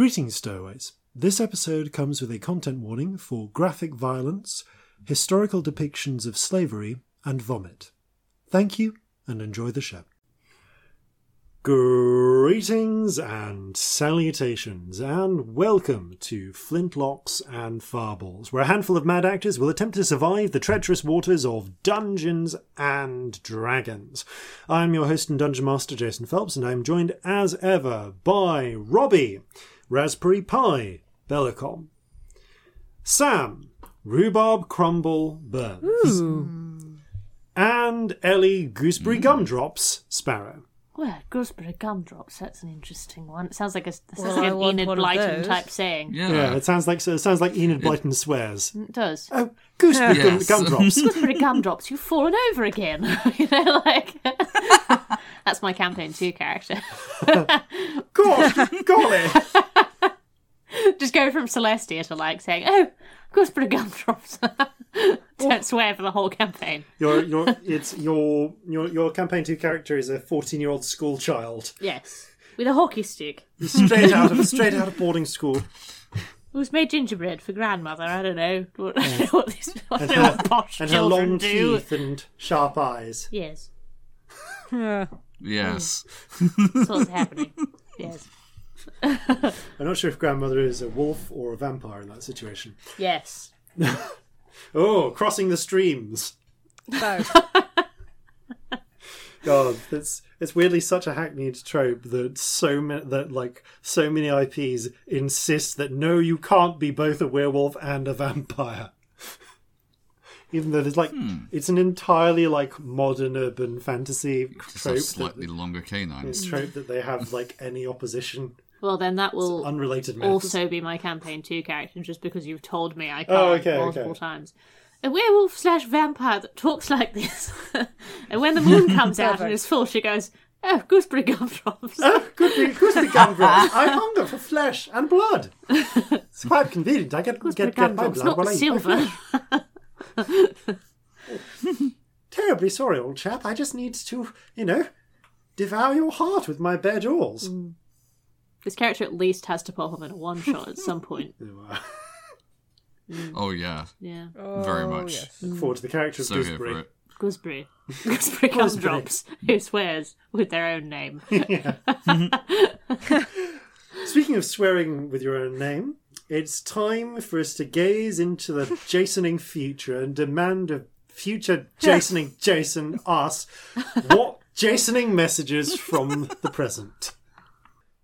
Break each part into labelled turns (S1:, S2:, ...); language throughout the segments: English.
S1: Greetings, stowaways. This episode comes with a content warning for graphic violence, historical depictions of slavery, and vomit. Thank you, and enjoy the show. Greetings and salutations, and welcome to Flintlocks and Fireballs, where a handful of mad actors will attempt to survive the treacherous waters of Dungeons and Dragons. I'm your host and dungeon master, Jason Phelps, and I'm joined as ever by Robbie, Raspberry Pi, Bellicom, Sam, Rhubarb Crumble Burns, and Ellie Gooseberry mm. Gumdrops Sparrow.
S2: Well, gooseberry gumdrops, that's an interesting one. It sounds like a, it sounds
S3: Well,
S2: like an Enid Blyton type saying.
S4: Yeah.
S1: Yeah, it sounds like it sounds like Enid Blyton swears.
S2: It does.
S1: Oh, gooseberry gum- gumdrops.
S2: Gooseberry gumdrops, you've fallen over again. you know, like that's my campaign two character.
S1: God, golly.
S2: Just go from Celestia to like saying, "Oh, gooseberry gumdrops." Don't swear for the whole campaign.
S1: Your your it's your your your campaign two character is a fourteen year old school child,
S2: Yes, with a hockey stick.
S1: straight out of straight out of boarding school.
S2: It was made gingerbread for grandmother. I don't know what, what, these, I don't
S1: And
S2: know
S1: her,
S2: what posh
S1: and her
S2: children
S1: long
S2: do.
S1: teeth and sharp eyes.
S2: Yes,
S3: Yeah.
S4: Yes.
S2: that's what's happening. Yes,
S1: I'm not sure if grandmother is a wolf or a vampire in that situation.
S2: yes.
S1: Oh, crossing the streams.
S3: No.
S1: God, it's it's weirdly such a hackneyed trope that so many that like so many IPs insist that no, you can't be both a werewolf and a vampire. Even though it's like hmm. it's an entirely like modern urban fantasy
S4: Just
S1: trope.
S4: a
S1: that-
S4: slightly longer canines.
S1: it's trope that they have like any opposition,
S2: Well, then that will
S1: unrelated
S2: also be my campaign two character, just because you've told me I oh, can't
S1: Oh, okay,
S2: multiple
S1: okay.
S2: times. A werewolf slash vampire that talks like this, and when the moon comes out and is full, she goes, "Oh, gooseberry gumdrops."
S1: Oh, good be, good be gumdrops. I hunger for flesh and blood. It's quite convenient. I get
S2: gooseberry
S1: get, get my blood
S2: not
S1: when I eat my
S2: silver.
S1: Terribly sorry, old chap. I just need to, you know, devour your heart with my bare jaws. Mm.
S2: This character at least has to pop up in a one shot at some point. Mm.
S4: Oh yeah.
S2: Yeah,
S4: Very
S3: Oh,
S4: much.
S3: yes.
S1: Look forward to the character of
S4: So here
S1: Gooseberry.
S4: for it.
S2: gooseberry, gooseberry gumdrops, who swears with their own name.
S1: Speaking of swearing with your own name, it's time for us to gaze into the Jasoning future and demand of future Jasoning Jason us what Jasoning messages from the present.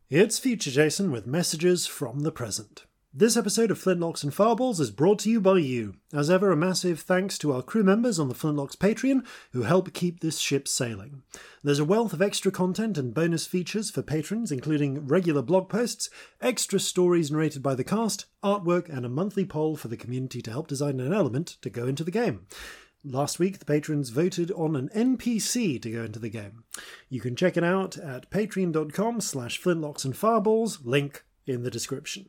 S1: It's Future Jason with messages from the present. This episode of Flintlocks and Fireballs is brought to you by you. As ever, a massive thanks to our crew members on the Flintlocks Patreon who help keep this ship sailing. There's a wealth of extra content and bonus features for patrons, including regular blog posts, extra stories narrated by the cast, artwork, and a monthly poll for the community to help design an element to go into the game. Last week, the patrons voted on an NPC to go into the game. You can check it out at patreon.com slash flintlocks and fireballs, link in the description.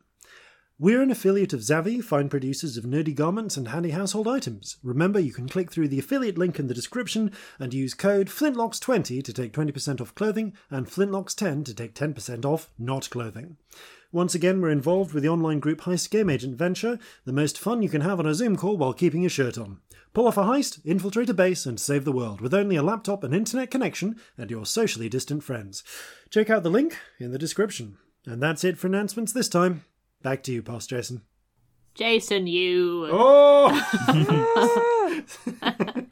S1: We're an affiliate of Zavvi, fine producers of nerdy garments and handy household items. Remember, you can click through the affiliate link in the description and use code FLINTLOCKS20 to take 20% off clothing and FLINTLOCKS10 to take 10% off not clothing. Once again, we're involved with the online group Heist Game Agent Venture, the most fun you can have on a Zoom call while keeping your shirt on. Pull off a heist, infiltrate a base, and save the world with only a laptop and internet connection and your socially distant friends. Check out the link in the description. And that's it for announcements this time. Back to you, Past Jason.
S2: Jason, you.
S1: Oh!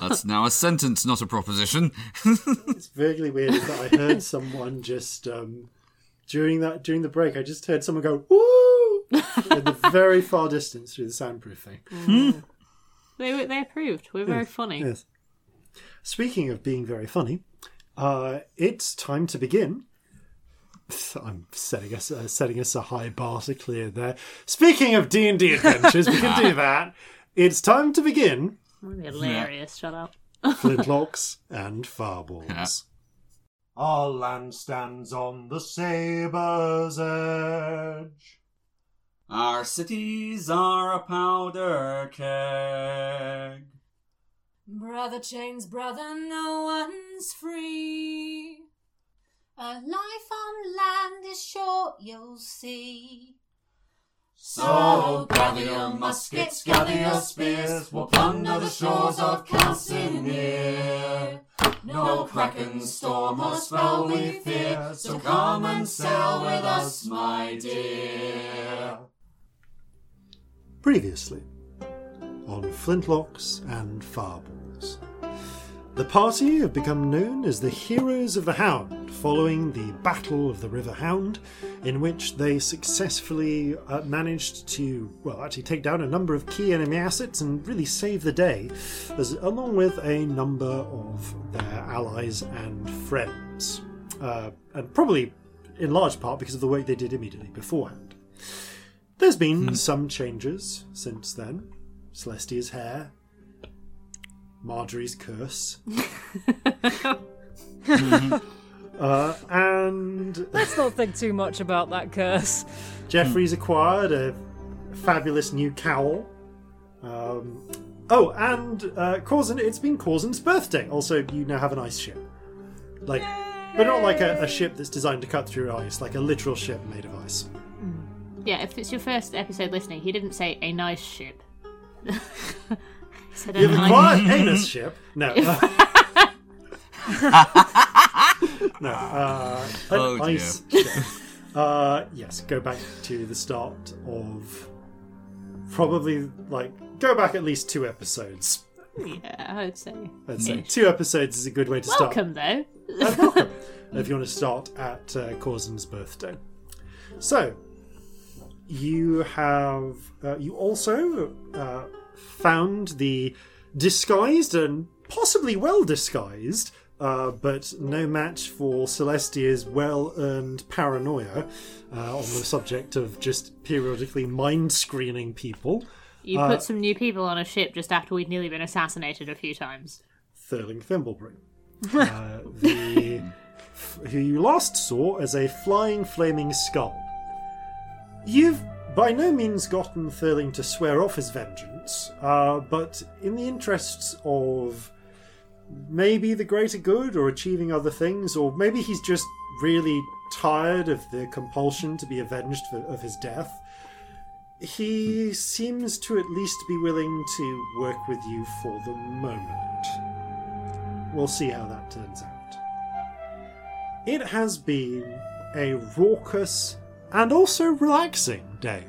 S4: That's now a sentence, not a proposition.
S1: it's vaguely weird that I heard someone just um, during that during the break. I just heard someone go "woo" in the very far distance through the soundproof thing.
S2: They they approved. We're very funny.
S1: Yes. Speaking of being very funny, uh, it's time to begin. I'm setting us uh, setting us a high bar to clear there. Speaking of D and D adventures, we can do that. It's time to begin
S2: That'd be hilarious. Shut up.
S1: flintlocks and fireballs.
S4: Yeah.
S1: Our land stands on the sabre's edge.
S5: Our cities are a powder keg.
S6: Brother chains, brother, no one's free. A life on land is short, you'll see.
S5: So gather your muskets, gather your spears, we'll plunder the shores of Calcinear. No kraken, storm, or spell we fear, so come and sail with us, my dear.
S1: Previously, on Flintlocks and Fireballs. The party have become known as the Heroes of the Hound following the Battle of the River Hound, in which they successfully uh, managed to, well, actually take down a number of key enemy assets and really save the day, as, along with a number of their allies and friends. Uh, and probably in large part because of the work they did immediately beforehand. There's been some changes since then. Celestia's hair, Marjorie's curse, uh, and
S3: Let's not think too much about that curse.
S1: Jeffrey's acquired a fabulous new cowl. Um, oh, and uh, Corzin, it's been Corzin's birthday. Also, you now have an ice ship. Like, but not like a, a ship that's designed to cut through ice, like a literal ship made of ice.
S2: Yeah, if it's your first episode listening, he didn't say a nice ship. he said a
S1: You've
S2: nice.
S1: acquired anus ship. No. no. Uh, an
S4: Oh, dear.
S1: ice ship. Uh, yes, go back to the start of probably like go back at least two episodes.
S2: Yeah, I would say.
S1: I'd say two episodes is a good way to start.
S2: Welcome, though.
S1: Uh, welcome. if you want to start at uh, Corzin's birthday. So, you have uh, you also uh, found the disguised and possibly well disguised, uh, but no match for Celestia's well-earned paranoia uh, on the subject of just periodically mind screening people.
S2: You
S1: Uh,
S2: put some new people on a ship just after we'd nearly been assassinated a few times.
S1: Thurling Thimbleberry, uh, the who you last saw as a flying flaming skull. You've by no means gotten Thurling to swear off his vengeance, uh, but in the interests of maybe the greater good or achieving other things, or maybe he's just really tired of the compulsion to be avenged for, of his death. He seems to at least be willing to work with you for the moment. We'll see how that turns out. It has been a raucous and also relaxing day.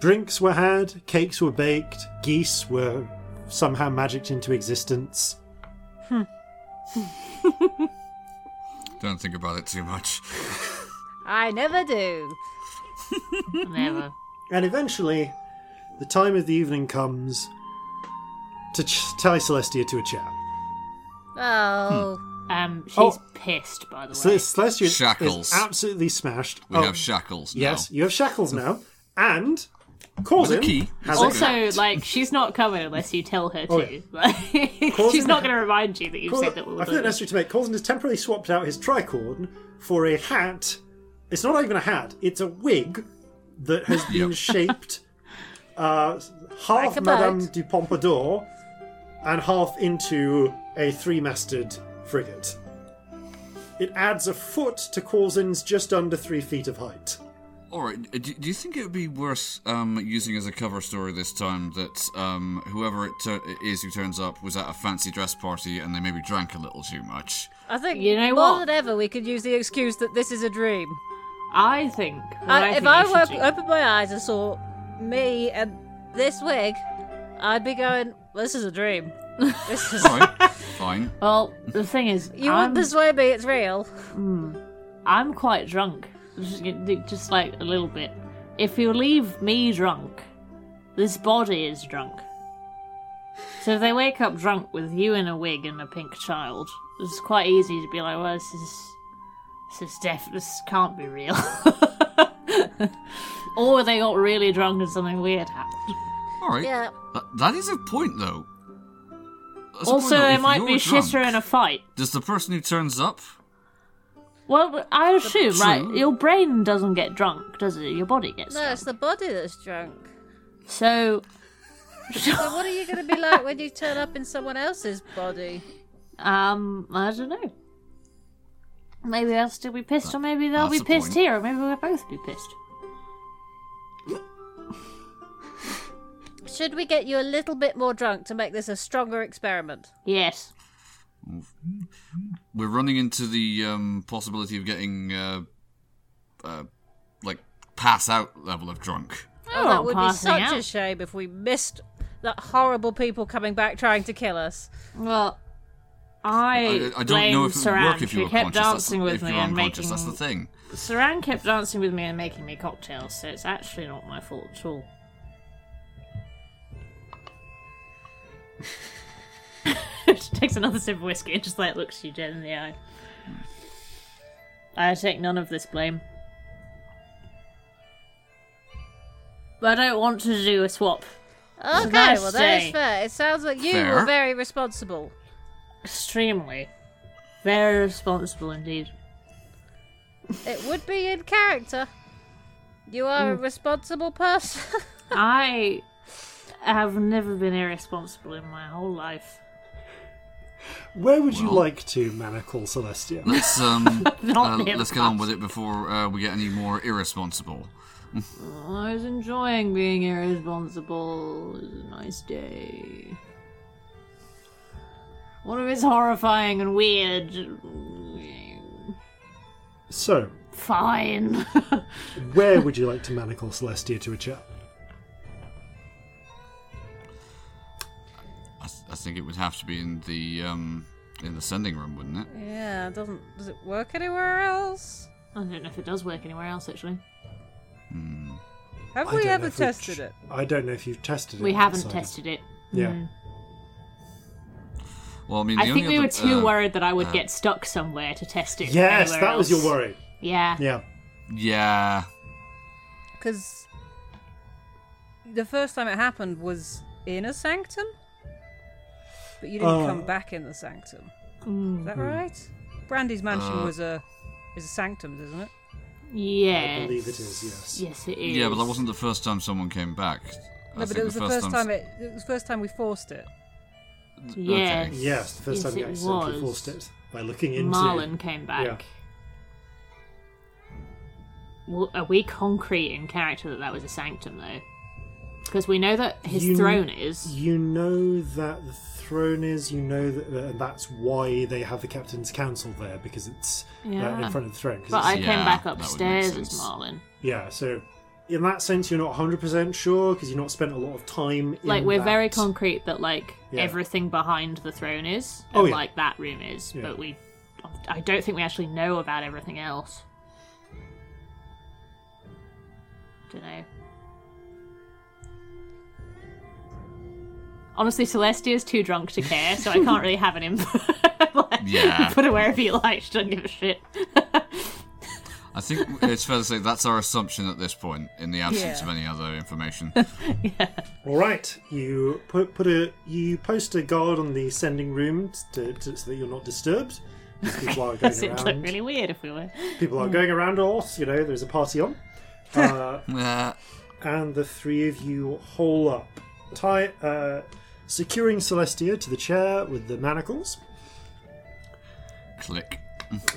S1: Drinks were had, cakes were baked, geese were somehow magicked into existence.
S4: Don't think about it too much.
S3: I never do.
S2: Never.
S1: And eventually, the time of the evening comes to ch- tie Celestia to a chair.
S3: Oh.
S2: Um, she's
S1: Oh.
S2: pissed, by the
S1: So
S2: way.
S1: Celestia
S4: Shackles.
S1: is absolutely smashed.
S4: We
S1: Oh,
S4: have shackles now.
S1: Yes, you have shackles now. And
S4: With a
S1: Corzin
S4: key.
S1: has a
S2: Also, like, she's not coming unless you tell her to.
S1: Oh, yeah.
S2: Like,
S1: Causing-
S2: she's not going to remind you that you've said that we
S1: I
S2: were
S1: feel it
S2: doing
S1: necessary to make. Corzin has temporarily swapped out his tricorn for a hat. It's not even a hat. It's a wig that has been
S4: Yep.
S1: shaped uh, half
S3: Like
S1: Madame du Pompadour and half into a three-masted frigate. It adds a foot to Corzin's just under three feet of height.
S4: Alright, uh, do, do you think it would be worth um, using as a cover story this time that um, whoever it tur- is who turns up was at a fancy dress party and they maybe drank a little too much?
S3: I think
S2: You know
S3: more
S2: what?
S3: than ever we could use the excuse that this is a dream.
S2: I think. what
S3: I,
S2: I
S3: if
S2: think
S3: I
S2: you should
S3: woke,
S2: do-
S3: opened my eyes and saw me and this wig, I'd be going, "This is a dream. This is."
S4: Alright, fine.
S2: Well, the thing is,
S3: you
S2: I'm,
S3: wouldn't persuade me it's real. Hmm.
S2: I'm quite drunk. Just, just like a little bit. If you leave me drunk, this body is drunk. So if they wake up drunk with you in a wig and a pink child, it's quite easy to be like, well, this is. This is def. This can't be real. or they got really drunk and something weird happened.
S4: Alright.
S3: Yeah.
S4: That, that is a point, though. That's
S2: Also,
S4: though.
S2: they might be
S4: drunk,
S2: shitter in a fight.
S4: Does the person who turns up.
S2: Well, I assume, right? Your brain doesn't get drunk, does it? Your body gets
S3: No,
S2: drunk.
S3: it's the body that's drunk.
S2: So,
S3: So what are you going to be like when you turn up in someone else's body?
S2: um, I don't know. Maybe they'll still be pissed, or maybe they'll
S4: That's
S2: be pissed
S4: point.
S2: here, or maybe we'll both be pissed.
S3: Should we get you a little bit more drunk to make this a stronger experiment?
S2: Yes.
S4: We're running into the um, possibility of getting, uh, uh, like, pass out level of drunk.
S3: Oh,
S2: Oh,
S3: that would be
S2: passing
S3: such a shame if we missed that horrible people coming back trying to kill us.
S2: Well, I,
S4: I, I don't
S2: blame
S4: know if it would work if you were
S2: kept
S4: conscious.
S2: Dancing
S4: the,
S2: with
S4: if
S2: me and making.
S4: that's the thing.
S2: Saran kept dancing with me and making me cocktails, so it's actually not my fault at all. she takes another sip of whiskey and just like looks you dead in the eye. I take none of this blame. But I don't want to do a swap.
S3: Okay,
S2: nice
S3: well that is
S2: day.
S3: fair. It sounds like you
S4: Fair.
S3: were very responsible.
S2: Extremely. Very responsible indeed.
S3: It would be in character. You are a mm. responsible person.
S2: I have never been irresponsible in my whole life.
S1: Where would you
S4: Well-
S1: like to manacle Celestia?
S4: Let's um,
S2: Not
S4: uh,
S2: him,
S4: let's get on with it before uh, we get any more irresponsible.
S2: I was enjoying being irresponsible. It was a nice day. What if it's horrifying and weird?
S1: So,
S2: Fine.
S1: where would you like to manacle Celestia to a chair?
S4: I, think it would have to be in the um, in the sending room, wouldn't it?
S3: yeah, doesn't does it work anywhere else?
S2: I don't know if it does work anywhere else, actually.
S3: Have
S1: I
S3: we
S1: don't know
S3: ever
S1: if we've
S3: tested it?
S1: I don't know if you've tested it.
S2: We haven't
S1: decided.
S2: tested it.
S1: Yeah.
S2: Mm.
S4: Well, I mean, the
S2: I
S4: only
S2: think we
S4: other,
S2: were too
S4: uh,
S2: worried that I would get stuck somewhere to test it.
S1: Yes,
S2: anywhere
S1: that was your
S2: else.
S1: worry.
S2: Yeah.
S1: Yeah.
S4: Yeah,
S3: Because the first time it happened was in a sanctum, but you didn't
S1: Uh,
S3: come back in the sanctum.
S2: Mm.
S3: Is that right? Brandy's mansion
S4: Uh,
S3: was a is a sanctum, isn't it?
S2: Yes.
S1: I believe it is, yes.
S2: Yes, it is.
S4: yeah, but that wasn't the first time someone came back. I
S3: No, but
S4: think
S3: it was the first time
S4: s-
S3: it, it was the first time we forced it.
S2: Yes.
S4: Okay.
S1: Yes, the first
S2: Yes,
S1: time you
S2: it
S1: accidentally
S2: was.
S1: forced it by looking into.
S2: Marlin came back.
S1: Yeah.
S2: Well, are we concrete in character that that was a sanctum, though? Because we know that his
S1: You-
S2: throne is.
S1: You know that the throne is. You know that, and that's why they have the captain's council there because it's uh, in front of the throne.
S2: But I came
S4: Yeah,
S2: back
S4: that would make
S2: upstairs as
S4: sense.
S2: Marlin.
S1: yeah, so in that sense, you're not 100 percent sure because you've not spent a lot of time. In
S2: Like we're
S1: that.
S2: very concrete that like
S1: Yeah.
S2: everything behind the throne is,
S1: Oh,
S2: and
S1: yeah.
S2: like that room is,
S1: Yeah.
S2: but we. I don't think we actually know about everything else. Don't know. Honestly, Celestia's too drunk to care, so I can't really have an input. Like,
S4: Yeah.
S2: Put her wherever you like. She doesn't give a shit.
S4: I think it's fair to say that's our assumption at this point, in the absence
S3: Yeah.
S4: of any other information. Yeah.
S1: All right, you put put a you post a guard on the sending room to, to, so that you're not disturbed. Because people are going
S2: It looked
S1: around.
S2: really weird if we were.
S1: People are going around a lot. You know, there's a party on. Uh,
S4: uh,
S1: and the three of you hole up, tie, uh, securing Celestia to the chair with the manacles.
S4: click.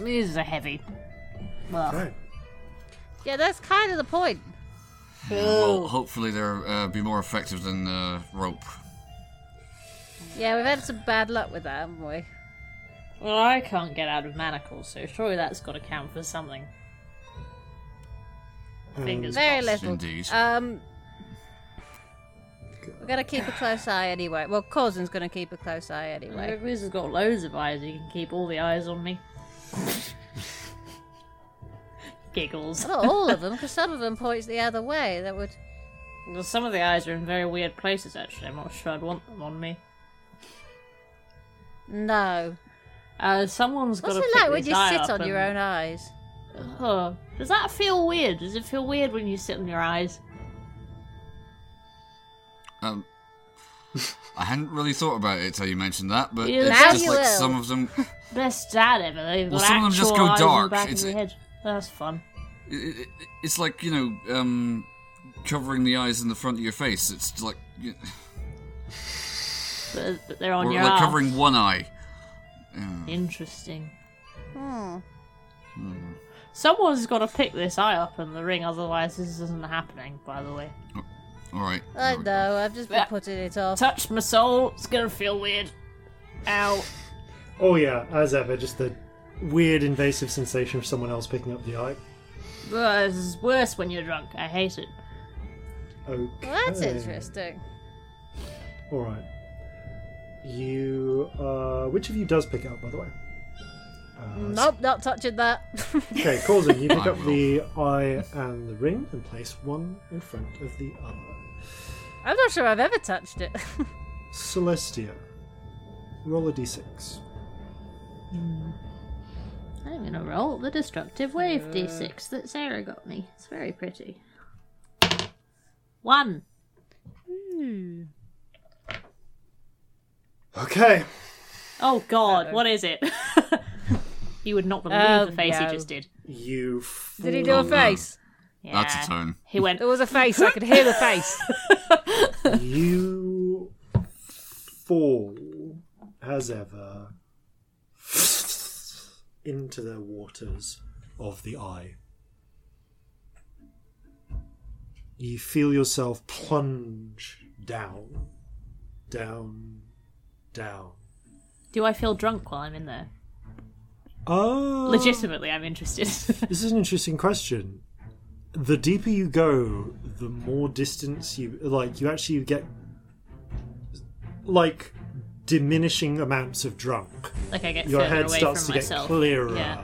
S2: These are heavy. Well,
S1: Okay.
S3: Yeah, that's kind of the point.
S4: Well, hopefully they'll uh, be more effective than uh, rope.
S3: Yeah, we've had some bad luck with that, haven't we?
S2: well, I can't get out of manacles, so surely that's got to count for something. Fingers
S3: Very
S2: crossed.
S3: little.
S4: Indeed.
S3: Um, we're gonna keep a close eye anyway. Well, Corzin's gonna keep a close eye anyway.
S2: This has got loads of eyes. You can keep all the eyes on me. Giggles.
S3: Not all of them, because some of them points the other way. That would.
S2: Well, some of the eyes are in very weird places. Actually, I'm not sure I'd want them on me.
S3: No.
S2: Uh, someone's got
S3: What's it like when you sit on your own eyes?
S2: Oh, does that feel weird? Does it feel weird when you sit on your eyes?
S4: Um, I hadn't really thought about it till you mentioned that, but
S2: You-
S4: it's just
S3: you
S4: like
S3: will.
S4: some of them.
S2: Best dad ever. They've
S4: Well, some of them just go
S2: eyes in the
S4: dark. It's-
S2: of. That's fun.
S4: It, it, it's like you know, um, covering the eyes in the front of your face. It's like, you-
S2: But, but they're on
S4: or
S2: your
S4: like
S2: arm.
S4: covering one eye.
S2: Interesting.
S3: Hmm.
S2: Someone's got to pick this eye up in the ring, otherwise this isn't happening. By the way,
S4: All right.
S3: I
S4: there go.
S3: know, I've just been
S2: Yeah.
S3: putting it off.
S2: touch my soul. It's gonna feel weird. Ow.
S1: Oh yeah, as ever, just the weird invasive sensation of someone else picking up the eye.
S2: Ugh, this is worse when you're drunk. I hate it.
S1: Okay.
S3: Well, that's interesting.
S1: All right. You, uh, which of you does pick it up, by the way? Uh,
S3: Nope, not touching that.
S1: Okay, Corzin, you pick
S4: I
S1: up
S4: will.
S1: the eye and the ring and place one in front of the other.
S3: I'm not sure I've ever touched it.
S1: Celestia, roll a d6. Mm.
S2: I'm gonna roll the destructive wave d6 that Sarah got me. It's very pretty. One. Hmm.
S1: Okay.
S2: Oh God, what is it? you would not believe
S3: Oh,
S2: the face he just did.
S1: You.
S3: Did he do a face?
S2: Yeah.
S4: That's a tone.
S2: He went.
S3: There was a face, I could hear the face.
S1: You fall as ever into the waters of the eye. You feel yourself plunge down, down, down.
S2: Do I feel drunk while I'm in there?
S1: Oh,
S2: Legitimately, I'm interested.
S1: This is an interesting question. The deeper you go, the more distance you like. You actually get like diminishing amounts of drunk.
S2: like I get
S1: Your head starts to
S2: myself.
S1: get clearer.
S2: Yeah.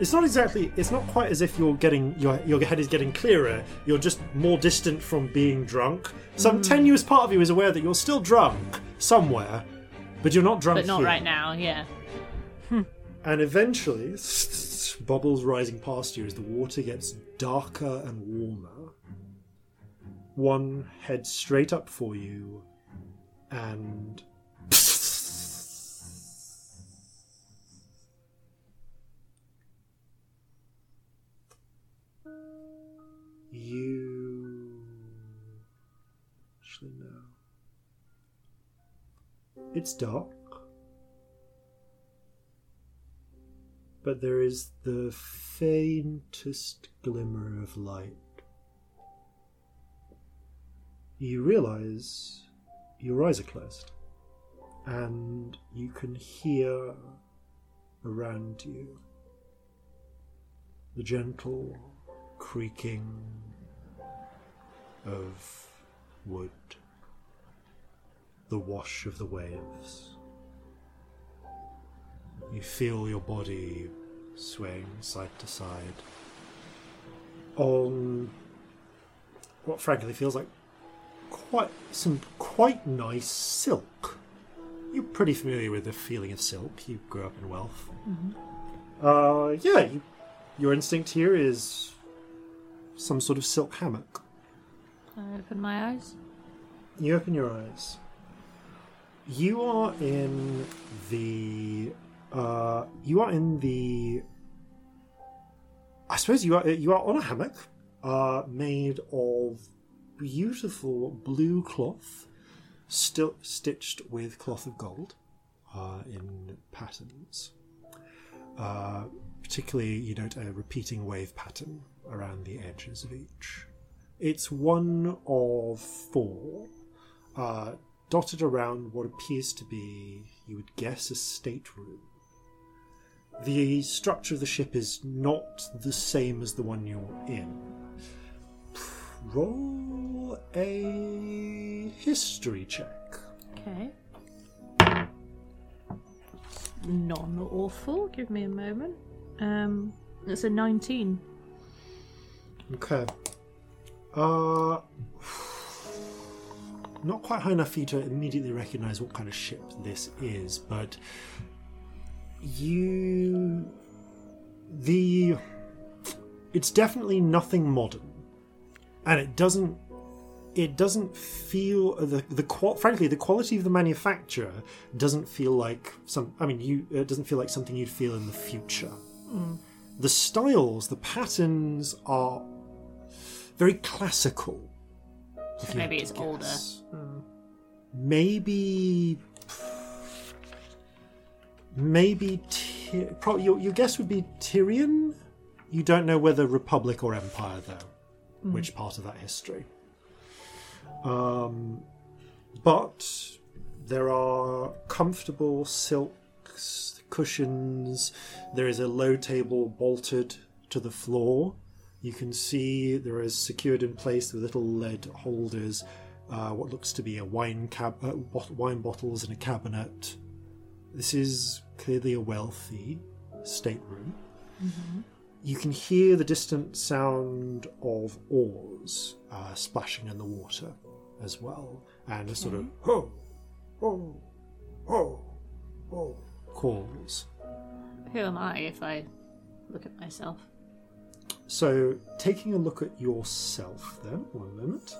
S1: It's not exactly. It's not quite as if you're getting your your head is getting clearer. You're just more distant from being drunk. Some
S2: Mm.
S1: tenuous part of you is aware that you're still drunk somewhere, but you're not drunk
S2: But not
S1: here.
S2: right now. Yeah.
S1: And eventually, bubbles rising past you as the water gets darker and warmer. One heads straight up for you, and. You. Actually, no. It's dark. But there is the faintest glimmer of light. You realize your eyes are closed, and you can hear around you the gentle creaking of wood, the wash of the waves. You feel your body swaying side to side on what frankly feels like quite some quite nice silk. You're pretty familiar with the feeling of silk. You grew up in wealth. Uh, yeah. You, your instinct here is some sort of silk hammock.
S2: I open my eyes.
S1: You open your eyes. You are in the. Uh, you are in the. I suppose you are. You are on a hammock, uh, made of beautiful blue cloth, still stitched with cloth of gold, uh, in patterns. Uh, particularly, you note a repeating wave pattern around the edges of each. It's one of four, uh, dotted around what appears to be, you would guess, a stateroom. The structure of the ship is not the same as the one you're in. Roll a history check.
S2: Okay. Non awful. Give me a moment. Um, it's a 19.
S1: Okay. Uh, not quite high enough for you to immediately recognize what kind of ship this is, but you. The. It's definitely nothing modern. And it doesn't. It doesn't feel the the frankly the quality of the manufacture doesn't feel like some. I mean, you it doesn't feel like something you'd feel in the future. Mm. The styles, the patterns are very classical.
S2: Maybe it's
S1: to
S2: older.
S1: guess. Hmm. Maybe. Maybe. Ty- probably your, your guess would be Tyrian, You don't know whether Republic or Empire, though, which part of that history. Um, but there are comfortable silks, cushions. There is a low table bolted to the floor. You can see there is secured in place with little lead holders. Uh, what looks to be a wine cab, uh, bot- wine bottles in a cabinet. This is clearly a wealthy stateroom. You can hear the distant sound of oars uh, splashing in the water as well, and a sort of ho, ho, ho, ho calls.
S2: Who am I if I look at myself?
S1: So, taking a look at yourself, then, one moment.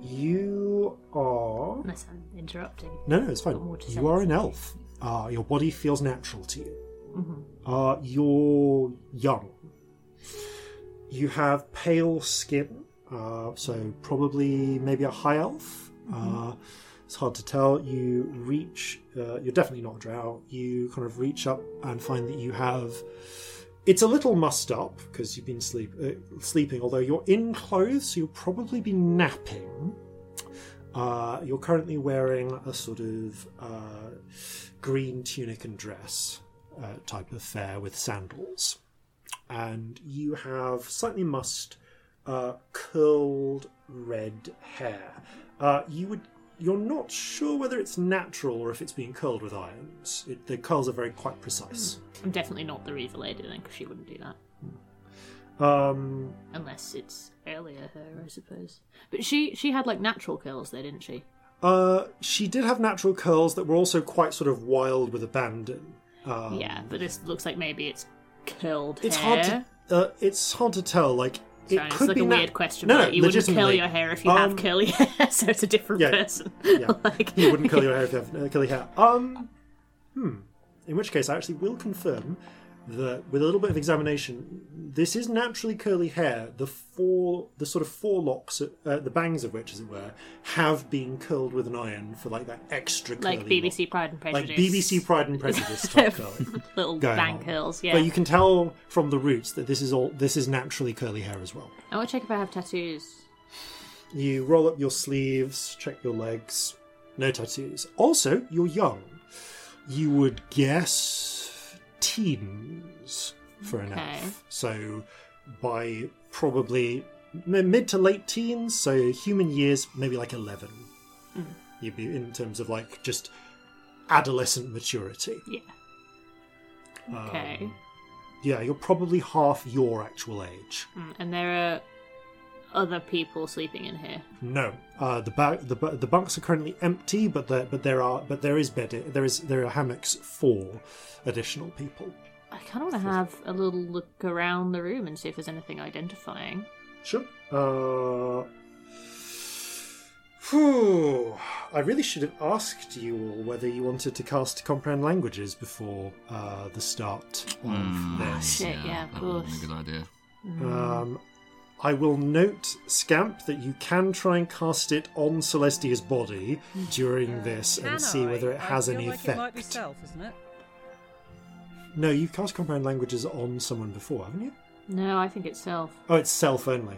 S1: You are.
S2: Unless I'm interrupting.
S1: No, no, it's fine.
S2: Got more to
S1: You are an elf. Uh, your body feels natural to you. Uh, you're young. You have pale skin, uh, so probably maybe a high elf. Uh, it's hard to tell. You reach, uh, you're definitely not a drow. You kind of reach up and find that you have. It's a little mussed up because you've been sleep, uh, sleeping, although you're in clothes, so you'll probably be napping. Uh, you're currently wearing a sort of uh, green tunic and dress uh, type of fare with sandals. And you have slightly mussed, uh, curled red hair. Uh, you would. You're not sure whether it's natural or if it's being curled with irons. It, the curls are very quite precise.
S2: I'm definitely not the Reaver lady then, because she wouldn't do that.
S1: Um,
S2: Unless it's earlier her, I suppose. But she she had like natural curls there, didn't she?
S1: Uh, she did have natural curls that were also quite sort of wild with abandon. Um,
S2: yeah, but this looks like maybe it's curled
S1: It's
S2: hair.
S1: hard to. Uh, it's hard to tell. Like it
S2: Sorry,
S1: could
S2: it's like
S1: be
S2: a
S1: na-
S2: weird question,
S1: No, no,
S2: you wouldn't curl your hair if you
S1: Um,
S2: have curly hair, so it's a different
S1: Yeah,
S2: person.
S1: yeah.
S2: like,
S1: you wouldn't curl your hair if you have uh, curly hair. Um, hmm. In which case, I actually will confirm that with a little bit of examination, this is naturally curly hair. The four, the sort of four locks, uh, the bangs of which, as it were, have been curled with an iron for like that extra curly
S2: like BBC
S1: look.
S2: Pride and Prejudice, like.
S1: BBC Pride and Prejudice type curling.
S2: little bang
S1: on.
S2: curls. Yeah.
S1: But you can tell from the roots that this is all this is naturally curly hair as well.
S2: I want to check if I have tattoos.
S1: You roll up your sleeves, check your legs. No tattoos. Also, you're young. You would guess teens for an
S2: Okay.
S1: elf. So, by probably mid to late teens, so human years, maybe like 11. You'd be in terms of like just adolescent maturity.
S2: Yeah.
S1: Um,
S2: Okay.
S1: Yeah, you're probably half your actual age.
S2: Mm, And there are other people sleeping in here.
S1: No, uh, the, ba- the the bunks are currently empty, but there but there are but there is bed there is there are hammocks for additional people.
S2: I kind of want to have a little look around the room and see if there's anything identifying.
S1: Sure. Uh, phew. I really should have asked you all whether you wanted to cast comprehend languages before uh, the start of
S4: Hmm.
S1: this.
S2: Shit, yeah, of
S4: that would have been
S2: course.
S4: a good idea.
S1: Um, I will note, Scamp, that you can try and cast it on Celestia's body hmm. during uh, this
S3: Can
S1: and see
S3: I?
S1: whether it
S3: I
S1: has
S3: feel
S1: any
S3: like
S1: effect.
S3: It might be self, isn't it?
S1: No, you've cast comprehend languages on someone before, haven't you?
S2: No, I think it's self.
S1: Oh, it's self only.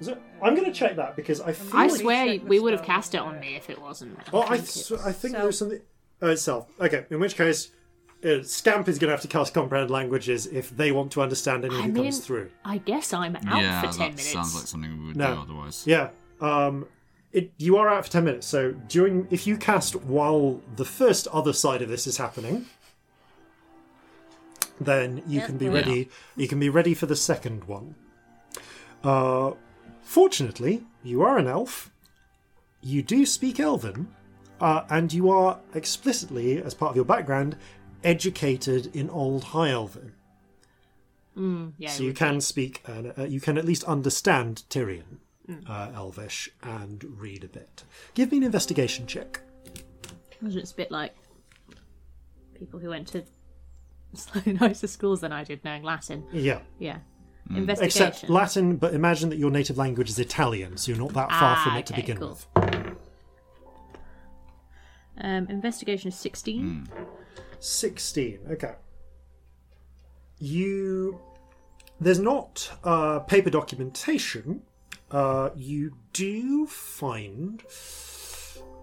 S1: Is it? I'm going to check that because I feel.
S2: I
S3: Already
S2: swear
S3: checked the
S2: we would have
S3: spell,
S2: cast it on me if it wasn't.
S1: Oh, I,
S2: think
S1: th-
S2: it's-
S1: I think
S3: Self.
S1: there's something. Oh, it's self. Okay, in which case, uh, Scamp is going to have to cast comprehend languages if they want to understand any
S2: I
S1: who
S2: mean,
S1: comes through.
S2: I guess I'm out
S4: yeah,
S2: for
S4: that
S2: ten minutes.
S4: sounds like something we would
S1: No.
S4: do otherwise.
S1: Yeah. Um, it, you are out for ten minutes. So during, if you cast while the first other side of this is happening, then you
S3: Yes,
S1: can be
S3: please.
S1: ready. You can be ready for the second one. Uh, fortunately, you are an elf. You do speak Elven, uh, and you are explicitly, as part of your background, educated in Old High Elven.
S2: Mm, yeah,
S1: so you can
S2: be.
S1: speak, uh, uh, you can at least understand Tyrian
S2: mm.
S1: uh, Elvish and read a bit. Give me an investigation check.
S2: It's a bit like people who went to slightly nicer schools than I did, knowing Latin.
S1: Yeah.
S2: Yeah.
S1: Mm.
S2: Investigation.
S1: Except Latin, but imagine that your native language is Italian, so you're not that far
S2: ah,
S1: from it
S2: okay, to
S1: begin
S2: cool.
S1: with.
S2: Um, investigation is 16.
S1: Mm. 16. Okay. You. There's not uh, paper documentation. Uh, you do find.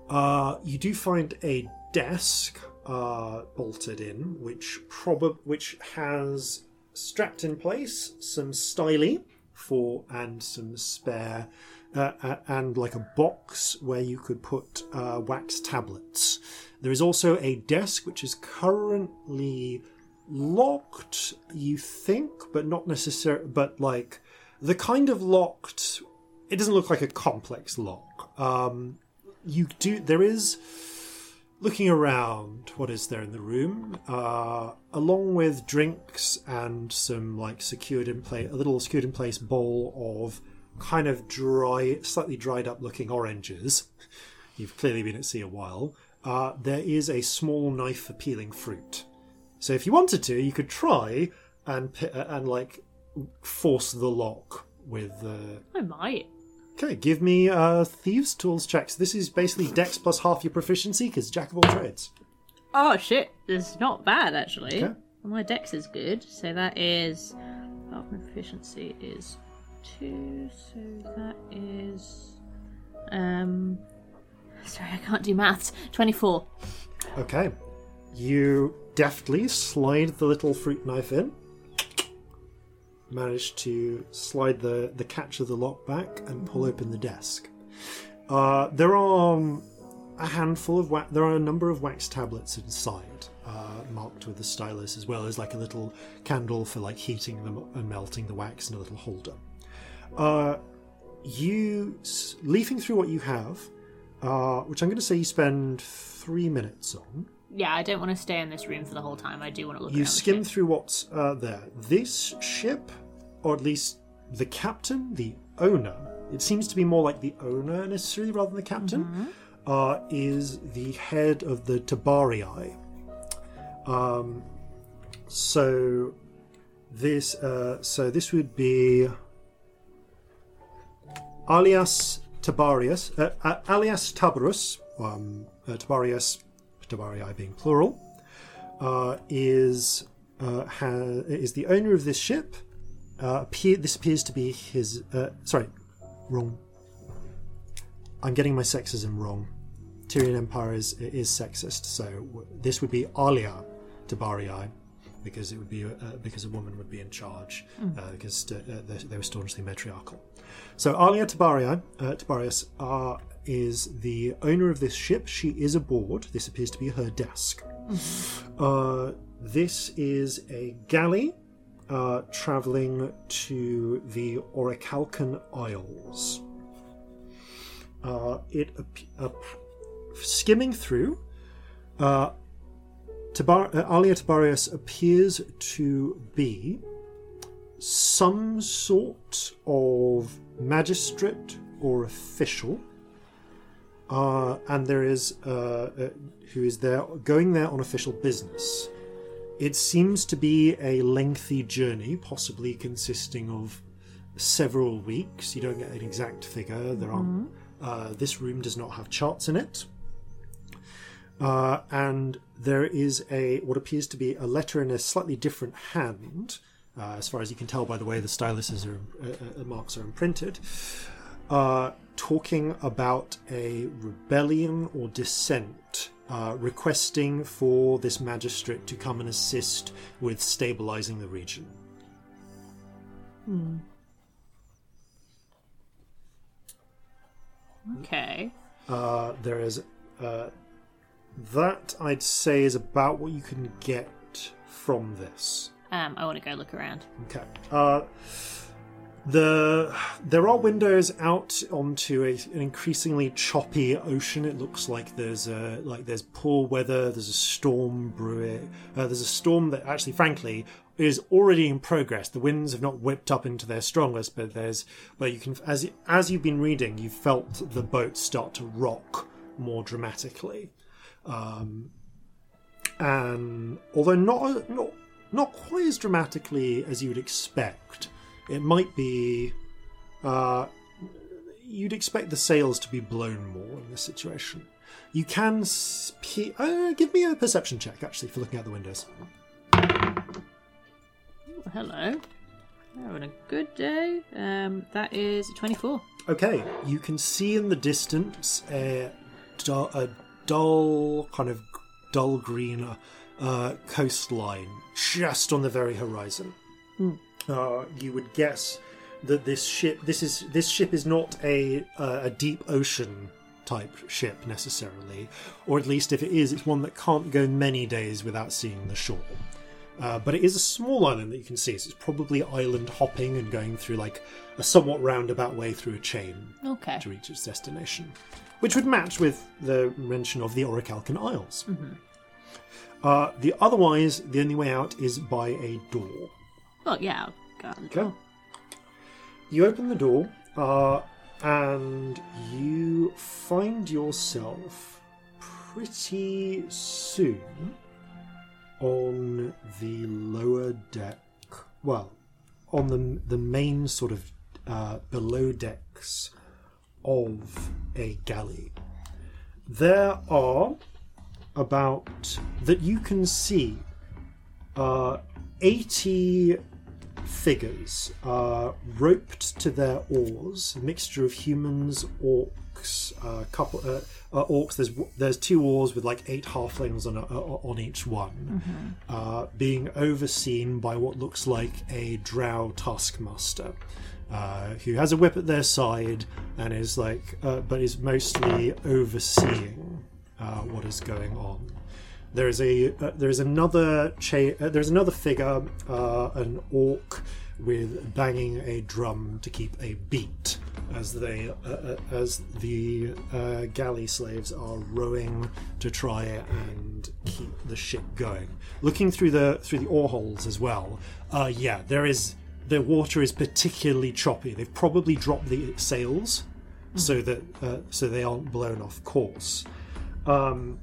S1: Uh, you do find a desk uh, bolted in, which prob- which has strapped in place some styli for and some spare uh, and like a box where you could put uh, wax tablets there is also a desk which is currently locked, you think, but not necessarily, but like the kind of locked. It doesn't look like a complex lock. Um, you do. There is looking around. What is there in the room? Uh, along with drinks and some like secured in place, a little secured in place bowl of kind of dry, slightly dried up looking oranges. You've clearly been at sea a while. Uh, there is a small knife for peeling fruit. So if you wanted to, you could try and uh, and like force the lock with the.
S2: I might.
S1: Okay, give me uh, thieves' tools checks. This is basically Dex plus half your proficiency because Jack of all trades.
S2: Oh shit, it's not bad actually.
S1: Okay.
S2: My dex is good, so that is. Half my proficiency is two, so that is. Um. Sorry, I can't do maths. 24.
S1: Okay, you deftly slide the little fruit knife in. Manage to slide the the catch of the lock back and pull open the desk. Uh, there are um, a handful of wax, there are a number of wax tablets inside, uh, marked with a stylus, as well as like a little candle for like heating them and melting the wax in a little holder. Uh, you leafing through what you have, uh, which I'm going to say you spend three minutes on.
S2: Yeah, I don't want to stay in this room for the whole time. I do want to look
S1: You skim through what's uh, there. This ship, or at least the captain, the owner, it seems to be more like the owner necessarily rather than the captain, uh, is the head of the Tabarii. Um, so this, uh, so this would be alias Tabarius, uh, uh, alias Tabarus, um, uh, Tabarius, Tabarii being plural uh, is uh, ha- is the owner of this ship. Uh, appear- this appears to be his. Uh, sorry, wrong. I'm getting my sexism wrong. Tyrian Empire is is sexist, so w- this would be Alia Tabarii, because it would be uh, because a woman would be in charge, uh, because uh, they, they were staunchly matriarchal. So Alia Tabarii, uh, Tibarius, uh, is the owner of this ship. She is aboard. This appears to be her desk. Uh, this is a galley uh, traveling to the Orichalcan Isles. Uh, it ap- skimming through. Uh, Tabar- uh, Alia Tibarius appears to be some sort of magistrate or official, uh, and there is uh, uh, who is there going there on official business. It seems to be a lengthy journey, possibly consisting of several weeks. You don't get an exact figure. There aren't. Uh, this room does not have charts in it. Uh, and there is a what appears to be a letter in a slightly different hand, uh, as far as you can tell by the way the styluses are uh, uh, marks are imprinted, uh, talking about a rebellion or dissent, uh, requesting for this magistrate to come and assist with stabilizing the region.
S2: Okay.
S1: Uh, there is uh, that I'd say is about what you can get from this.
S2: Um, I want to go look around.
S1: Okay. Uh, the there are windows out onto a, an increasingly choppy ocean. It looks like there's a like there's poor weather. There's a storm brewing. Uh, there's a storm that actually, frankly, is already in progress. The winds have not whipped up into their strongest, but there's but you can as as you've been reading, you've felt the boat start to rock more dramatically. Um, and although not not not quite as dramatically as you would expect, it might be. Uh, you'd expect the sails to be blown more in this situation. You can spe- uh, give me a perception check actually for looking out the windows.
S2: Oh, hello. We're having a good day. Um, that is 24.
S1: Okay, you can see in the distance a, du- a dull, kind of dull green uh, coastline just on the very horizon. Uh, you would guess that this ship, this is this ship is not a uh, a deep ocean type ship necessarily, or at least if it is, it's one that can't go many days without seeing the shore. Uh, but it is a small island that you can see, so it's probably island hopping and going through like a somewhat roundabout way through a chain
S2: Okay.
S1: to reach its destination, which would match with the mention of the Orichalcan Isles. Uh, the otherwise, the only way out is by a door.
S2: Well, yeah, I'll go
S1: Okay. You open the door, uh, and you find yourself pretty soon on the lower deck. Well, on the the main sort of uh, below decks of a galley. There are about that you can see uh, eighty figures uh, roped to their oars, a mixture of humans, orcs, uh, couple uh, uh, orcs. There's there's two oars with like eight halflings on a, on each one, uh, being overseen by what looks like a drow taskmaster. Uh, who has a whip at their side and is like, uh, but is mostly overseeing uh, what is going on. There is a uh, there is another cha- uh, there's another figure, uh, an orc with banging a drum to keep a beat as they uh, uh, as the uh, galley slaves are rowing to try and keep the ship going. Looking through the through the oar holes as well. Uh, yeah, there is the water is particularly choppy. They've probably dropped the sails so that uh, so they aren't blown off course. Um,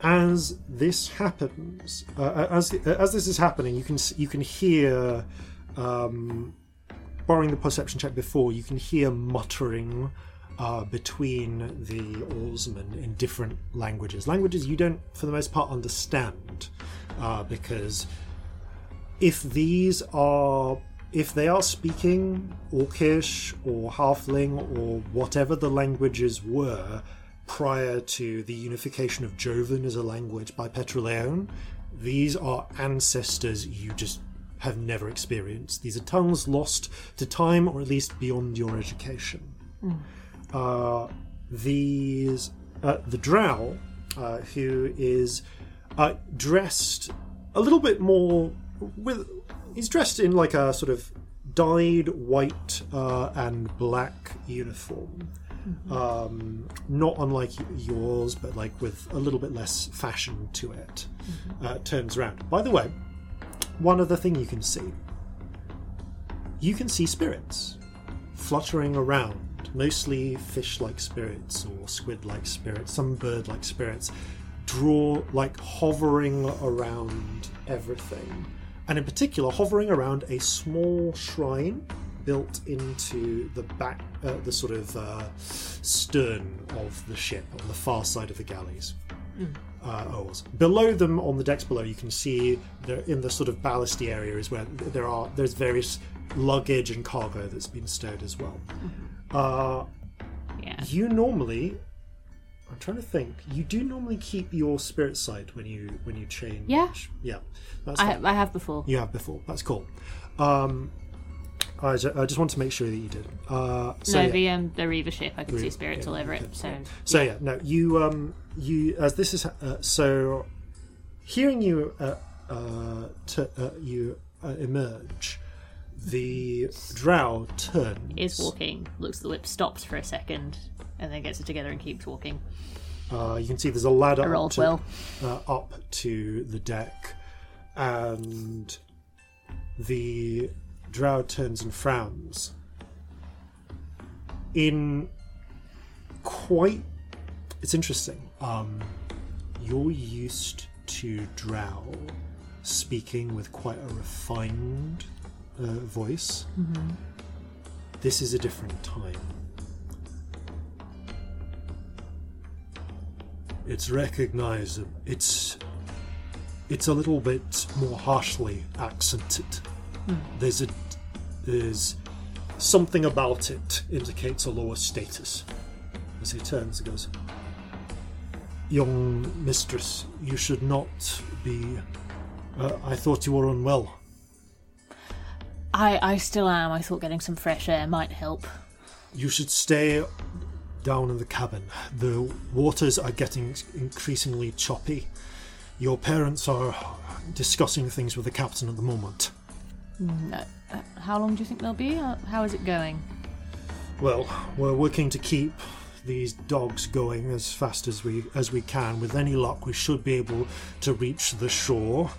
S1: as this happens, uh, as as this is happening, you can you can hear, um, borrowing the perception check before, you can hear muttering uh, between the oarsmen in different languages, languages you don't, for the most part, understand, uh, because if these are if they are speaking Orcish or Halfling or whatever the languages were prior to the unification of Jovan as a language by Petroleon, these are ancestors you just have never experienced. These are tongues lost to time or at least beyond your education. Uh, these uh, the Drow, uh, who is uh, dressed a little bit more with he's dressed in like a sort of dyed white uh, and black uniform um, not unlike yours but like with a little bit less fashion to it. Uh, turns around. By the way one other thing you can see. You can see spirits fluttering around mostly fish-like spirits or squid-like spirits some bird-like spirits draw like hovering around everything. And in particular hovering around a small shrine built into the back uh, the sort of uh, stern of the ship on the far side of the galleys uh, oars. Below them, on the decks below, you can see there in the sort of ballasty area is where there are there's various luggage and cargo that's been stowed as well. Uh,
S2: Yeah.
S1: you normally, I'm trying to think. You do normally keep your spirit sight when you when you change.
S2: Yeah.
S1: yeah. That's
S2: I. I have before.
S1: You have before. That's cool. Um, I, ju- I just want to make sure that you did. Uh, so
S2: no,
S1: yeah.
S2: the um, the Reaver ship, I can see spirits
S1: yeah,
S2: all over
S1: okay,
S2: it. So
S1: So yeah, no, you um you as this is uh, so hearing you uh, uh, to, uh you uh, emerge, the drow turns.
S2: is walking, looks at the whip, stops for a second, and then gets it together and keeps walking.
S1: Uh, you can see there's a ladder up to,
S2: well.
S1: uh, up to the deck, and the drow turns and frowns. In quite, it's interesting. Um, you're used to drow speaking with quite a refined uh, voice. This is a different time. It's recognizable. It's it's a little bit more harshly accented. There's a there's something about it indicates a lower status. As he turns, he goes, "Young mistress, you should not be. Uh, I thought you were unwell.
S2: I, I still am. I thought getting some fresh air might help.
S1: You should stay down in the cabin. The waters are getting increasingly choppy. Your parents are discussing things with the captain at the moment.
S2: Uh, uh, how long do you think they'll be? Uh, how is it going?
S1: Well, we're working to keep these dogs going as fast as we as we can. With any luck, we should be able to reach the shore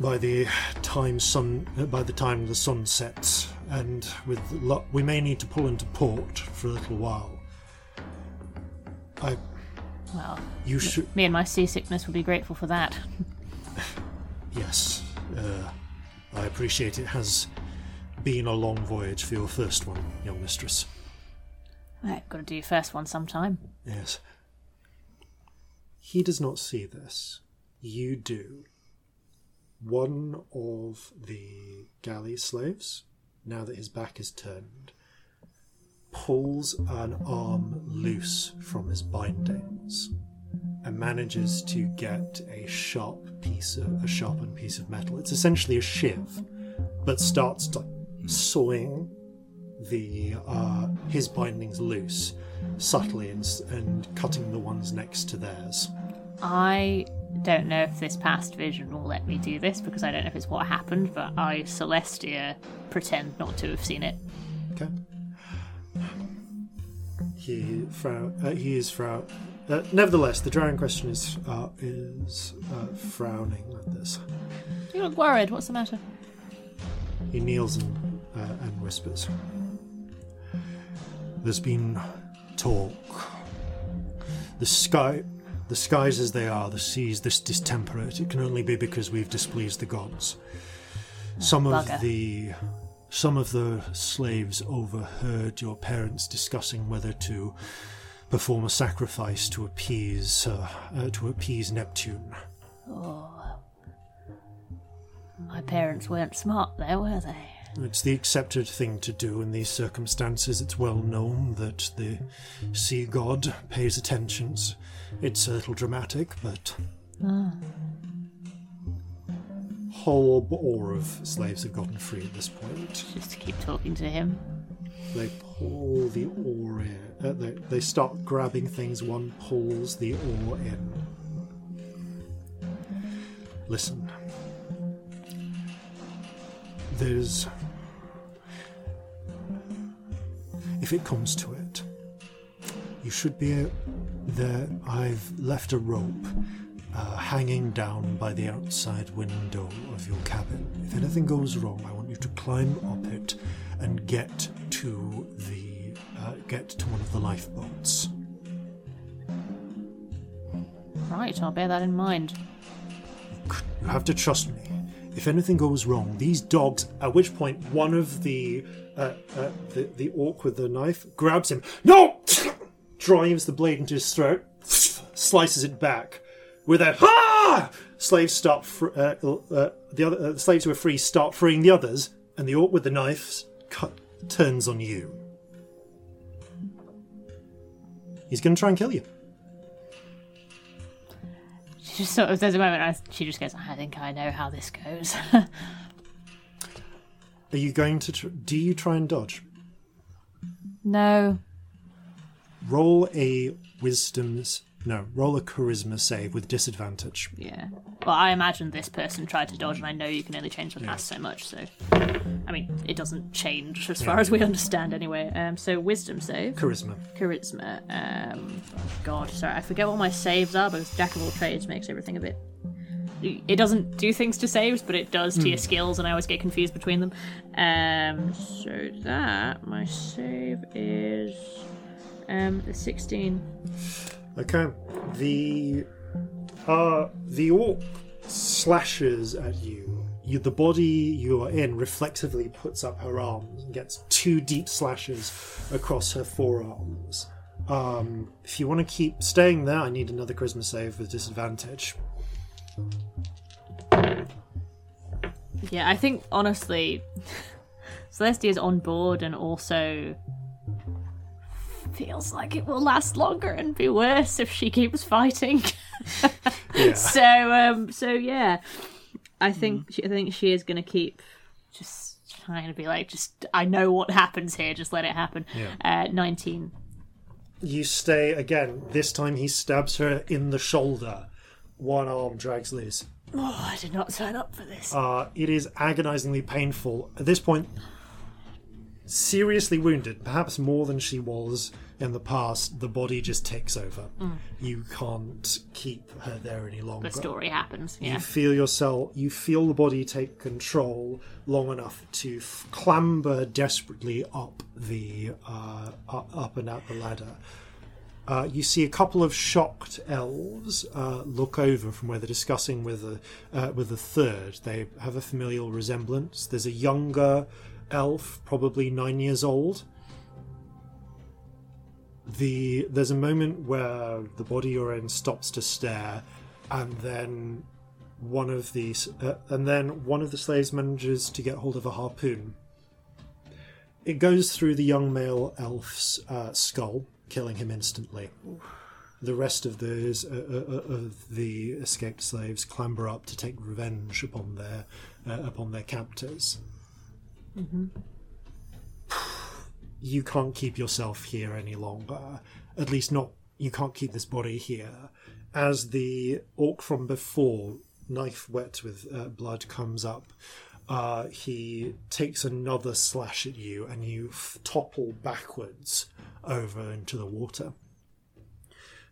S1: by the time sun by the time the sun sets. And with luck, we may need to pull into port for a little while. I,
S2: Well,
S1: you should.
S2: me and my seasickness would be grateful for that.
S1: Yes, uh, I appreciate it has been a long voyage for your first one, young mistress.
S2: Right, got to do your first one sometime.
S1: Yes. He does not see this. You do. One of the galley slaves, now that his back is turned, pulls an arm loose from his bindings and manages to get a sharp piece of a sharpened piece of metal. It's essentially a shiv, but starts to sawing the uh, his bindings loose subtly and, and cutting the ones next to theirs.
S2: I don't know if this past vision will let me do this because I don't know if it's what happened, but I, Celestia, pretend not to have seen it.
S1: Okay. He frown. Uh, he is frown. Uh, nevertheless, the drown question is uh, is uh, frowning at this.
S2: You look worried. What's the matter?
S1: He kneels and, uh, and whispers. There's been talk. The sky, the skies as they are, the seas this distemperate. It can only be because we've displeased the gods. Some of
S2: bugger.
S1: the, some of the slaves overheard your parents discussing whether to perform a sacrifice to appease, uh, uh, to appease Neptune.
S2: Oh, my parents weren't smart there, were they?
S1: It's the accepted thing to do in these circumstances. It's well known that the sea god pays attentions. It's a little dramatic, but. Whole or of slaves have gotten free at this point.
S2: Just to keep talking to him.
S1: They pull the oar in. Uh, they, they start grabbing things. One pulls the oar in. Listen. There's. If it comes to it, you should be there. I've left a rope uh, hanging down by the outside window of your cabin. If anything goes wrong, I want you to climb up it and get to the uh, get to one of the lifeboats.
S2: Right, I'll bear that in mind.
S1: You have to trust me. If anything goes wrong, these dogs. At which point, one of the uh, uh, the the orc with the knife grabs him. No, drives the blade into his throat, slices it back. With a ah, slaves start. Fr- uh, uh, the other uh, slaves who are free start freeing the others, and the orc with the knife cut, turns on you. He's going to try and kill you.
S2: She just sort of, there's a moment, I, she just goes, I think I know how this goes.
S1: Are you going to? Tr- do you try and dodge?
S2: no.
S1: Roll a wisdom's no. Roll a charisma save with disadvantage.
S2: Yeah. Well, I imagine this person tried to dodge, and I know you can only change the past so much, so. I mean, it doesn't change as far as we understand anyway. Um, so, wisdom save.
S1: Charisma.
S2: Charisma. Um, God, sorry, I forget what my saves are because Jack of all trades makes everything a bit. It doesn't do things to saves, but it does to your skills, and I always get confused between them. Um, so that my save is um the sixteen.
S1: Okay. The uh the orc slashes at you. You the body you are in reflexively puts up her arms and gets two deep slashes across her forearms. Um, if you want to keep staying there, I need another charisma save with disadvantage.
S2: Yeah, I think honestly, Celestia's on board and also feels like it will last longer and be worse if she keeps fighting.
S1: Yeah.
S2: so, um, so yeah, I think she, I think she is going to keep just trying to be like, just I know what happens here, just let it happen. Uh, Nineteen.
S1: You stay again. This time he stabs her in the shoulder. One arm drags loose.
S2: Oh, I did not sign up for this.
S1: Uh, it is agonizingly painful. At this point, seriously wounded, perhaps more than she was in the past, the body just takes over. You can't keep her there any longer.
S2: the story happens.
S1: You feel yourself, you feel the body take control long enough to f- clamber desperately up the uh, up and out the ladder. Uh, you see a couple of shocked elves uh, look over from where they're discussing with the uh, with the third. They have a familial resemblance. There's a younger elf, probably nine years old. The there's a moment where the body you're in stops to stare, and then one of these, uh, and then one of the slaves manages to get hold of a harpoon. It goes through the young male elf's uh, skull, killing him instantly. The rest of those uh, uh, uh, of the escaped slaves clamber up to take revenge upon their uh, upon their captors. You can't keep yourself here any longer. At least not. You can't keep this body here. As the orc from before, knife wet with uh, blood, comes up, uh, he takes another slash at you, and you f- topple backwards over into the water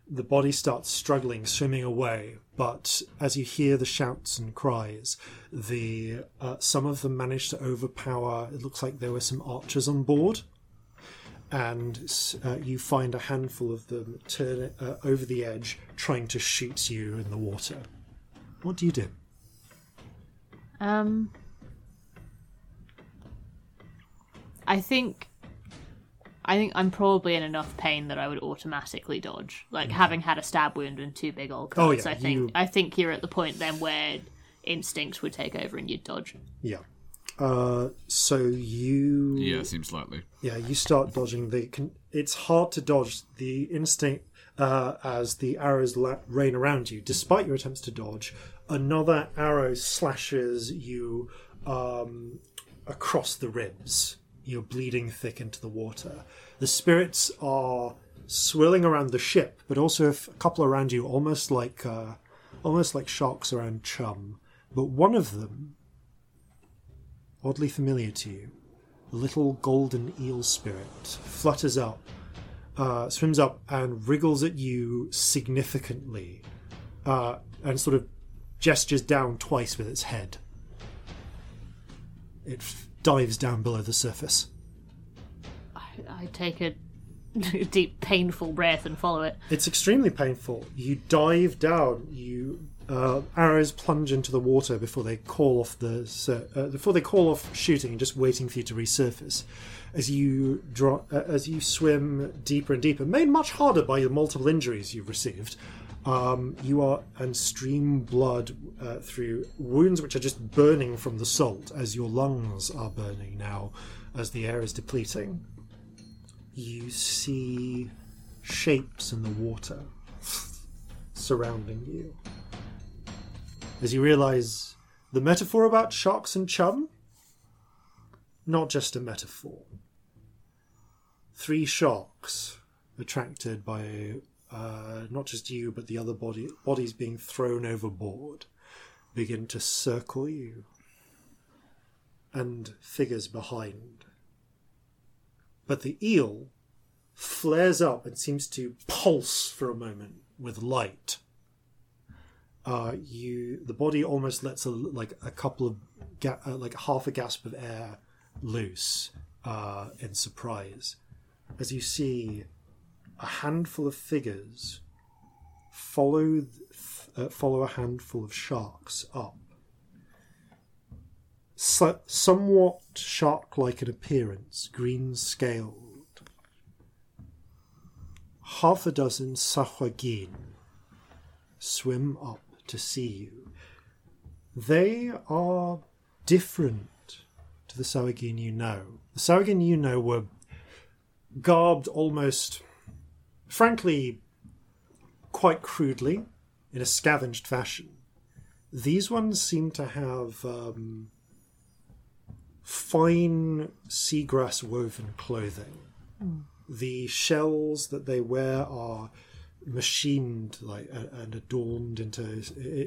S1: the body starts struggling, swimming away. But as you hear the shouts and cries, the uh, some of them manage to overpower. It looks like there were some archers on board, and uh, you find a handful of them turn uh, over the edge, trying to shoot you in the water. What do you do?
S2: Um, I think, I think I'm probably in enough pain that I would automatically dodge. Like having had a stab wound and two big old
S1: Oh,
S2: cuts.
S1: yeah,
S2: I think
S1: you-
S2: I think you're at the point then where instinct would take over and you'd dodge.
S1: Yeah. Uh, so you
S4: Yeah, seems likely.
S1: Yeah, you start dodging. The can, it's hard to dodge the instinct uh, as the arrows la- rain around you. Despite your attempts to dodge, another arrow slashes you um, across the ribs. You're bleeding thick into the water. The spirits are swirling around the ship, but also a couple around you, almost like uh, almost like sharks around chum. But one of them, oddly familiar to you, a little golden eel spirit flutters up, uh, swims up, and wriggles at you significantly, uh, and sort of gestures down twice with its head. It f- dives down below the surface.
S2: I take a deep, painful breath and follow it.
S1: It's extremely painful. You dive down. You uh, arrows plunge into the water before they call off the uh, before they call off shooting and just waiting for you to resurface. As you draw, uh, as you swim deeper and deeper, made much harder by the multiple injuries you've received. Um, you are and stream blood uh, through wounds which are just burning from the salt, as your lungs are burning now, as the air is depleting. You see shapes in the water surrounding you. As you realize the metaphor about sharks and chum, not just a metaphor. Three sharks attracted by uh, not just you but the other body bodies being thrown overboard begin to circle you and figures behind. But the eel flares up and seems to pulse for a moment with light. Uh, you, the body almost lets a, like a couple of, ga- uh, like half a gasp of air loose uh, in surprise, as you see a handful of figures follow th- uh, follow a handful of sharks up. So, somewhat shark-like in appearance, green scaled half a dozen Sahuagin swim up to see you. They are different to the Sahuagin you know. The Sahuagin you know were garbed almost, frankly, quite crudely, in a scavenged fashion. These ones seem to have um, fine seagrass woven clothing. The shells that they wear are machined like uh, and adorned into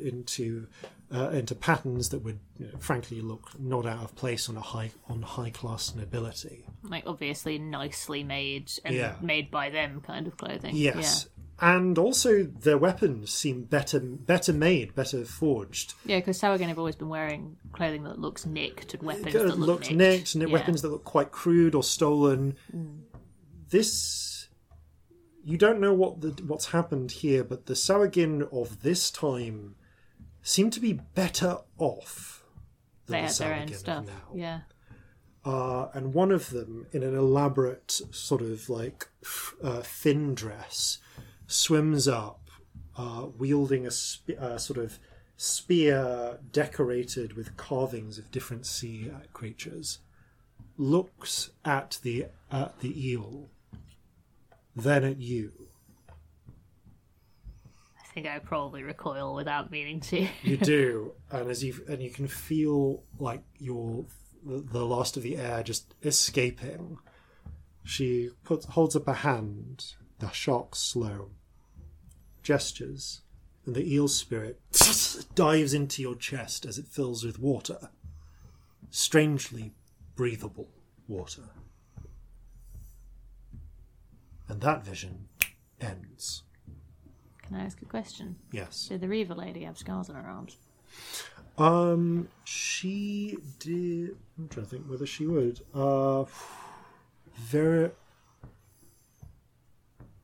S1: into uh, into patterns that would you know, frankly look not out of place on a high on high class nobility.
S2: Like obviously nicely made and
S1: Yeah.
S2: made by them kind of clothing.
S1: Yes. And also their weapons seem better better made, better forged.
S2: Yeah, because Sahuagin have always been wearing clothing that looks nicked and weapons that look nicked.
S1: nicked, and
S2: Yeah.
S1: weapons that look quite crude or stolen. This you don't know what the what's happened here, but the Sahuagin of this time seem to be better off than
S2: They
S1: the
S2: had their own stuff.
S1: now.
S2: Yeah.
S1: uh, and one of them, in an elaborate sort of like uh, fin dress, swims up, uh, wielding a spe- uh, sort of spear decorated with carvings of different sea creatures. Looks at the at the eel, then at you.
S2: I think I probably recoil without meaning to.
S1: You do, and as you and you can feel like your the, the last of the air just escaping. She puts holds up a hand. The shock slow. Gestures, and the eel spirit dives into your chest as it fills with water. Strangely breathable water. And that vision ends.
S2: Can I ask a question?
S1: Yes.
S2: Did the Reaver lady have scars on her arms?
S1: Um, she did. I'm trying to think whether she would. Uh, very.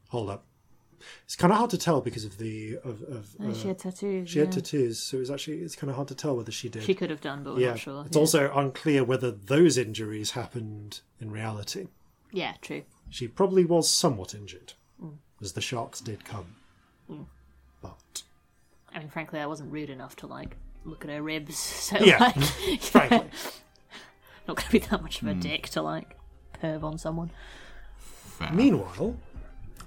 S1: Hold up. It's kind of hard to tell because of the of. of uh,
S2: she had tattoos.
S1: she had
S2: yeah.
S1: tattoos, so it's actually it's kind of hard to tell whether she did.
S2: She could have done, but we're
S1: yeah,
S2: not sure.
S1: it's
S2: yeah.
S1: also unclear whether those injuries happened in reality.
S2: Yeah, true.
S1: She probably was somewhat injured,
S2: Mm.
S1: as the sharks did come. But
S2: I mean, frankly, I wasn't rude enough to like look at her ribs, so
S1: Yeah,
S2: like,
S1: frankly,
S2: not going to be that much of a dick to like perv on someone.
S4: Fair.
S1: meanwhile,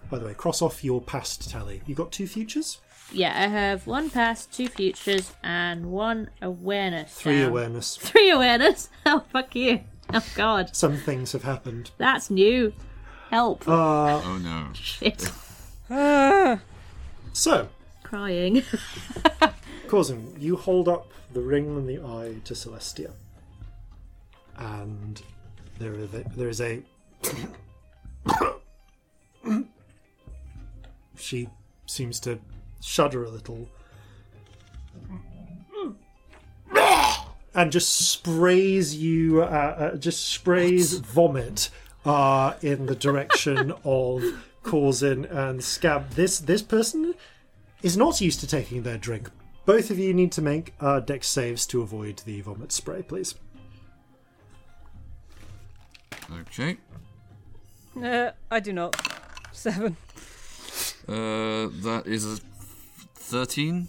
S1: by the way, cross off your past tally. You got two futures.
S2: Yeah, I have one past, two futures, and one awareness.
S1: Three
S2: down.
S1: awareness.
S2: Three awareness. Oh fuck you. Oh god,
S1: Some things have happened.
S2: that's new. Help!
S1: Uh,
S4: Oh no.
S2: Shit.
S1: so,
S2: Crying.
S1: Corzin, you hold up the ring and the eye to Celestia. And there is a, there is a she seems to shudder a little and just sprays you uh, uh, just sprays vomit uh, in the direction of Corzin and Scamp. This this person is not used to taking their drink. Both of you need to make uh, dex saves to avoid the vomit spray, please.
S4: Okay.
S3: Uh, I do not. Seven.
S4: Uh, that is a thirteen.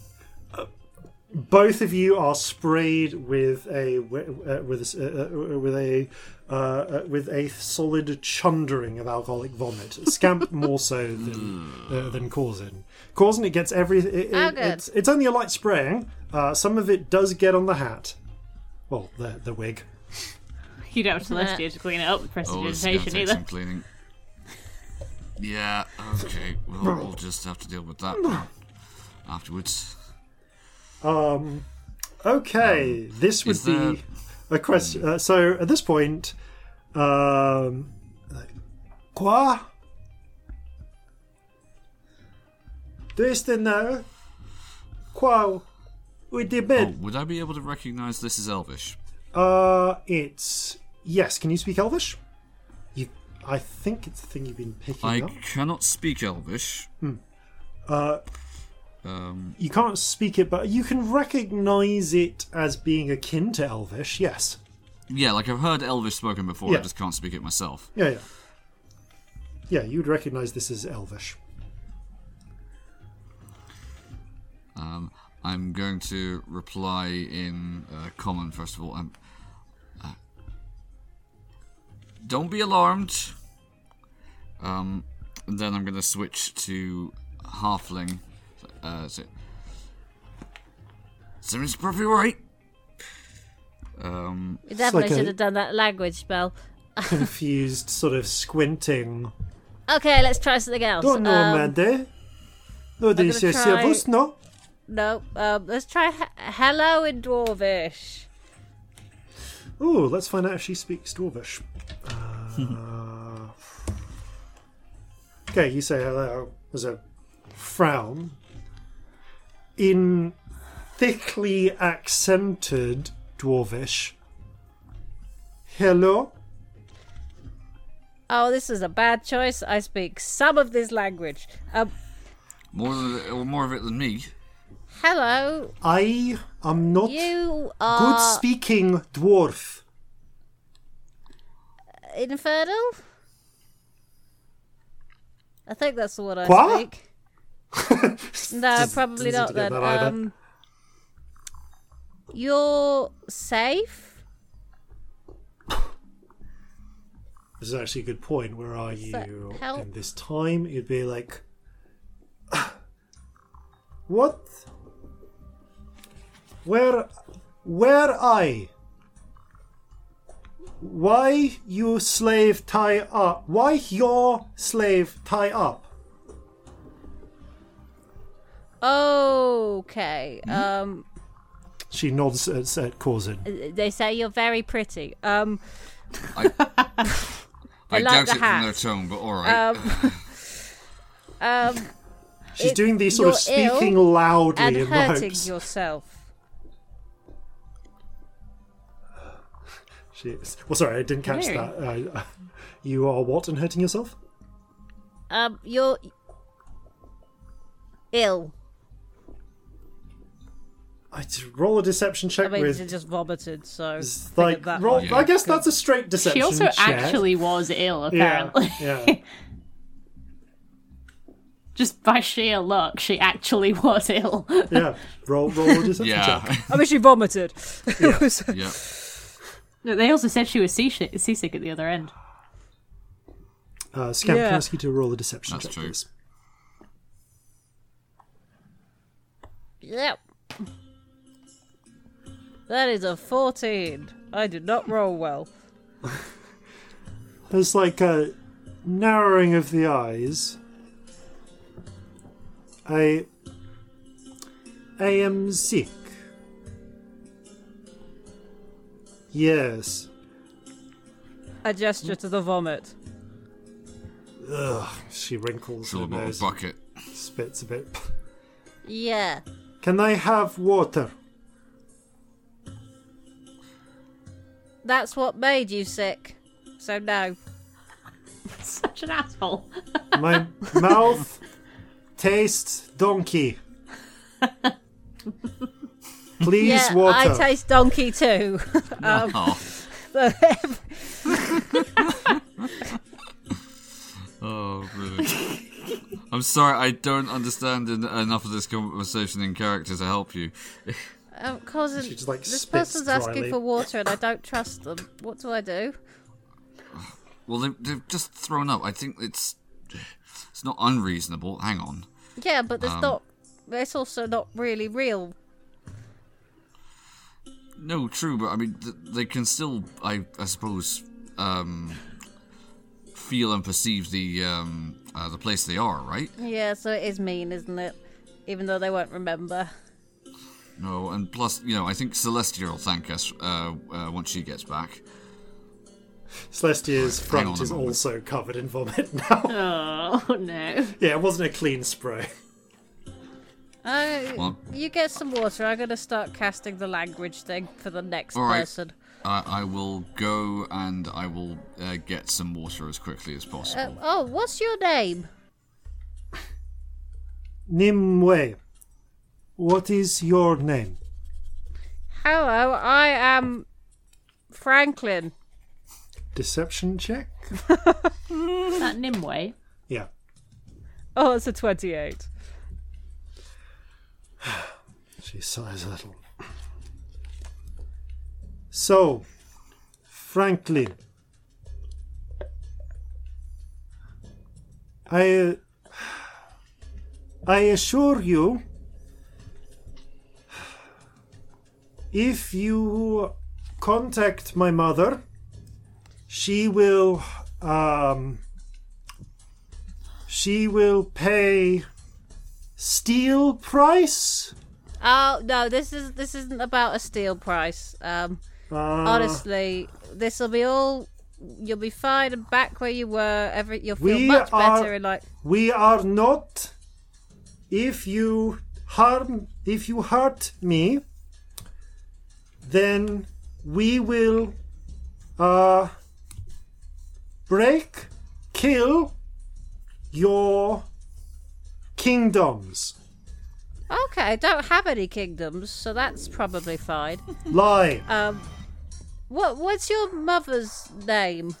S1: Both of you are sprayed with a uh, with a, uh, with a uh, uh, with a solid chundering of alcoholic vomit. Scamp more so than uh, than Corzin. Corzin, it gets every. It, it-
S3: Oh, good.
S1: It's, it's only a light spraying. Uh, some of it does get on the hat. Well, the the wig.
S2: you don't have Celestia to clean it up with
S4: Oh, this is gonna
S2: prestidigitation
S4: take
S2: either.
S4: some cleaning. Yeah. Okay. Well, we'll just have to deal with that afterwards.
S1: Um, okay, this would be
S4: there-
S1: a question. Uh, so at this point, um, quoi? This now? Quoi? We did
S4: Oh, would I be able to recognise this as Elvish?
S1: Uh, it's yes. Can you speak Elvish? You, I think it's the thing you've been picking
S4: I
S1: up.
S4: cannot speak Elvish. Hmm.
S1: Uh,
S4: Um,
S1: you can't speak it, but you can recognize it as being akin to Elvish. Yes.
S4: yeah, like I've heard Elvish spoken before.
S1: Yeah.
S4: I just can't speak it myself.
S1: Yeah, yeah. Yeah, you would recognize this as Elvish.
S4: Um, I'm going to reply in uh, common first of all. Um, don't be alarmed. Um, then I'm going to switch to halfling. Uh, so, Seems probably right. Um,
S7: We definitely
S1: like a-
S7: should have done that language spell.
S1: Confused, sort of squinting.
S7: Okay, let's try something else.
S1: Don't know,
S7: Um,
S1: Amanda. No, this is
S7: try-
S1: Servus, no?
S7: No, um, let's try he- hello in Dwarvish.
S1: Oh, let's find out if she speaks Dwarvish. Uh, okay, you say hello. There's a frown. In thickly accented Dwarvish. Hello?
S7: Oh, this is a bad choice. I speak some of this language. Um,
S4: more than, or more of it than me.
S7: hello,
S1: I am not
S7: you are good
S1: speaking dwarf.
S7: infernal. I think that's the one I
S1: Quoi?
S7: speak. No, probably
S1: doesn't
S7: then. Um, you're safe.
S1: This is actually a good point. Where are you in this time? You'd be like, what? Where, where I? Why you slave tie up? Why your slave tie up?
S7: Okay.
S1: Hmm?
S7: Um,
S1: She nods at, at Corzin.
S7: they say you're very pretty. Um,
S4: I, I
S7: like
S4: doubt
S7: the
S4: it from their tone, but alright.
S7: um, um,
S1: She's
S7: it-
S1: doing the sort of
S7: you're ill
S1: speaking loudly
S7: and
S1: in the
S7: hurting
S1: hopes.
S7: yourself.
S1: She is. Well, sorry, I didn't catch
S2: Very.
S1: that. Uh, you are what and hurting yourself?
S7: Um, you're ill.
S1: I just roll a deception check
S3: I mean,
S1: with
S3: she just vomited, so
S1: like
S3: that
S1: roll, I guess
S3: good.
S1: that's a straight deception
S2: She also
S1: check.
S2: actually was ill, apparently.
S1: yeah.
S2: Just by sheer luck, she actually was ill.
S1: yeah. Roll roll a deception
S4: yeah.
S1: check.
S3: I mean, she vomited. It was-
S4: yeah.
S2: No, they also said she was seasick, seasick at the other end.
S1: Uh, Scamp, can I ask you to roll a deception
S4: That's
S1: check,
S4: true.
S1: please?
S7: Yep. That is a 14.
S3: I did not roll well.
S1: There's like a narrowing of the eyes. I I am um, sick. Yes.
S3: A gesture to the vomit.
S1: Ugh. She wrinkles
S4: Fill
S1: her
S4: a bottle
S1: nose,
S4: bucket.
S1: spits a bit.
S7: Yeah.
S1: Can I have water?
S7: That's what made you sick. So no.
S2: Such an asshole.
S1: My mouth tastes donkey. Please,
S7: yeah,
S1: water.
S7: I taste donkey too. um,
S4: Oh.
S7: so
S4: Oh, really? I'm sorry, I don't understand en- enough of this conversation in character to help you.
S7: Um, Corzin
S1: She just, like,
S7: this
S1: spits
S7: person's asking for water and I don't trust them. What do I do?
S4: Well, they, they've just thrown up. I think it's it's not unreasonable. Hang on.
S7: Yeah, but it's
S4: Um,
S7: not. It's also not really real.
S4: No, true, but I mean, th- they can still, I, I suppose, um, feel and perceive the um, uh, the place they are, right?
S7: Yeah, so it is mean, isn't it? Even though they won't remember.
S4: No, and plus, you know, I think Celestia will thank us uh, uh, once she gets back.
S1: Celestia's
S4: Hang
S1: front
S4: on a
S1: is
S4: moment.
S1: also covered in vomit now.
S2: Oh no.
S1: yeah, it wasn't a clean spray.
S7: Uh,
S4: Well-
S7: you get some water. I'm gonna start casting the language thing for the next
S4: All right.
S7: person.
S4: I, I will go and I will uh, get some water as quickly as
S7: Uh,
S4: possible.
S7: oh, what's your name?
S1: Nimue, what is your name?
S7: Hello, I am Franklin.
S1: Deception check?
S2: That Nimue.
S1: Yeah.
S3: Oh, it's a 28.
S1: She sighs a little. So, Franklin, I I assure you if you contact my mother she will um she will pay steel price
S7: Oh no, this is this isn't about a steel price. Um,
S1: uh,
S7: honestly, this will be all. You'll be fine and back where you were. Every you'll feel much
S1: are-
S7: better. And like,
S1: we are not if you harm if you hurt me then we will uh break kill your kingdoms
S7: okay, I don't have any kingdoms, so that's probably fine.
S1: lie
S7: Um, what what's your mother's name?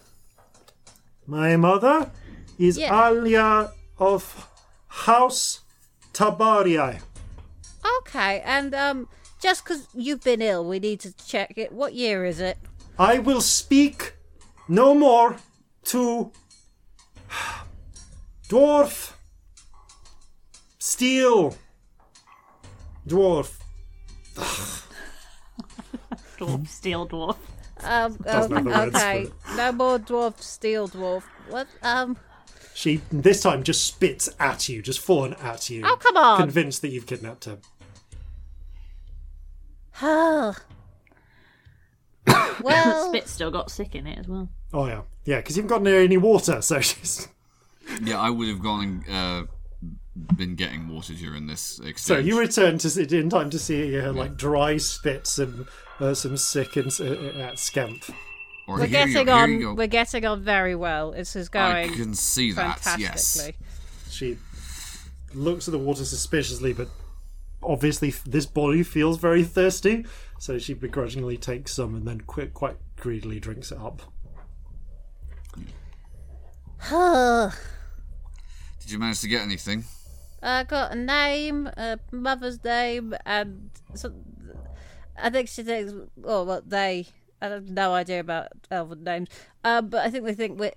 S1: my mother is
S7: Yeah.
S1: alia of house tabarii
S7: Okay, and um, just because you've been ill, we need to check it. What year is it?
S1: I will speak no more to dwarf steel dwarf.
S2: Dwarf, steel dwarf.
S7: Um, um,
S1: the words
S7: okay, no more dwarf, steel dwarf. What? Um,
S1: She this time just spits at you, just fallen at you.
S7: Oh, come on.
S1: Convinced that you've kidnapped her.
S7: Oh. well,
S2: Spit still got sick in it as well.
S1: Oh yeah, yeah, because you haven't got near any water, so she's.
S4: Yeah, I would have gone and uh, been getting water during this exchange.
S1: So you return to sit in time to see her like dry spits and uh, some sick and uh, at scamp.
S4: Or
S7: we're getting
S4: go, here you
S7: on. We're getting on very well. This is going.
S4: I
S7: going
S4: can see that. Yes.
S1: She looks at the water suspiciously, but obviously this body feels very thirsty, so she begrudgingly takes some and then quite, quite greedily drinks it up.
S4: Did you manage to get anything?
S7: I got a name, a mother's name, and some, I think she thinks. Oh, well, they. I have no idea about elven names. Um, but I think they think we're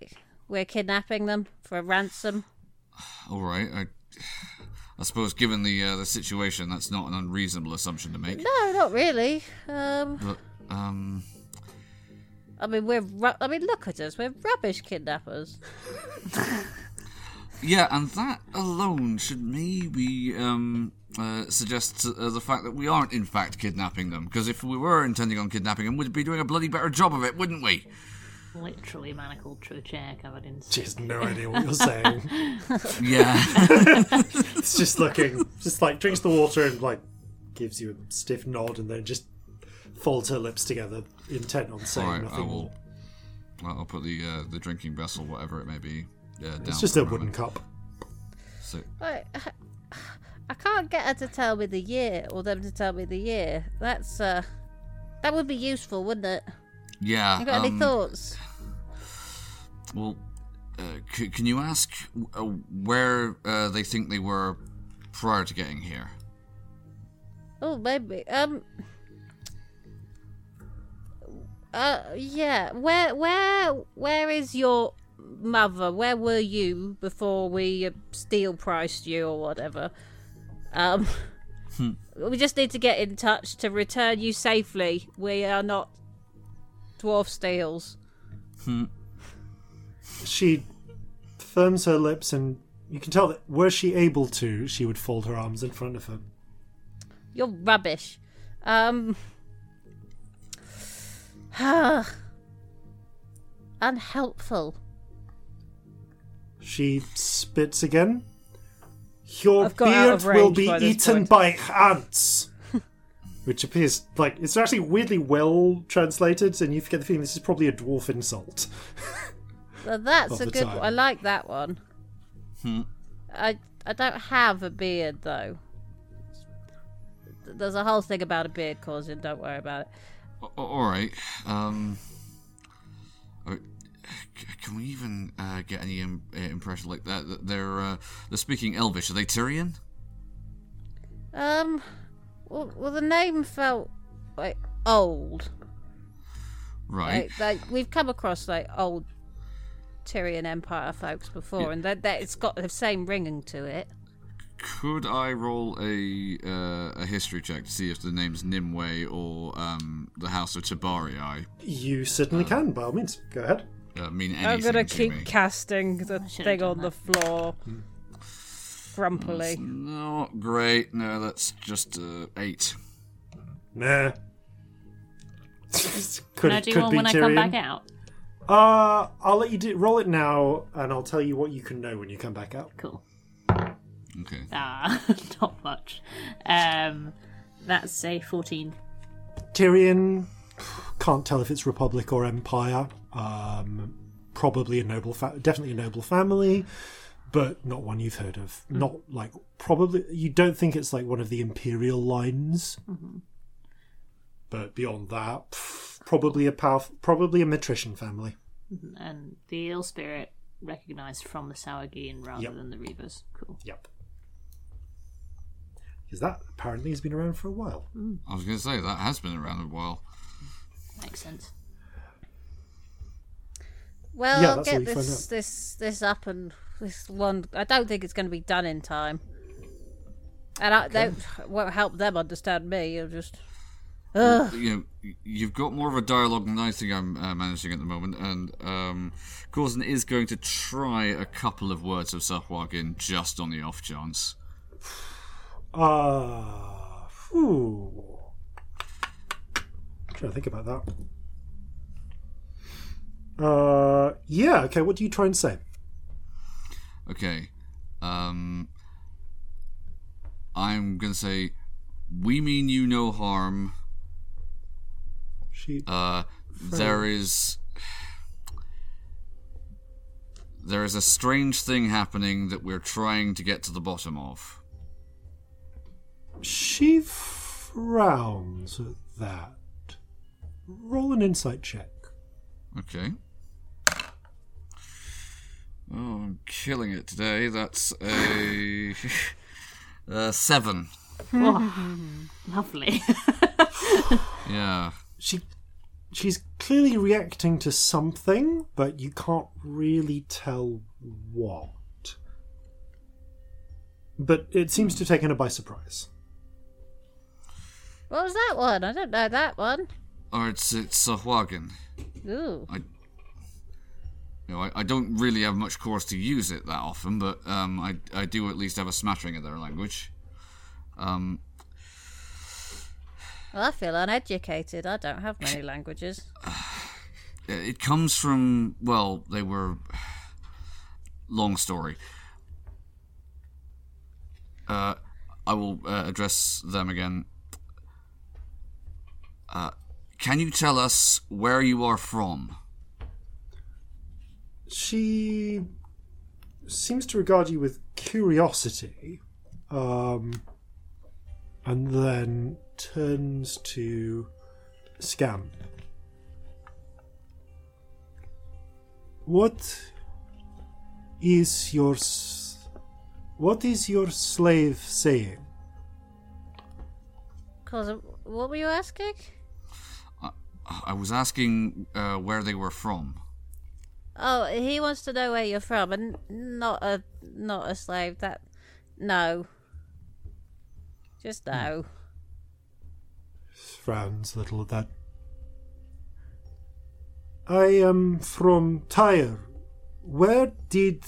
S7: we're kidnapping them for a ransom.
S4: All right. I, I suppose, given the uh, the situation, that's not an unreasonable assumption to make.
S7: No, not really. Um,
S4: But um,
S7: I mean, we're. Ru- I mean, look at us. We're rubbish kidnappers.
S4: yeah, and that alone should maybe um uh, suggest uh, the fact that we aren't in fact kidnapping them. Because if we were intending on kidnapping them, we'd be doing a bloody better job of it, wouldn't we?
S2: Literally manacled to a chair covered in
S1: She has no idea what you're saying.
S4: Yeah.
S1: It's just looking, just like drinks the water and like gives you a stiff nod and then just folds her lips together, intent on saying
S4: All right. I
S1: nothing
S4: will.
S1: more.
S4: I'll I'll put the uh, the drinking vessel, whatever it may be, uh, down.
S1: It's just a
S4: a
S1: wooden
S4: moment.
S1: cup.
S4: So,
S7: Right. I can't get her to tell me the year, or them to tell me the year. That's uh, that would be useful, wouldn't it?
S4: Yeah.
S7: You got any
S4: um,
S7: thoughts?
S4: Well, uh, c- can you ask uh, where uh, they think they were prior to getting here?
S7: Oh, maybe. Um. Uh, yeah. Where, where, where is your mother? Where were you before we uh, steel priced you or whatever? Um. We just need to get in touch to return you safely. We are not dwarf steels.
S1: She firms her lips and you can tell that were she able to, she would fold her arms in front of her.
S7: You're rubbish. Um. Unhelpful.
S1: She spits again. Your
S7: I've got out of
S1: beard will be eaten
S7: point.
S1: by ants. Which appears like it's actually weirdly well translated, and you forget the feeling this is probably a dwarf insult.
S7: Well, that's a good.
S1: time.
S7: I like that one.
S4: Hmm.
S7: I I don't have a beard though. There's a whole thing about a beard causing. Don't worry about it.
S4: All right. Um, uh, can we even uh, get any Im- uh, impression like that? that They're uh, they're speaking Elvish. Are they Tyrian?
S7: Um. Well, well the name felt like old.
S4: Right.
S7: Like, like we've come across like old Tyrian Empire folks before, and that, that it's got the same ringing to it.
S4: Could I roll a uh, a history check to see if the name's Nimue or um, the House of Tabarii
S1: You certainly can, by all means. Go ahead.
S4: uh, mean anything
S3: I'm gonna
S4: to
S3: keep
S4: me?
S3: casting the thing
S2: done
S3: on the floor. Grumpily.
S4: Not great. No, that's just uh, eight.
S1: Nah. could,
S2: Can I do
S1: could
S2: one
S1: be
S2: when I
S1: Tyrion.
S2: come back out?
S1: Uh, I'll let you do, roll it now, and I'll tell you what you can know when you come back out.
S2: Cool.
S4: Okay.
S2: Ah, not much. Um, that's a 14.
S1: Tyrion can't tell if it's Republic or Empire. Um, probably a noble, fa- definitely a noble family, but not one you've heard of. Hmm. Not like probably you don't think it's like one of the imperial lines. Mm-hmm. But beyond that, pff, probably a powerful, probably a matrician family. Mm-hmm.
S2: And the ill spirit recognized from the Sahuagin rather
S1: Yep.
S2: than the Reavers. Cool.
S1: Yep. Because that apparently has been around for a while. Mm.
S4: I was going to say that has been around a while.
S2: Makes sense.
S7: Well,
S1: Yeah,
S7: I'll get this this this up and this one. I don't think it's going to be done in time, and I, that won't help them understand me. You'll just Ugh.
S4: You know, you've got more of a dialogue than I think I'm uh, managing at the moment, and um, Corzin is going to try a couple of words of Sahuagin just on the off chance.
S1: Ah, phew. Trying to think about that. Uh, yeah. Okay. What do you try and say?
S4: Okay. Um, I'm going to say, we mean you no harm.
S1: She.
S4: Uh, there is. There is a strange thing happening that we're trying to get to the bottom of.
S1: She frowns at that. Roll an insight check.
S4: Okay. Oh, I'm killing it today. That's a. uh, seven.
S2: Lovely.
S4: Yeah.
S1: She. She's clearly reacting to something, but you can't really tell what. But it seems to have taken her by surprise.
S7: what was that one? I don't know that one.
S4: Or it's it's Sahuagin.
S7: Ooh.
S4: You know, I, I don't really have much course to use it that often, but um, I I do at least have a smattering of their language. Um,
S7: Well, I feel uneducated. I don't have many languages.
S4: it comes from well, they were long story. Uh, I will uh, address them again. Uh, can you tell us where you are from?
S1: She seems to regard you with curiosity um, and then turns to Scamp. What is your what is your slave saying?
S7: Cause what were you asking?
S4: I was asking uh, where they were from.
S7: Oh, he wants to know where you're from, and not a not a slave. That no, just no.
S1: frowns a little at that. I am from Tyre. Where did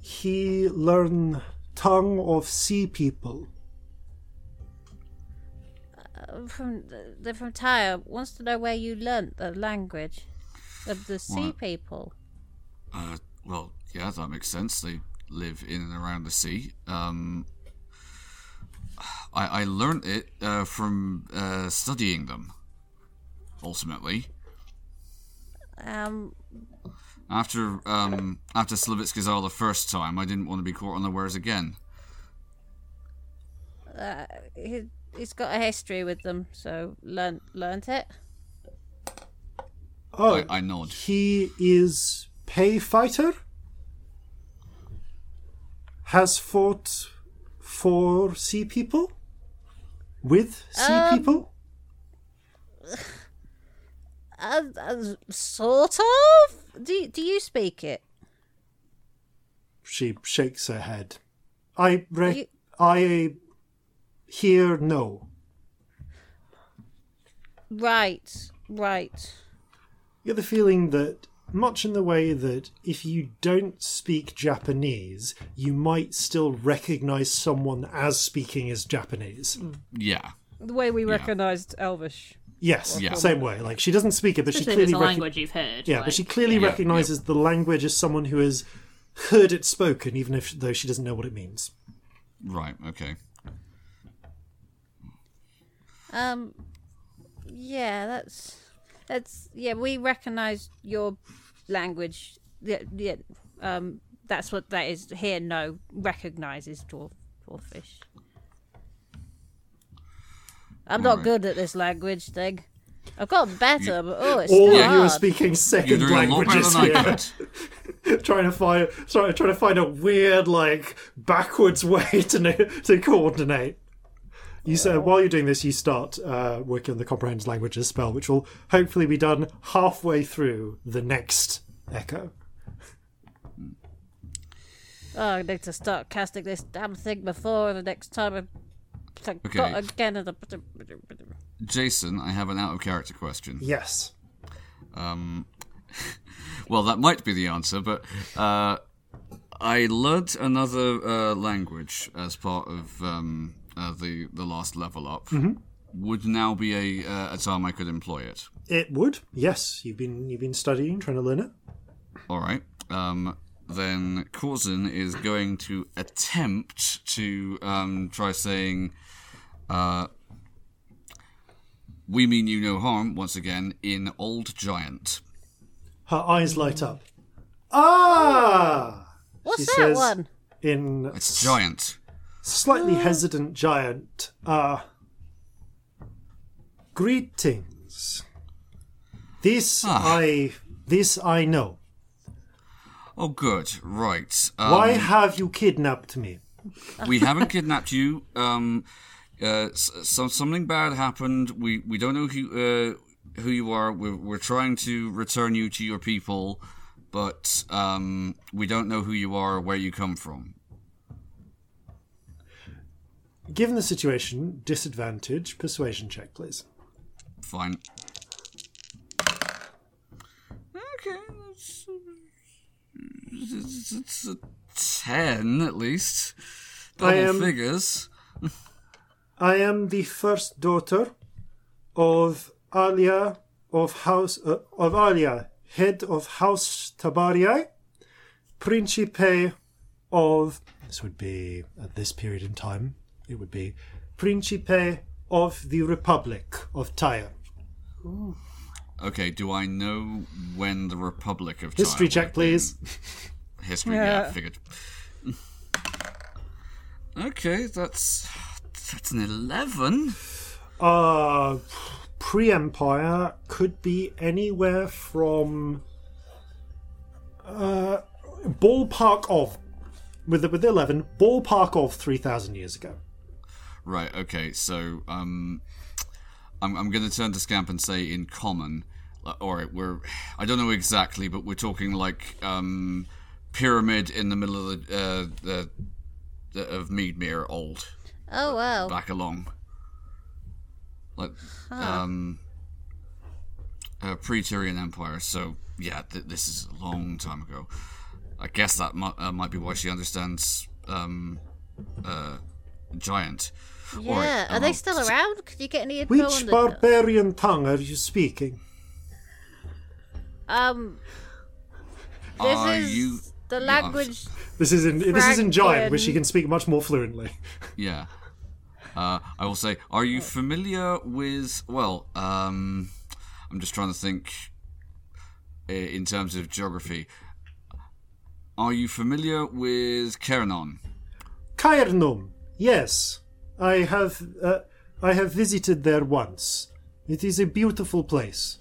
S1: he learn tongue of sea people?
S7: Uh, From they're from Tyre. Wants to know where you learnt the language of the sea
S4: What?
S7: people.
S4: Uh, well, yeah, that makes sense. They live in and around the sea. Um, I, I learnt it uh, from uh, studying them. Ultimately,
S7: Um,
S4: after um, after Slavitskazar the first time, I didn't want to be caught unawares again.
S7: uh, he he's got a history with them, so learnt learnt it.
S1: Oh,
S4: I, I nod.
S1: he is pay fighter. Has fought for sea people. With sea
S7: Um,
S1: people.
S7: Uh, uh, sort of. Do do you speak it?
S1: She shakes her head. I re-
S7: You-
S1: I hear no.
S7: Right, right.
S1: You get the feeling that much in the way that if you don't speak Japanese, you might still recognize someone as speaking as Japanese.
S4: Yeah.
S3: The way we recognised Elvish.
S1: Yes,
S4: Yeah.
S1: same way. Like she doesn't speak it, but
S2: Especially
S1: she clearly
S2: a
S1: rec-
S2: language you've heard.
S1: Yeah,
S2: like-
S1: but she clearly
S4: Yeah,
S1: recognizes the language as someone who has heard it spoken, even if though she doesn't know what it means.
S4: Right. Okay.
S7: Um, yeah, that's that's yeah. We recognise your language. Yeah, yeah. Um, that's what that is. Here, no, recognises dwarf dwarfish. I'm not
S4: Alright.
S7: good at this language thing. I've gotten better, but oh, it's
S1: All
S7: still
S1: of you are speaking second
S4: doing a lot better
S1: languages here. trying to find sorry, trying to find a weird like backwards way to na- to coordinate. You said while you're doing this, you start uh, working on the comprehend languages spell, which will hopefully be done halfway through the next echo.
S7: Oh, I need to start casting this damn thing before the next time I forgot
S4: Okay.
S7: again. at the-
S4: Jason, I have an out of character question.
S1: Yes.
S4: Um, well, that might be the answer, but uh, I learnt another uh, language as part of um, uh, the the last level up. Would now be a uh, a time I could employ it.
S1: It would. Yes, you've been you've been studying, trying to learn it.
S4: All right. Um, then Corzin is going to attempt to um, try saying, uh, "We mean you no harm." Once again, in Old Giant.
S1: Her eyes light up. Ah!
S7: What's
S1: She
S7: that
S1: says-
S7: one?
S1: In
S4: It's giant.
S1: Slightly hesitant giant. Uh, greetings. This
S4: Ah.
S1: I this I know.
S4: Oh, good. Right. Um,
S1: Why have you kidnapped me?
S4: we haven't kidnapped you. Um, uh, so something bad happened. We we don't know who uh, who you are. We're we're trying to return you to your people, but um, we don't know who you are or where you come from.
S1: Given the situation, disadvantage, persuasion check, please.
S4: Fine. Okay, it's, it's, it's a ten at least. Double
S1: I am-
S4: figures.
S1: I am the first daughter of Alia of House uh, of Alia, head of House Tabarii, Principe of this would be at this period in time. It would be Principe of the Republic of Tyre.
S4: Okay, do I know when the Republic of
S1: History
S4: Tyre
S1: check,
S4: would
S1: please.
S4: been? History, yeah,
S3: Yeah.
S4: figured. Okay, that's that's an eleven.
S1: Uh, pre-Empire could be anywhere from uh, ballpark of with the, with the eleven ballpark of three thousand years ago.
S4: Right. Okay. So, um, I'm I'm going to turn to Scamp and say in common. All right, we're I don't know exactly, but we're talking like um, pyramid in the middle of the uh, the, the of Meadmere old
S7: Oh wow.
S4: back along, like um, uh, pre-Tyrian Empire. So yeah, th- this is a long time ago. I guess that uh, might be why she understands um, uh, giant.
S7: Yeah,
S4: All right,
S7: are they still around? Could you get any info
S1: Which
S7: on the?
S1: barbarian tongue are you speaking?
S7: Um, this
S4: Are
S7: is
S4: you-
S7: the
S4: yeah,
S7: language.
S1: This is in this is in Giant, which she can speak much more fluently.
S4: Yeah. Uh, I will say, are you familiar with? Well, um, I'm just trying to think uh, in terms of geography. Are you familiar with Kernon?
S1: Cairnum, yes, I have uh, I have visited there once. It is a beautiful place.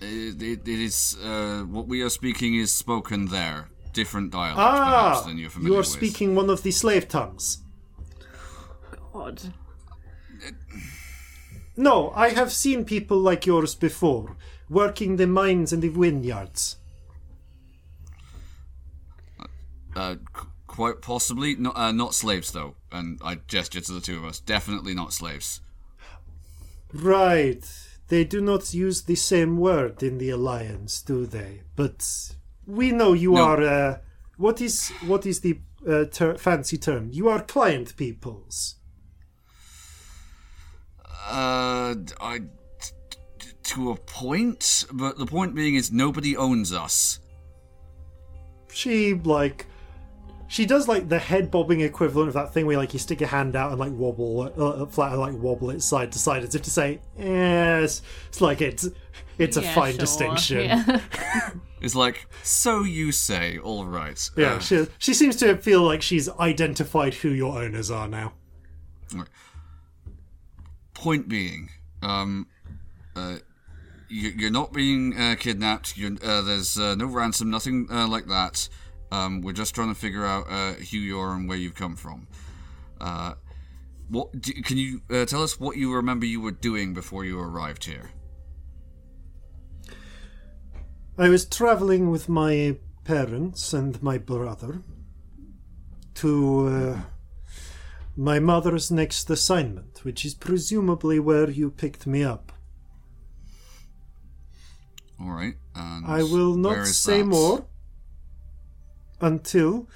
S4: It, it, it is uh, what we are speaking is spoken there. Different dialect, perhaps,
S1: Ah,
S4: than you're familiar
S1: you are
S4: with.
S1: speaking one of the slave tongues.
S2: God.
S1: No, I have seen people like yours before. working the mines and the vineyards?
S4: Uh, qu- quite possibly, not uh, not slaves though. And I gesture to the two of us. Definitely not slaves.
S1: Right. They do not use the same word in the alliance, do they? But we know you
S4: No.
S1: are. Uh, what is what is the uh, ter- fancy term? You are client peoples.
S4: Uh, I t- to a point, but the point being is nobody owns us.
S1: She like. She does like the head bobbing equivalent of that thing where like you stick your hand out and like wobble uh, flat and like wobble it side to side as if to say yes. It's like it's it's a fine
S2: sure.
S1: distinction.
S2: Yeah.
S4: It's like, so you say, all right.
S1: Yeah,
S4: Uh,
S1: she she seems to feel like she's identified who your owners are now.
S4: point being, um, uh, you, you're not being uh, kidnapped. You're, uh, there's uh, no ransom, nothing uh, like that. Um, we're just trying to figure out uh, who you are and where you've come from. Uh, what do, can you uh, tell us what you remember you were doing before you arrived here?
S1: I was traveling with my parents and my brother to uh, my mother's next assignment, which is presumably where you picked me up.
S4: All right.
S1: I will not say
S4: that?
S1: more until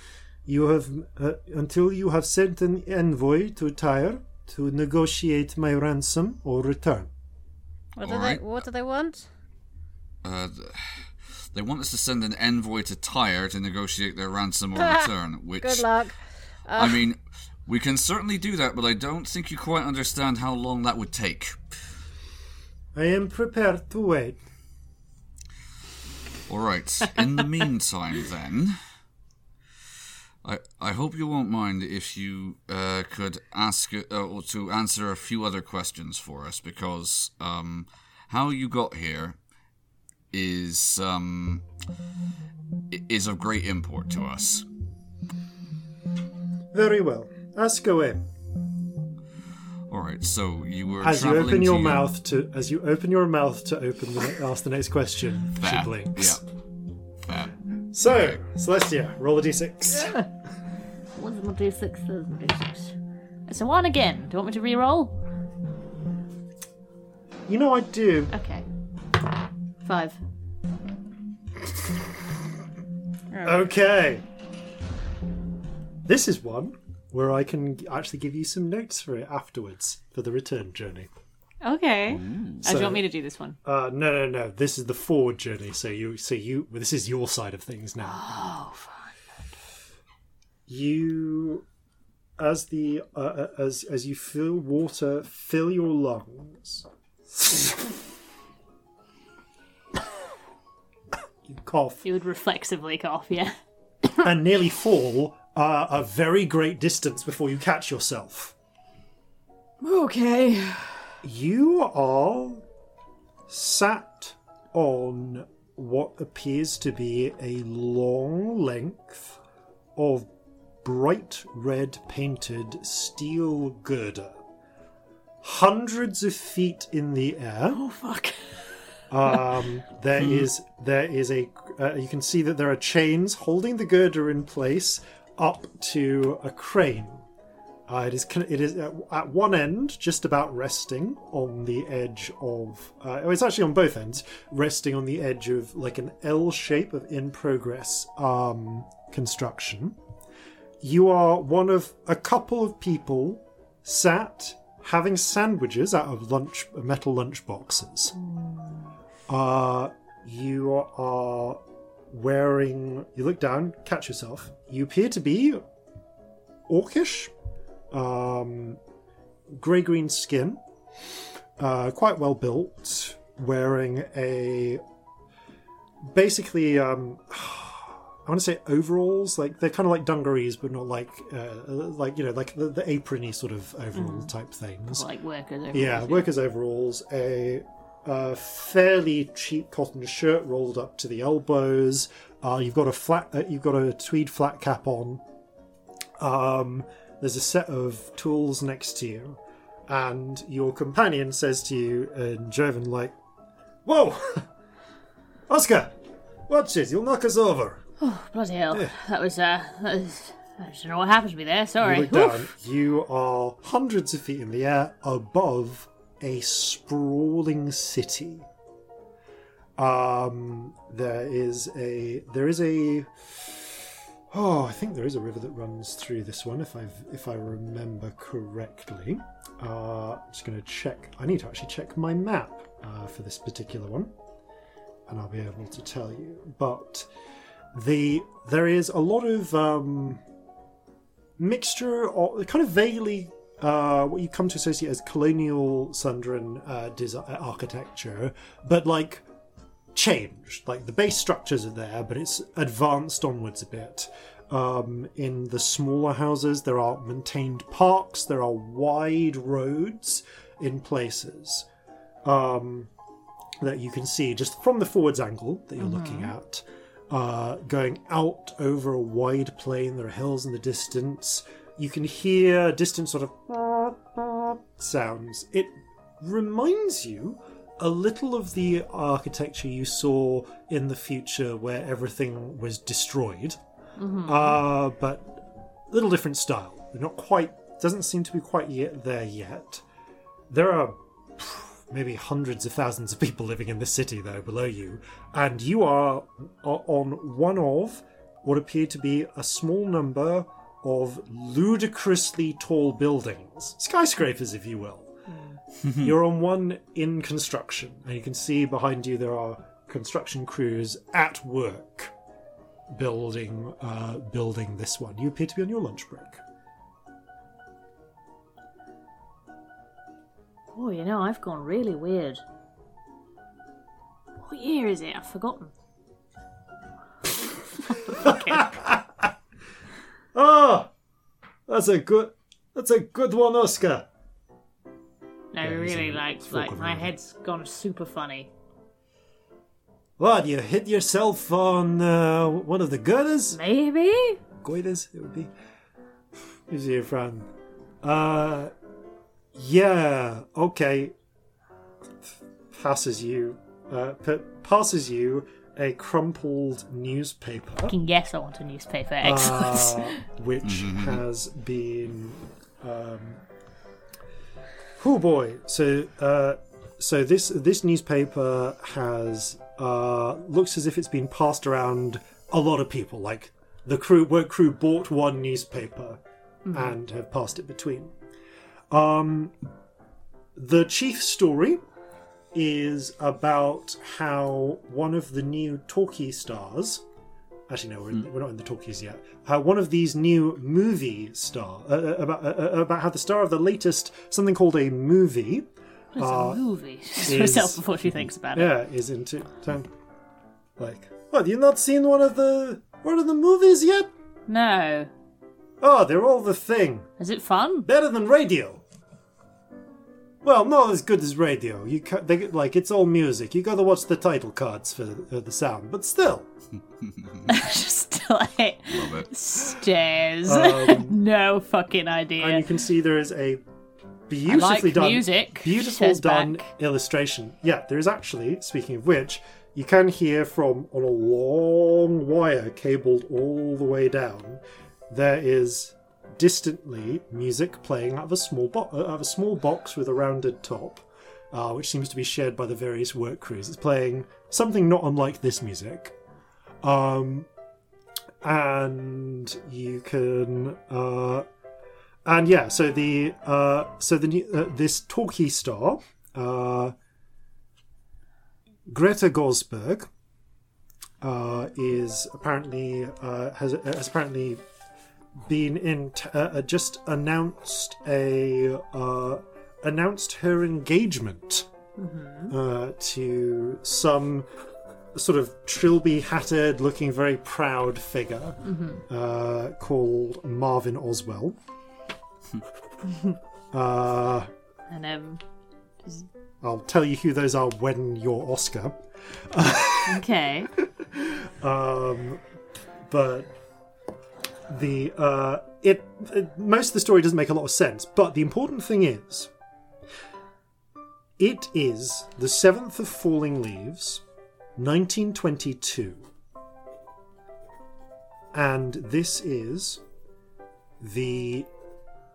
S1: you have uh, until you have sent an envoy to Tyre to negotiate my ransom or return.
S7: What do
S4: Alright.
S7: they? What do they want?
S4: Uh, they want us to send an envoy to Tyre to negotiate their ransom or return. Which
S7: Good luck.
S4: I mean, we can certainly do that, but I don't think you quite understand how long that would take.
S1: I am prepared to wait.
S4: All right. In the meantime, then, I I hope you won't mind if you uh, could ask uh, or to answer a few other questions for us, because um, how you got here is um is of great import to us.
S1: Very well. Ask away.
S4: All right. So you were
S1: As you open your mouth to as you open your mouth to open the ask the next question,
S4: Fair.
S1: she blinks.
S4: Yeah. Fair.
S1: So, Celestia, roll a d6.
S2: What's my d6? There's my d6. It's a one again. Do you want me to re-roll?
S1: You know I do.
S2: Okay. Five.
S1: Okay. This is one where I can actually give you some notes for it afterwards for the return journey.
S2: Okay. Oh, do you want me to do this one?
S1: Uh, no, no, no. This is the forward journey. So you, so you. Well, this is your side of things now.
S2: Oh, fine.
S1: You, as the uh, uh, as as you feel water fill your lungs. you cough
S2: You would reflexively cough, yeah.
S1: and nearly fall uh, a very great distance before you catch yourself.
S2: Okay.
S1: You are sat on what appears to be a long length of bright red painted steel girder. Hundreds of feet in the air.
S2: Oh fuck.
S1: Um, there is there is a uh, you can see that there are chains holding the girder in place up to a crane. Uh, it is it is at, at one end just about resting on the edge of uh, it's actually on both ends resting on the edge of like an L shape of in progress um, construction. You are one of a couple of people sat having sandwiches out of lunch metal lunch boxes. Uh, you are wearing. You look down, catch yourself. You appear to be orcish, um, grey green skin, uh, quite well built, wearing a basically. Um, I want to say overalls, like they're kind of like dungarees, but not like, uh, like you know, like the, the aprony sort of overall type things.
S2: Like workers.
S1: Overalls, yeah,
S2: overalls,
S1: workers' overalls, a, uh fairly cheap cotton shirt rolled up to the elbows. Uh, you've got a flat, uh, you've got a tweed flat cap on. Um, there's a set of tools next to you, and your companion says to you in German, like, "Whoa, Oscar, watch it. You'll knock us over.
S2: Oh, bloody hell. That was, uh, that was, I don't know what happened to me there. Sorry.
S1: You look down. You are hundreds of feet in the air above a sprawling city. Um, there is a there is a oh, I think there is a river that runs through this one if I if I remember correctly. Uh, I'm just going to check. I need to actually check my map uh, for this particular one, and I'll be able to tell you. But the there is a lot of um, mixture or kind of vaguely uh, what you come to associate as colonial Sundran uh, design, architecture, but like changed. Like the base structures are there, but it's advanced onwards a bit. Um, in the smaller houses, there are maintained parks, there are wide roads in places um, that you can see just from the forwards angle that you're looking at. Uh, going out over a wide plain, there are hills in the distance. You can hear distant sort of sounds. It reminds you a little of the architecture you saw in the future where everything was destroyed, uh, but a little different style. They're not quite, doesn't seem to be quite yet there yet. There are maybe hundreds of thousands of people living in this city, though, below you, and you are o- on one of what appear to be a small number of ludicrously tall buildings, skyscrapers, if you will. You're on one in construction, and you can see behind you there are construction crews at work building uh, building this one. You appear to be on your lunch break.
S2: Oh, you know, I've gone really weird. What year is it? I've forgotten.
S1: Oh, that's a good that's a good one, Oscar.
S2: No,
S1: Yeah,
S2: really,
S1: in
S2: like, like my
S1: command.
S2: head's gone super funny.
S1: What you hit yourself on uh, one of the girders?
S2: Maybe?
S1: goiters it would be is your friend uh yeah okay passes you uh p- passes you a crumpled newspaper
S2: Fucking yes, I want a newspaper. Excellent.
S1: uh, which has been um oh boy? So uh so this this newspaper has uh looks as if it's been passed around a lot of people. Like the crew work crew bought one newspaper and have passed it between. Um the chief story is about how one of the new talkie stars actually no we're, in, we're not in the talkies yet how one of these new movie star uh, uh, about uh, uh, about how the star of the latest something called a movie
S2: it's a movie. Just
S1: is-
S2: herself before she thinks about it.
S1: yeah is into town like what you not seen one of the one of the movies yet
S2: No.
S1: oh they're all the thing
S2: Is it fun?
S1: better than radio well not as good as radio you ca- they, like it's all music you gotta watch the title cards for, for the sound but still
S2: Just like
S4: Love it.
S2: stairs.
S1: Um,
S2: no fucking idea.
S1: and you can see there is a beautifully
S2: like
S1: done
S2: music.
S1: beautiful done
S2: back.
S1: illustration yeah there is actually speaking of which you can hear from on a long wire cabled all the way down there is distantly music playing out of a small bo- uh, out of a small box with a rounded top uh, which seems to be shared by the various work crews. It's playing something not unlike this music. Um and you can uh and yeah, so the uh, so the uh, this talkie star, uh, Greta Gosberg, uh, is apparently has has apparently been in t- uh, uh, just announced a uh, announced her engagement uh, to some sort of trilby hatted looking very proud figure uh, called Marvin Oswell. uh,
S2: And um,
S1: I'll tell you who those are when you're Oscar.
S2: okay.
S1: Um, but the uh, it, it most of the story doesn't make a lot of sense. But the important thing is, it is the seventh of falling leaves, 1922. And this is the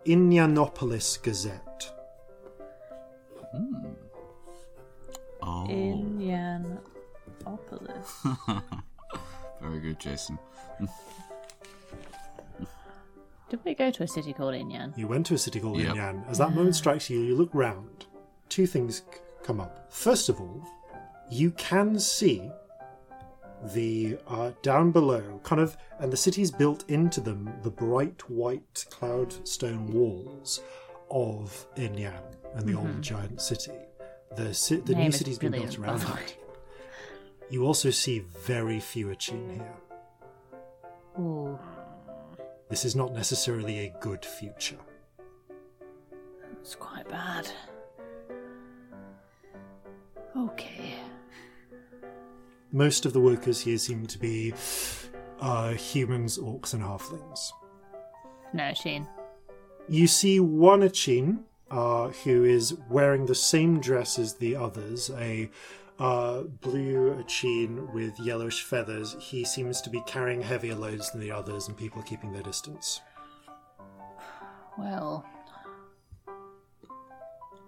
S1: Indianapolis Gazette.
S4: Oh,
S2: Indianapolis.
S4: very good, Jason.
S2: Did we go to a city called Inyan?
S1: You went to a city called
S4: Yep.
S1: Inyan. As that moment strikes you, you look round. Two things c- come up. First of all, you can see the uh, down below, kind of, and the city's built into them, the bright white cloud stone walls of Inyan and the old giant city. The, ci- the new
S2: Name is
S1: city's been built
S2: brilliant,
S1: around
S2: by the
S1: it. You also see very few Achin here.
S2: Ooh,
S1: This is not necessarily a good future.
S2: it's quite bad. Okay.
S1: Most of the workers here seem to be uh, humans, orcs, and halflings.
S2: No, Sheen.
S1: You see one Achin uh, who is wearing the same dress as the others, a uh, blue Achin with yellowish feathers. He seems to be carrying heavier loads than the others, and people are keeping their distance.
S2: Well,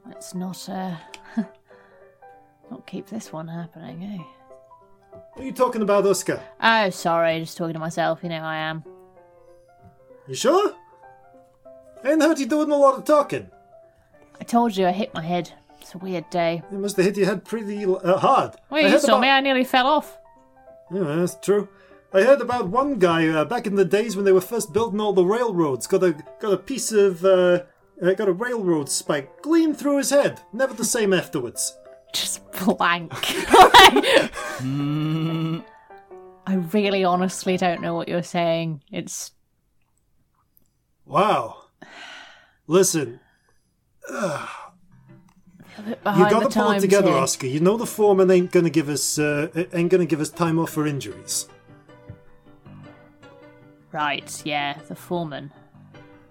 S2: let's not, uh, not keep this one happening, eh?
S1: What are you talking about, Oscar?
S2: Oh, sorry, just talking to myself. You know I am.
S1: You sure? I ain't heard you doing a lot of talking.
S2: I told you I hit my head. It's a weird day.
S1: You must have hit your head pretty uh, hard.
S2: Well,
S1: I
S2: you saw
S1: about-
S2: me. I nearly fell off.
S1: Yeah, that's true. I heard about one guy uh, back in the days when they were first building all the railroads. Got a got a piece of uh, uh, got a railroad spike gleam through his head. Never the same afterwards.
S2: Just blank. I really, honestly don't know what you're saying. It's
S1: Wow. Listen,
S2: bit
S1: you
S2: behind
S1: got to pull it together,
S2: here.
S1: Oscar. You know the foreman ain't gonna give us uh, ain't gonna give us time off for injuries.
S2: Right? Yeah, the foreman.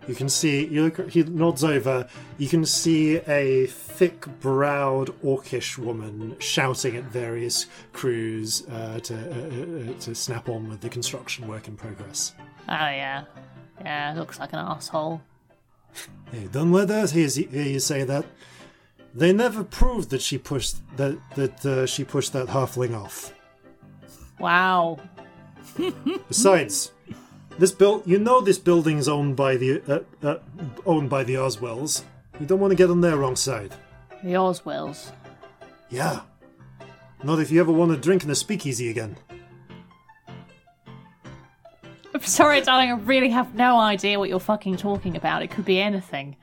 S1: You can see, you look, he nods over. You can see a thick browed orcish woman shouting at various crews uh, to, uh, uh, to snap on with the construction work in progress.
S2: Oh yeah, yeah. Looks like an asshole.
S1: Hey, don't let us hear, hear you say that. They never proved that she pushed that that uh, she pushed that halfling off.
S2: Wow.
S1: Besides, this build you know this building's owned by the uh, uh, owned by the Oswells. You don't want to get on their wrong side.
S2: The Oswells.
S1: Yeah. Not if you ever want to drink in a speakeasy again.
S2: I'm sorry, darling. I really have no idea what you're fucking talking about. It could be anything.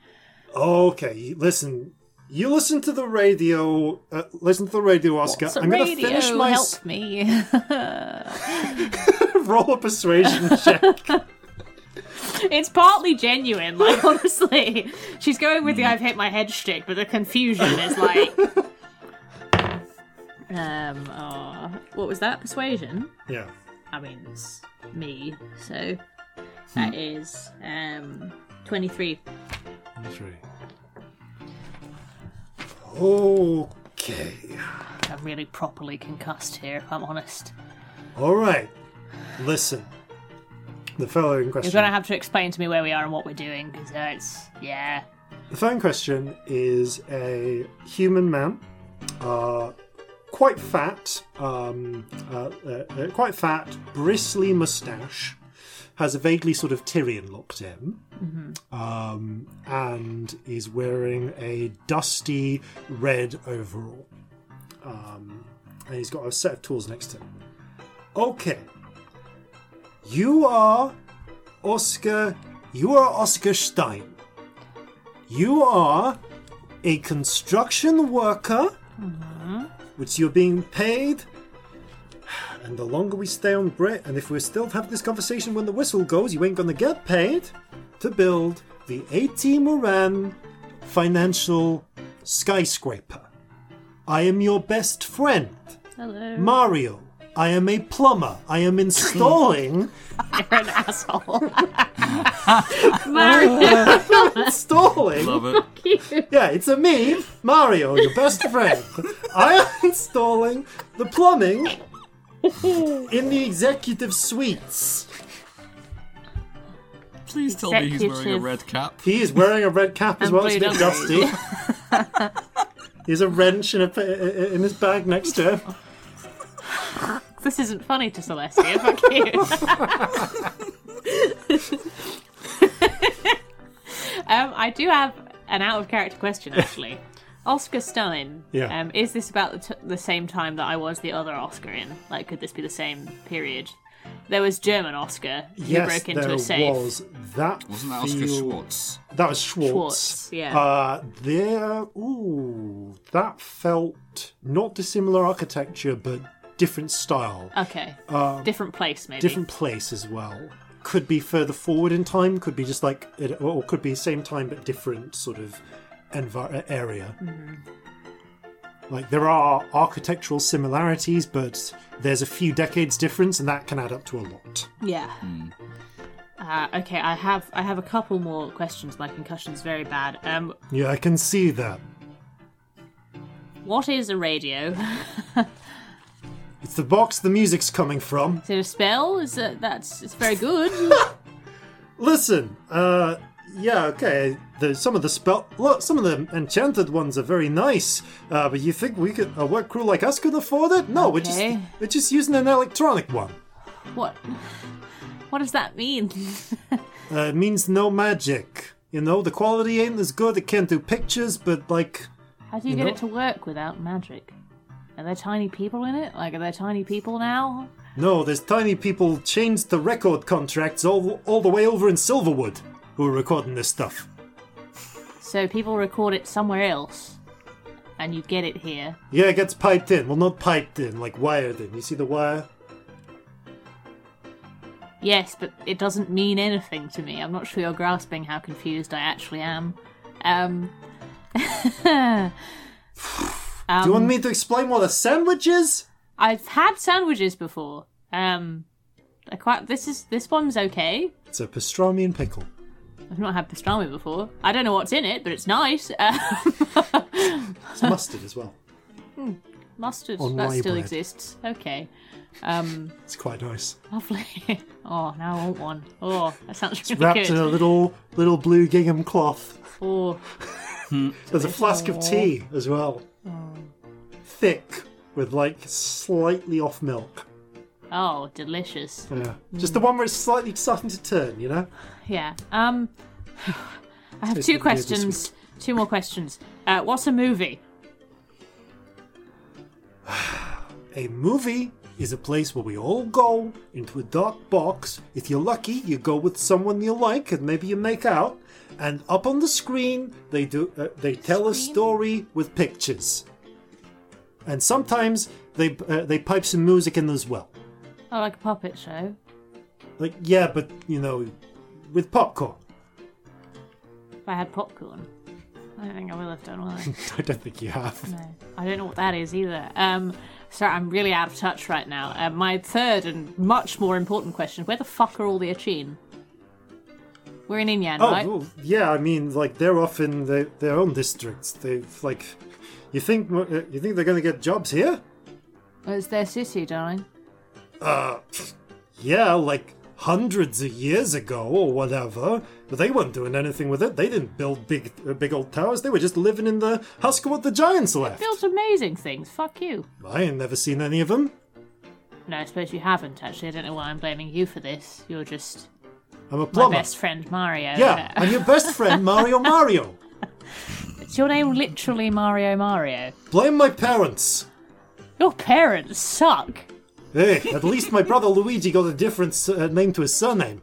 S1: Okay, listen. You listen to the radio. Uh, listen to the radio, Oscar.
S2: What's
S1: I'm going to
S2: radio?
S1: finish my
S2: Help me.
S1: roll a persuasion check.
S2: it's partly genuine. Like honestly, she's going with the "I've hit my head" shtick, but the confusion is like. Um. Uh, what was that? Persuasion.
S1: yeah.
S2: I mean, it's me, so that is um twenty-three.
S1: That's right. Okay.
S2: I'm really properly concussed here, if I'm honest.
S1: All right. Listen. The fellow in
S2: You're gonna have to explain to me where we are and what we're doing, because uh, it's yeah.
S1: The fellow in question is a human man, uh, quite fat, um, uh, uh, uh, quite fat, bristly mustache, has a vaguely sort of Tyrian look to him, um, and is wearing a dusty red overall. Um, and he's got a set of tools next to him. Okay. You are Oscar. You are Oscar Stein. You are a construction worker, which you're being paid. And the longer we stay on Brit, and if we're still having this conversation when the whistle goes, you ain't gonna get paid to build the AT Moran financial skyscraper. I am your best friend,
S2: Hello.
S1: Mario. I am a plumber. I am installing
S2: You're an asshole. Mario.
S1: Installing.
S4: Love it.
S1: Yeah, it's a me, Mario, your best friend. I am installing the plumbing in the executive suites.
S4: Please tell me he's wearing a red cap.
S1: He is wearing a red cap as
S2: And
S1: well. It's a
S2: blue
S1: bit
S2: dungarees.
S1: dusty. He's a wrench in, a, in his bag next to him.
S2: This isn't funny to Celestia. Fuck you. um, I do have an out of character question actually. Oscar Stein.
S1: Yeah.
S2: Um, is this about the, t- the same time that I was the other Oscar in? Like, could this be the same period? There was German Oscar who
S1: Yes,
S2: broke into
S1: there
S2: a safe.
S1: was. That
S4: Wasn't that Oscar
S1: feel-
S4: Schwartz?
S1: That was Schwartz.
S2: Schwartz, yeah.
S1: Uh, there, ooh, that felt not dissimilar architecture, but different style.
S2: Okay. different place, maybe.
S1: Different place as well. Could be further forward in time. Could be just like, it, or could be same time but different sort of envi- area. Like there are architectural similarities, but there's a few decades difference, and that can add up to a lot.
S2: Yeah. Uh, okay, I have I have a couple more questions. My concussion's very bad. Um,
S1: Yeah, I can see that.
S2: what is a radio?
S1: It's the box the music's coming from.
S2: Is it a spell? Is it that's it's very good.
S1: Listen, uh, yeah, okay. The, some of the spell, look, some of the enchanted ones are very nice. Uh, but you think we could, a work crew like us could afford it? No, we're just,
S2: Okay.
S1: we're just using an electronic one.
S2: what? What does that mean?
S1: Uh, it means no magic. You know, the quality ain't as good. It can't do pictures, but like,
S2: How do you,
S1: You
S2: get
S1: know-
S2: it to work without magic? Are there tiny people in it? Like, are there tiny people now?
S1: no, there's tiny people chained to record contracts all all the way over in Silverwood who are recording this stuff.
S2: So people record it somewhere else, and you get it here.
S1: Yeah, it gets piped in. Well, not piped in, like wired in. You see the wire?
S2: Yes, but it doesn't mean anything to me. I'm not sure you're grasping how confused I actually am. Um.
S1: Do you want me to explain what a sandwich is?
S2: I've had sandwiches before. Um, I quite this is this one's okay.
S1: It's a pastrami and pickle.
S2: I've not had pastrami before. I don't know what's in it, but it's nice. Um,
S1: It's mustard as well.
S2: mustard
S1: On
S2: that
S1: rye
S2: still
S1: bread.
S2: exists. Okay, um,
S1: It's quite nice.
S2: lovely. oh, now I want one. Oh, that sounds really
S1: Wrapped in a
S2: good.
S1: little little blue gingham cloth.
S2: Oh,
S1: There's a flask of tea as well. Thick with like slightly off milk.
S2: Oh, delicious.
S1: Yeah. Just the one where it's slightly starting to turn, you know?
S2: Yeah. Um, I have two questions. Two more questions. Uh, what's a movie?
S1: A movie is a place where we all go into a dark box. If you're lucky, you go with someone you like and maybe you make out. And up on the screen, they do uh, they tell a story with pictures. And sometimes they uh, they pipe some music in as well.
S2: Oh, like a puppet show.
S1: Like yeah, but you know, with popcorn.
S2: If I had popcorn, I don't think I will have done. Will I?
S1: I don't think you have.
S2: No, I don't know what that is either. Um, sorry, I'm really out of touch right now. Uh, my third and much more important question: Where the fuck are all the Achin? We're in Inyan,
S1: Oh
S2: right?
S1: well, yeah, I mean, like they're off in their, their own districts. They've like, you think uh, you think they're gonna get jobs here?
S2: It's their city, darling?
S1: Uh, yeah, like hundreds of years ago or whatever. But they weren't doing anything with it. They didn't build big, uh, big old towers. They were just living in the husk of what the giants left.
S2: Built amazing things. Fuck you.
S1: I ain't never seen any of them.
S2: No, I suppose you haven't. Actually, I don't know why I'm blaming you for this. You're just
S1: I'm a
S2: my
S1: plumber.
S2: best friend Mario.
S1: Yeah, I'm your best friend, Mario Mario.
S2: Is your name literally Mario Mario?
S1: Blame my parents.
S2: Your parents suck.
S1: Hey, at least my brother Luigi got a different uh, name to his surname.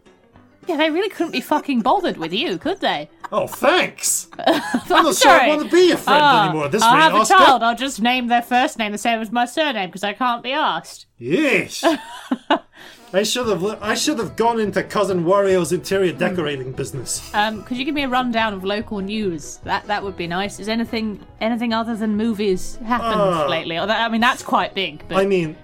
S2: Yeah, they really couldn't be fucking bothered with you, could they?
S1: Oh, thanks. I'm not sure I want to be your friend
S2: Ah,
S1: anymore. at This
S2: I'll
S1: rate,
S2: have a
S1: Oscar.
S2: child. I'll just name their first name the same as my surname because I can't be asked.
S1: Yes. I should have. I should have gone into cousin Wario's interior decorating business.
S2: Um, could you give me a rundown of local news? That that would be nice. Is anything anything other than movies happened
S1: Ah.
S2: lately? I mean, that's quite big. But
S1: I mean,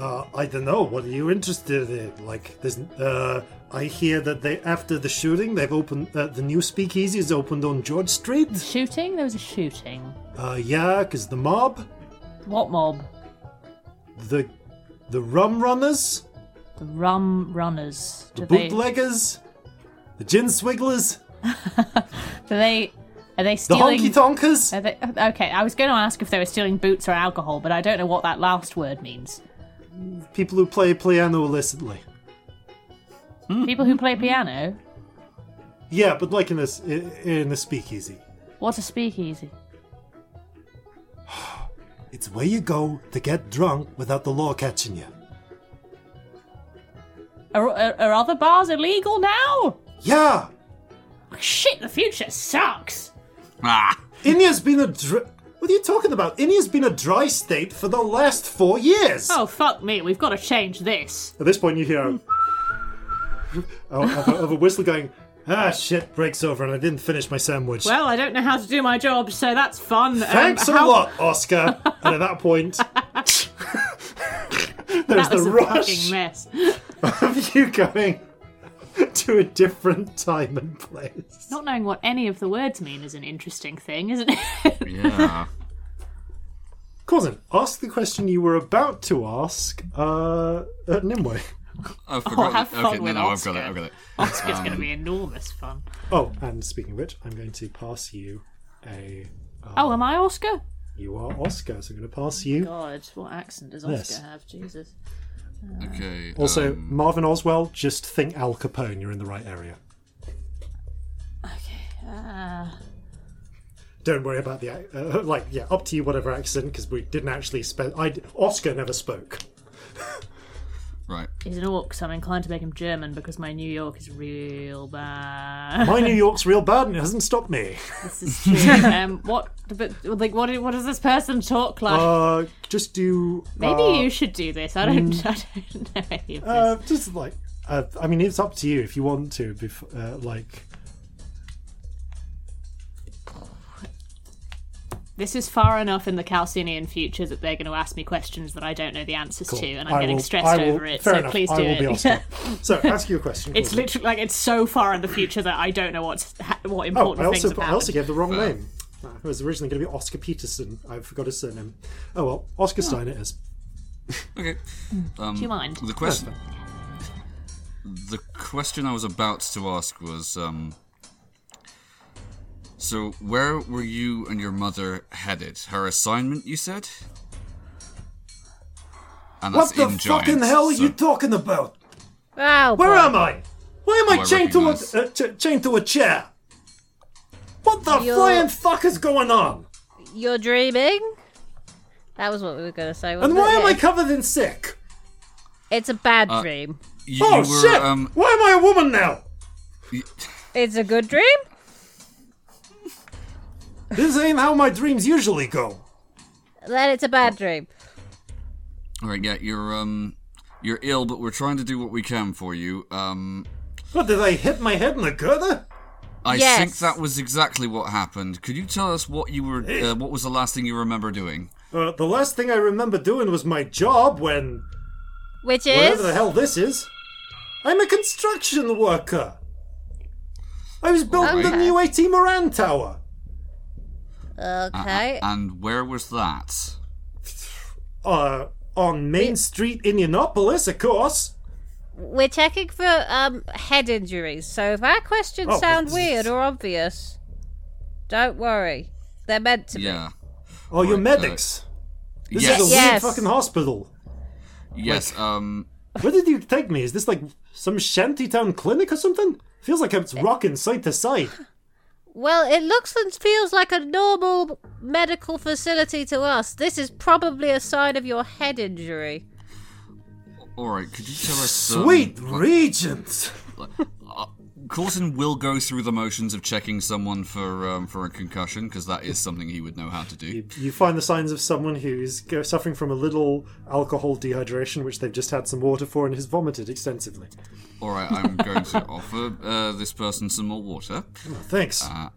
S1: uh, I don't know. What are you interested in? Like, there's uh, I hear that they after the shooting they've opened uh, the new speakeasy is opened on George Street.
S2: Shooting? There was a shooting.
S1: Uh, yeah, because the mob,
S2: What mob?
S1: the the rum runners,
S2: The rum runners.
S1: the
S2: Do they?
S1: bootleggers, the gin swigglers,
S2: Do they? Are they stealing?
S1: the honky tonkers.
S2: They, okay, I was going to ask if they were stealing boots or alcohol, but I don't know what that last word means.
S1: People who play piano illicitly.
S2: People who play piano.
S1: Yeah, but like in this in the speakeasy.
S2: What's a speakeasy?
S1: It's where you go to get drunk without the law catching you.
S2: Are, are, are other bars illegal now?
S1: Yeah,
S2: Shit, the future sucks.
S4: Ah,
S1: India's been a. Dr- what are you talking about? India's been a dry state for the last four years.
S2: Oh fuck me, we've got to change this.
S1: At this point, you hear a, of, a, of a whistle going. Ah, shit! Breaks over, and I didn't finish my sandwich.
S2: Well, I don't know how to do my job, so that's fun. Um,
S1: Thanks a
S2: how-
S1: lot, Oscar. and at that point, there's
S2: That was
S1: the
S2: a
S1: rush
S2: fucking mess.
S1: of you going to a different time and place.
S2: Not knowing what any of the words mean is an interesting thing, isn't it?
S4: yeah.
S1: Cousin, ask the question you were about to ask uh, at Nimue.
S4: I forgot.
S2: have
S4: it.
S2: fun
S4: okay, no,
S2: with
S4: no, I've got it. I've got it.
S2: Oscar's
S4: Um,
S2: going to be enormous fun.
S1: Oh, and speaking of which, I'm going to pass you a.
S2: Oh, am I Oscar?
S1: You are Oscar, so I'm going to pass you.
S2: God, what accent does Oscar
S1: Yes.
S2: have? Jesus.
S4: Okay.
S1: Also,
S4: um,
S1: Marvin Oswell, just think Al Capone. You're in the right area.
S2: Okay. Uh,
S1: Don't worry about the uh, like. Yeah, up to you. Whatever accent, because we didn't actually spend. I Oscar never spoke.
S4: right.
S2: he's an orc, so I'm inclined to make him German because my New York is real bad.
S1: My New York's real bad, and it hasn't stopped me.
S2: this is true. um, what? But like, what? What does this person talk like?
S1: Uh, just do.
S2: Maybe
S1: uh,
S2: you should do this. I don't. I don't know any of this.
S1: Uh, just like. Uh, I mean, it's up to you if you want to. Bef- uh, like.
S2: This is far enough in the Calcinian future that they're going to ask me questions that I don't know the answers to, and I'm
S1: I
S2: getting
S1: will-
S2: stressed
S1: I will-
S2: over it.
S1: Fair
S2: so
S1: enough.
S2: please
S1: I
S2: do
S1: will
S2: it.
S1: be Oscar. so, ask you a question.
S2: it's literally like it's so far in the future that I don't know what's ha- what
S1: Oh,
S2: important
S1: I
S2: things
S1: also,
S2: have
S1: I also gave the wrong name. Uh, It was originally going to be Oscar Peterson. I forgot his surname. Oh well, Oscar Stein it is.
S4: Okay. Um,
S2: Do you mind?
S4: The question. The question I was about to ask was, um, so where were you and your mother headed? Her assignment, you said. And
S1: What the
S4: in
S1: fucking
S4: Giants,
S1: hell are
S4: so-
S1: you talking about?
S7: Oh,
S1: Where
S7: boy.
S1: am I? Why am I
S4: Oh, I
S1: chained to a
S4: recognise.
S1: uh, ch- chained to a chair? What the
S7: You're-
S1: flying fuck is going on?
S7: You're dreaming? That was what we were going to say.
S1: And why
S7: it?
S1: am I covered in sick?
S7: It's a bad
S4: Uh,
S7: dream.
S4: You,
S1: Oh
S4: you were,
S1: shit!
S4: Um,
S1: Why am I a woman now?
S7: It's a good dream?
S1: This ain't how my dreams usually go.
S7: Then it's a bad dream.
S4: all right, yeah, you're um, you're ill, but we're trying to do what we can for you. Um,
S1: What did I hit my head in the gutter?
S4: I
S7: Yes.
S4: think that was exactly what happened. Could you tell us what you were? Uh, what was the last thing you remember doing?
S1: Uh, the last thing I remember doing was my job when
S7: Which is?
S1: whatever the hell this is. I'm a construction worker. I was building the new AT Moran Tower.
S7: Okay.
S4: And where was that?
S1: Uh, on Main Street, Indianapolis, of course.
S7: We're checking for um head injuries, so if our questions
S1: Oh,
S7: sound
S1: but-
S7: weird or obvious, don't worry. They're meant to
S4: Yeah.
S1: Oh, you're
S4: Right,
S1: medics. This
S4: yes.
S1: is a
S7: Yes.
S1: weird fucking hospital.
S4: Yes. Um.
S1: Where did you take me? Is this like some shantytown clinic or something? Feels like it's rocking side to side.
S7: Be. Well, it looks and feels like a normal medical facility to us. This is probably a sign of your head injury.
S4: All right. Could you tell us? um,
S1: Sweet
S4: like-
S1: regents.
S4: Coulson will go through the motions of checking someone for um, for a concussion because that is something he would know how to do.
S1: You, you find the signs of someone who's suffering from a little alcohol dehydration, which they've just had some water for and has vomited extensively.
S4: All right. I'm going to offer uh, this person some more water.
S1: Oh, thanks.
S4: Uh,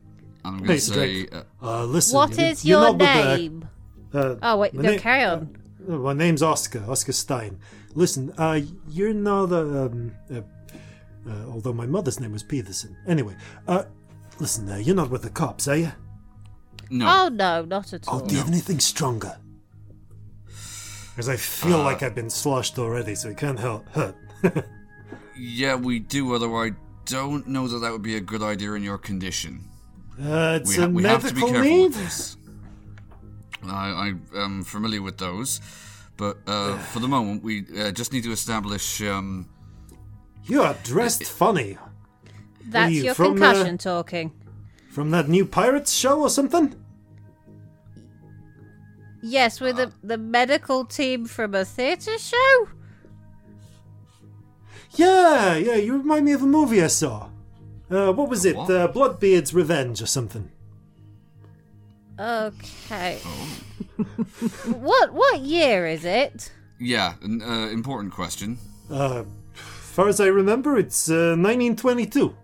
S4: I'm going to
S1: Please
S4: say.
S1: drink.
S4: Uh,
S1: Uh, listen.
S7: What
S1: you-
S7: is
S1: you're
S7: your
S1: not with the-
S7: name?
S1: uh,
S7: Oh wait,
S1: my
S7: no,
S1: na-
S7: carry on.
S1: uh, my name's Oscar. Oscar Stein. Listen, uh, you're not a, um, a Uh, although my mother's name was Peterson. Anyway, uh, listen there, you're not with the cops, are you?
S4: No.
S7: Oh no, not at
S1: Oh,
S7: all.
S1: do you have anything stronger? Because I feel like I've been sloshed already, so it can't help hurt.
S4: Yeah, we do. Although I don't know that that would be a good idea in your condition.
S1: Uh, it's
S4: we, ha-
S1: a
S4: we have to be
S1: medical
S4: careful
S1: need.
S4: with this. I, I am familiar with those, but uh, for the moment, we uh, just need to establish. Um,
S1: You are dressed funny.
S7: That's
S1: you
S7: your
S1: from, uh,
S7: concussion talking.
S1: From that new Pirates show or something?
S7: Yes, we're the, the medical team from a theatre show.
S1: Yeah, yeah, you remind me of a movie I saw. Uh, what was it?
S4: What?
S1: Uh, Bloodbeard's Revenge or something.
S7: Okay.
S4: Oh.
S7: what what year is it?
S4: yeah, an uh, important question.
S1: Uh, far as I remember, it's uh, 1922.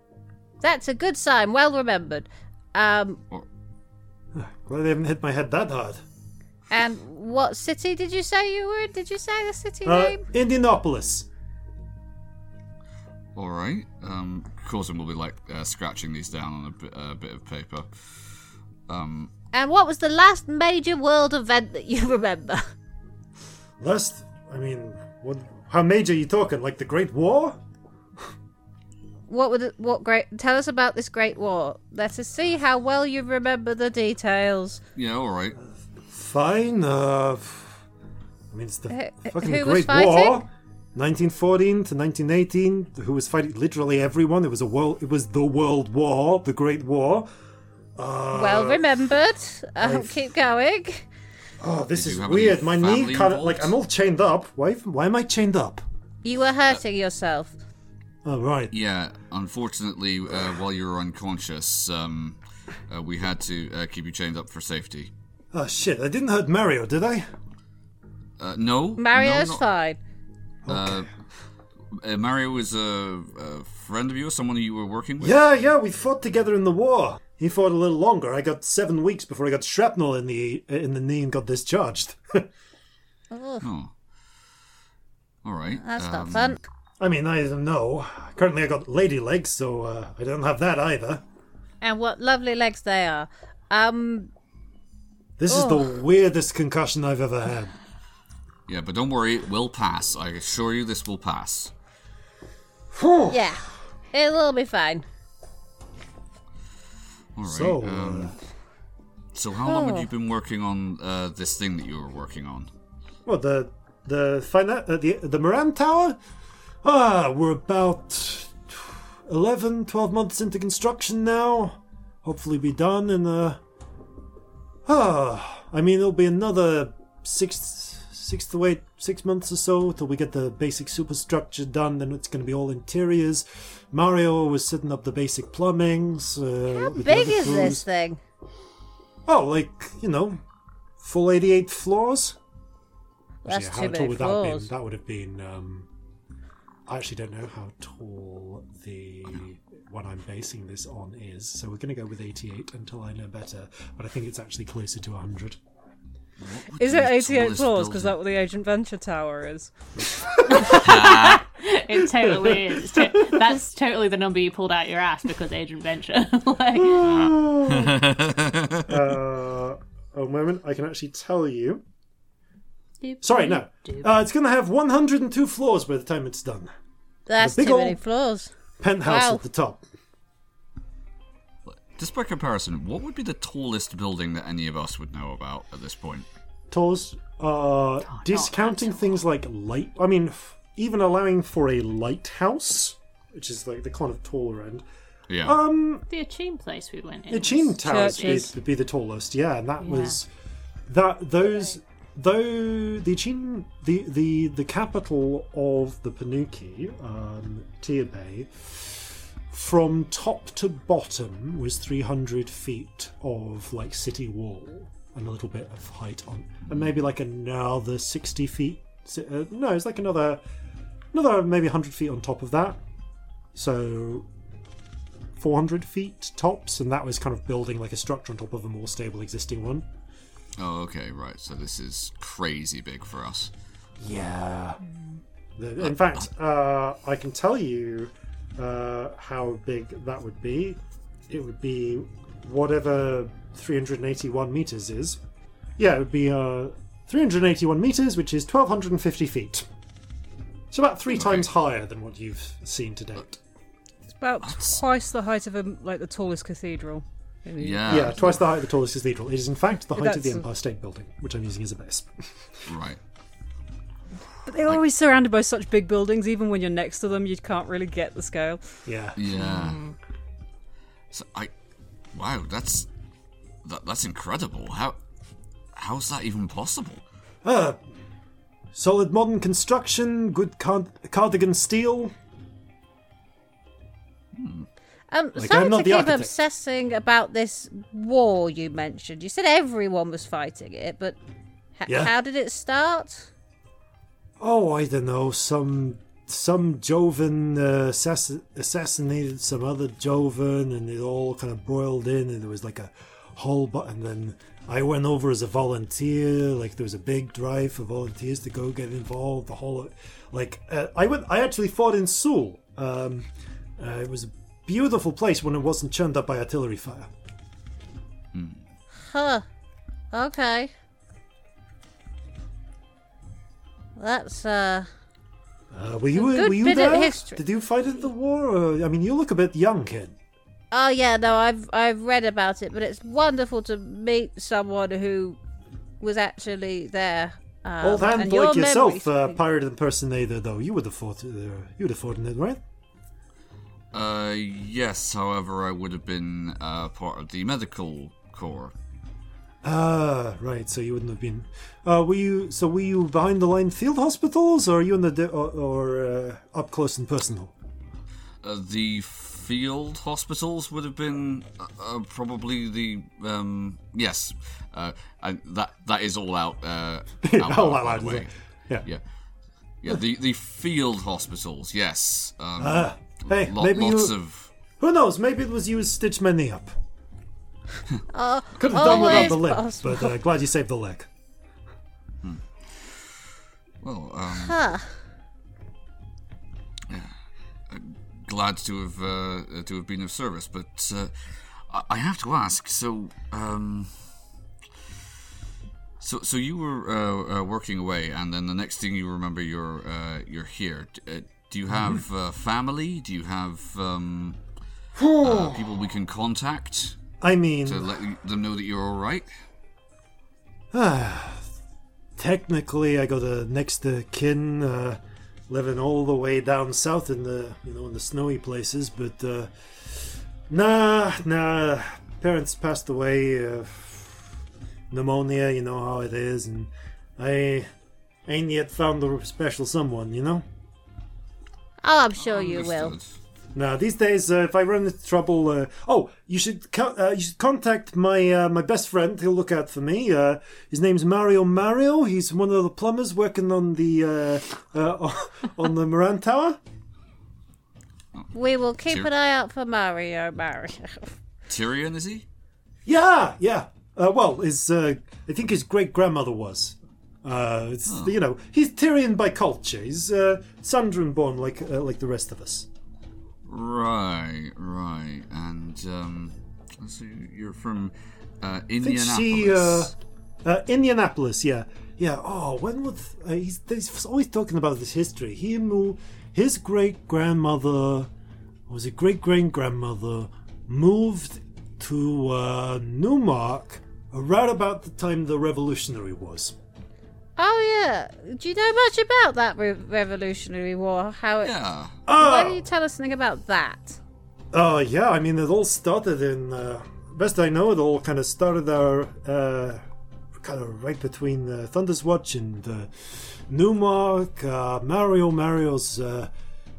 S7: That's a good sign. Well remembered. Um,
S1: Glad I haven't hit my head that hard.
S7: and what city did you say you were? in? Did you say the city
S1: Uh,
S7: name?
S1: Indianapolis.
S4: All right. Um, Coulson will be like uh, scratching these down on a bit, uh, bit of paper. Um,
S7: And what was the last major world event that you remember?
S1: Last, I mean, what? How major are you talking? Like the Great War?
S7: What would it, what great? Tell us about this Great War. Let us see how well you remember the details.
S4: yeah. All right.
S1: Fine. Uh, I mean, it's the
S7: Who-
S1: fucking
S7: who was
S1: Great
S7: fighting?
S1: War. 1914 to 1918. Who was fighting? Literally everyone. It was a world. It was the World War, the Great War. Uh,
S7: well remembered. Um,
S1: I've-
S7: keep going.
S1: Oh, this
S4: Did
S1: is weird. My knee
S4: family
S1: kind of like? I'm all chained up. Why? Why am I chained up?
S7: You were hurting yourself.
S1: Oh right.
S4: Yeah. Unfortunately, uh, while you were unconscious, um, uh, we had to uh, keep you chained up for safety.
S1: Oh shit! I didn't hurt Mario, did I?
S4: Uh, no.
S7: Mario's
S4: no, not-
S7: fine.
S4: Uh, uh, Mario is a, a friend of yours, someone you were working with.
S1: Yeah, yeah. We fought together in the war. He fought a little longer. I got seven weeks before I got shrapnel in the in the knee and got discharged.
S4: Oh. All right.
S7: That's not
S4: um,
S7: fun.
S1: I mean, I don't know. Currently, I got lady legs, so uh, I don't have that either.
S7: And what lovely legs they are. Um,
S1: This is the weirdest concussion I've ever had.
S4: Yeah, but don't worry, it will pass. I assure you, this will pass.
S7: Yeah, it will be fine.
S4: All right.
S1: So,
S4: um,
S1: uh,
S4: so how long have you been working on uh, this thing that you were working on?
S1: Well, the the fina- uh, the the Moran Tower? Ah, we're about 11, 12 months into construction now. Hopefully, be done in uh Ah, I mean, it'll be another six six to eight six months or so till we get the basic superstructure done. Then it's going to be all interiors. Mario was setting up the basic plumbings. Uh,
S7: How big is
S1: crews.
S7: this thing?
S1: Oh, like you know, full eighty-eight floors.
S7: That's
S1: Actually,
S7: too many
S1: would that have been? That would have been. Um, I actually don't know how tall the one I'm basing this on is, so we're going to go with 88 until I know better. But I think it's actually closer to 100.
S3: Is it 88 floors? Because that's
S4: building.
S3: what the Agent Venture Tower is.
S2: It totally is. To- that's totally the number you pulled out your ass because Agent Venture. like,
S1: Uh, a moment, I can actually tell you. Sorry, no. Uh, it's going to have 102 floors by the time it's done.
S7: That's
S1: big
S7: too many
S1: old-
S7: floors.
S1: Penthouse
S7: Wow.
S1: at the top.
S4: Just by comparison, what would be the tallest building that any of us would know about at this point?
S1: Tallest, uh, discounting things like light. I mean, f- even allowing for a lighthouse, which is like the kind of taller end.
S4: Yeah.
S1: Um,
S2: the Achim place we went in.
S1: the Chin
S2: was-
S1: Towers would
S3: Churches.
S1: would be the tallest, yeah, and that
S2: Yeah.
S1: was that those though the Chin the the the capital of the Panuki, um, Tiabay, from top to bottom was three hundred feet of like city wall and a little bit of height on, and maybe like another sixty feet. Uh, no, it's like another another maybe hundred feet on top of that. So 400 feet tops, and that was kind of building like a structure on top of a more stable existing one.
S4: oh, okay, right. So this is crazy big for us.
S1: Yeah. In fact, uh, I can tell you uh, how big that would be. It would be whatever 381 meters is. Yeah, it would be uh, 381 meters, which is 1,250 feet. It's about three times higher than what you've seen to date.
S3: It's about twice the height of a, like the tallest cathedral. in the-
S4: Yeah.
S1: Yeah, twice the height of the tallest cathedral. It is, in fact, the height of the
S3: That's-
S1: Empire State Building, which I'm using as a base.
S4: Right.
S3: But they're always surrounded by such big buildings. Even when you're next to them, you can't really get the scale.
S1: Yeah.
S4: Yeah. So I, wow, that's that, that's incredible. How how's that even possible?
S1: Uh, solid modern construction, good card- cardigan steel.
S7: Um,
S1: Like,
S7: sorry
S1: I'm not
S7: to
S1: the
S7: keep
S1: architect.
S7: obsessing about this war you mentioned. You said everyone was fighting it, but h-
S1: Yeah.
S7: how did it start?
S1: Oh, I don't know. Some some Jovan uh, assass- assassinated some other Jovan, and it all kind of broiled in, and there was like a whole. Bu- and then I went over as a volunteer. Like there was a big drive for volunteers to go get involved. The whole, like uh, I went. I actually fought in Seoul. Um, uh, it was a beautiful place when it wasn't churned up by artillery fire.
S7: Huh. Okay. That's uh
S1: Uh, were you
S7: A good
S1: were you
S7: bit of
S1: there?
S7: history.
S1: Did you fight in the war? Or, I mean, you look a bit young, kid.
S7: Oh yeah, no, I've I've read about it, but it's wonderful to meet someone who was actually there. Um,
S1: Old hand
S7: and
S1: like yourself, uh, pirate impersonator, though. You would have fought. Uh, you would have fought in it, right?
S4: Uh, yes. However, I would have been uh, part of the medical corps.
S1: Ah, right. So you wouldn't have been. Uh, were you? So were you behind the line field hospitals, or are you in the de- or, or uh, up close and personal?
S4: Uh, the field hospitals would have been uh, probably the um, yes. Uh, and that that is all out. Uh, out,
S1: All
S4: out, way.
S1: Yeah.
S4: Yeah. Yeah, the, the field hospitals, yes. Um,
S1: Ah, hey,
S4: lo-
S1: maybe
S4: lots
S1: you.
S4: of
S1: Who knows? Maybe it was you who stitched knee up.
S7: Uh,
S1: Could have done without the limb,
S7: possible.
S1: but uh, glad you saved the leg.
S4: well, um,
S7: Huh.
S4: glad to have uh, to have been of service, but uh, I- I have to ask. So, um, so so you were uh, uh, working away, and then the next thing you remember, you're uh, you're here. D- uh, do you have uh, family? Do you have um, uh, people we can contact
S1: I mean,
S4: to let them know that you're all right?
S1: technically, I got a next to kin uh, living all the way down south in the you know in the snowy places, but uh, nah, nah. Parents passed away, uh, pneumonia. You know how it is, and I ain't yet found the special someone. You know.
S7: Oh, I'm sure you will.
S4: Understood.
S1: Now these days, uh, if I run into trouble, uh, oh, you should co- uh, you should contact my uh, my best friend. He'll look out for me. Uh, his name's Mario Mario. He's one of the plumbers working on the uh, uh, on the Moran Tower.
S7: We will keep
S4: Sure.
S7: an eye out for Mario. Mario.
S4: Tyrian, is he?
S1: Yeah, yeah. Uh, well, his uh, I think his great grandmother was. Uh, it's you know he's Tyrian by culture. He's uh, Sundran born like uh, like the rest of us.
S4: Right, right. And um, so you're from uh, Indianapolis.
S1: she, uh, uh, Indianapolis, yeah, yeah. Oh, when was uh, he's, he's always talking about this history? He moved. His great grandmother was a great great grandmother moved to uh, Newmark around about the time the Revolutionary was.
S7: Oh yeah. Do you know much about that re- Revolutionary War? How it?
S4: yeah.
S7: Why
S1: Oh,
S7: don't you tell us something about that?
S1: Uh, yeah, I mean, it all started in. Uh, best I know, it all kind of started there, uh, kind of right between uh, Thunder's Watch and uh, Newmark. Uh, Mario Mario's uh,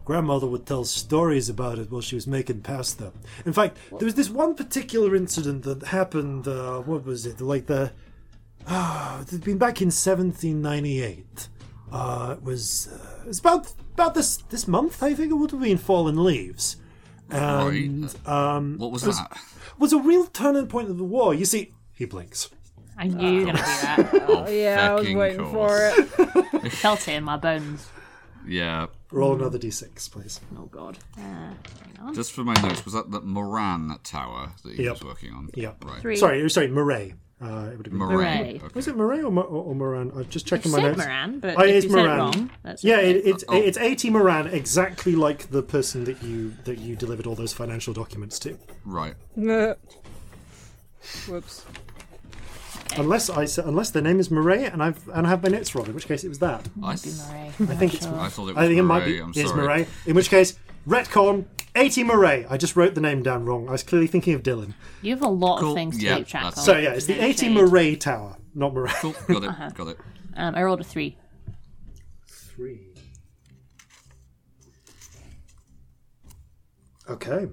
S1: grandmother would tell stories about it while she was making pasta. In fact, there was this one particular incident that happened. Uh, what was it? Like the. Ah, it had been back in 1798. Uh, it was. Uh, it was about about this this month. I think it would have been fallen leaves. And um,
S4: What was that?
S1: was a real turning point of the war. You see, he blinks.
S2: I knew you were going to do that.
S4: Oh,
S3: Yeah, I was waiting
S4: course.
S3: for it.
S2: I Felt it in my bones.
S4: Yeah.
S1: Roll another d6, please.
S2: Oh god. Uh, hang on.
S4: Just for my notes, was that the Moran tower that he
S1: Yep.
S4: was working on?
S1: Yep.
S4: Right.
S2: Three.
S1: Sorry, sorry, Murray. Uh, it would have been.
S4: Moran.
S2: Murray.
S4: Okay.
S1: Was it Murray or, Mo- or, or Moran? I'm just checking my notes.
S2: Moran, but
S1: Oh,
S2: if
S1: it is
S2: you it
S1: Moran.
S2: wrong, that's
S1: Yeah, it, it's
S4: Oh.
S1: it's A.T. Moran, exactly like the person that you that you delivered all those financial documents to.
S4: Right.
S3: Whoops.
S1: Unless I unless their name is Murray and I've and I have my notes wrong, in which case it was that.
S4: I,
S2: Be.
S1: I think it's.
S4: I thought it was
S1: I think it might be
S4: I'm
S1: is
S4: sorry.
S1: Murray. In which case, retcon A.T. Murray. I just wrote the name down wrong. I was clearly thinking of Dylan.
S2: You have a lot
S4: Cool.
S2: of things to
S4: Yeah,
S2: keep track of.
S1: So yeah, it's the
S2: No
S1: A.T.
S2: shade.
S1: Murray Tower, not Murray.
S4: Cool. Got it.
S2: Uh-huh.
S4: Got it.
S2: Um, I rolled a three.
S1: Three. Okay.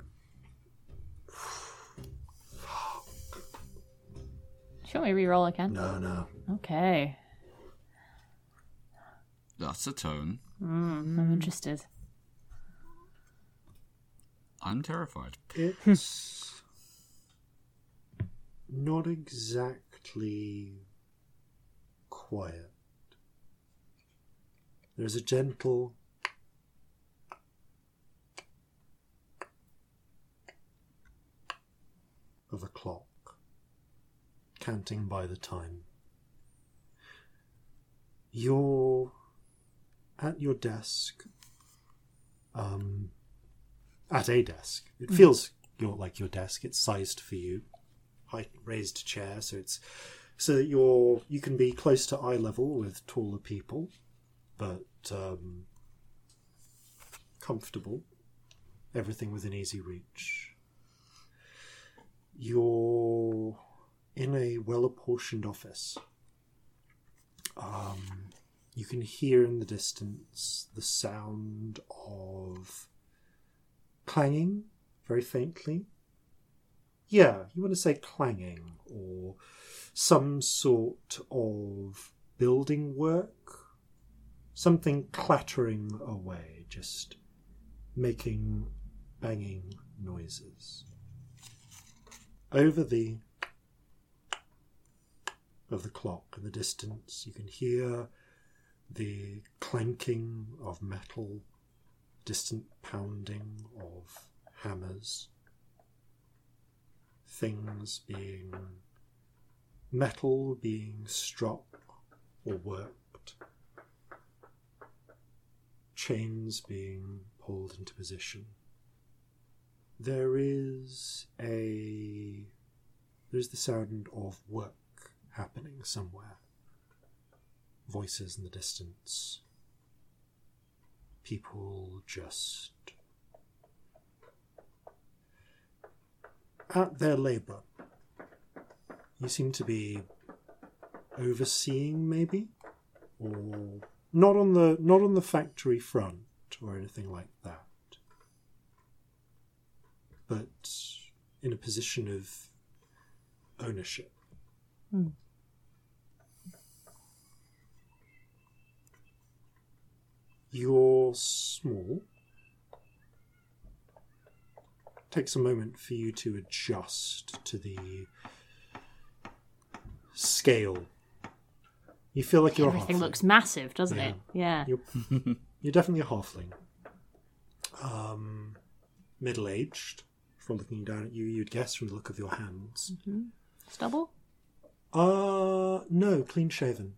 S2: Shall we re-roll again?
S1: No, no.
S2: Okay.
S4: That's a tone.
S2: I'm interested.
S4: I'm terrified.
S1: It's not exactly quiet. There's a gentle of a clock counting by the time. You're at your desk, um, at a desk. It feels your like your desk. It's sized for you, height raised chair, so it's so that you're you can be close to eye level with taller people, but um, comfortable. Everything within easy reach. You're in a well apportioned office. Um, you can hear in the distance the sound of clanging very faintly. Yeah, you want to say clanging or some sort of building work. Something clattering away, just making banging noises. Over the of the clock in the distance, you can hear the clanking of metal, distant pounding of hammers, things being metal being struck or worked, chains being pulled into position. There is a there's the sound of work happening somewhere. Voices in the distance. People just at their labour. You seem to be overseeing, maybe, or not on the not on the factory front or anything like that, but in a position of ownership. Hmm. You're small. Takes a moment for you to adjust to the scale. You feel like you're
S2: Everything looks massive, doesn't it? Yeah.
S1: You're, you're definitely a halfling. Um, middle aged. From looking down at you, you'd guess from the look of your hands.
S2: Stubble?
S1: Uh, no, clean shaven.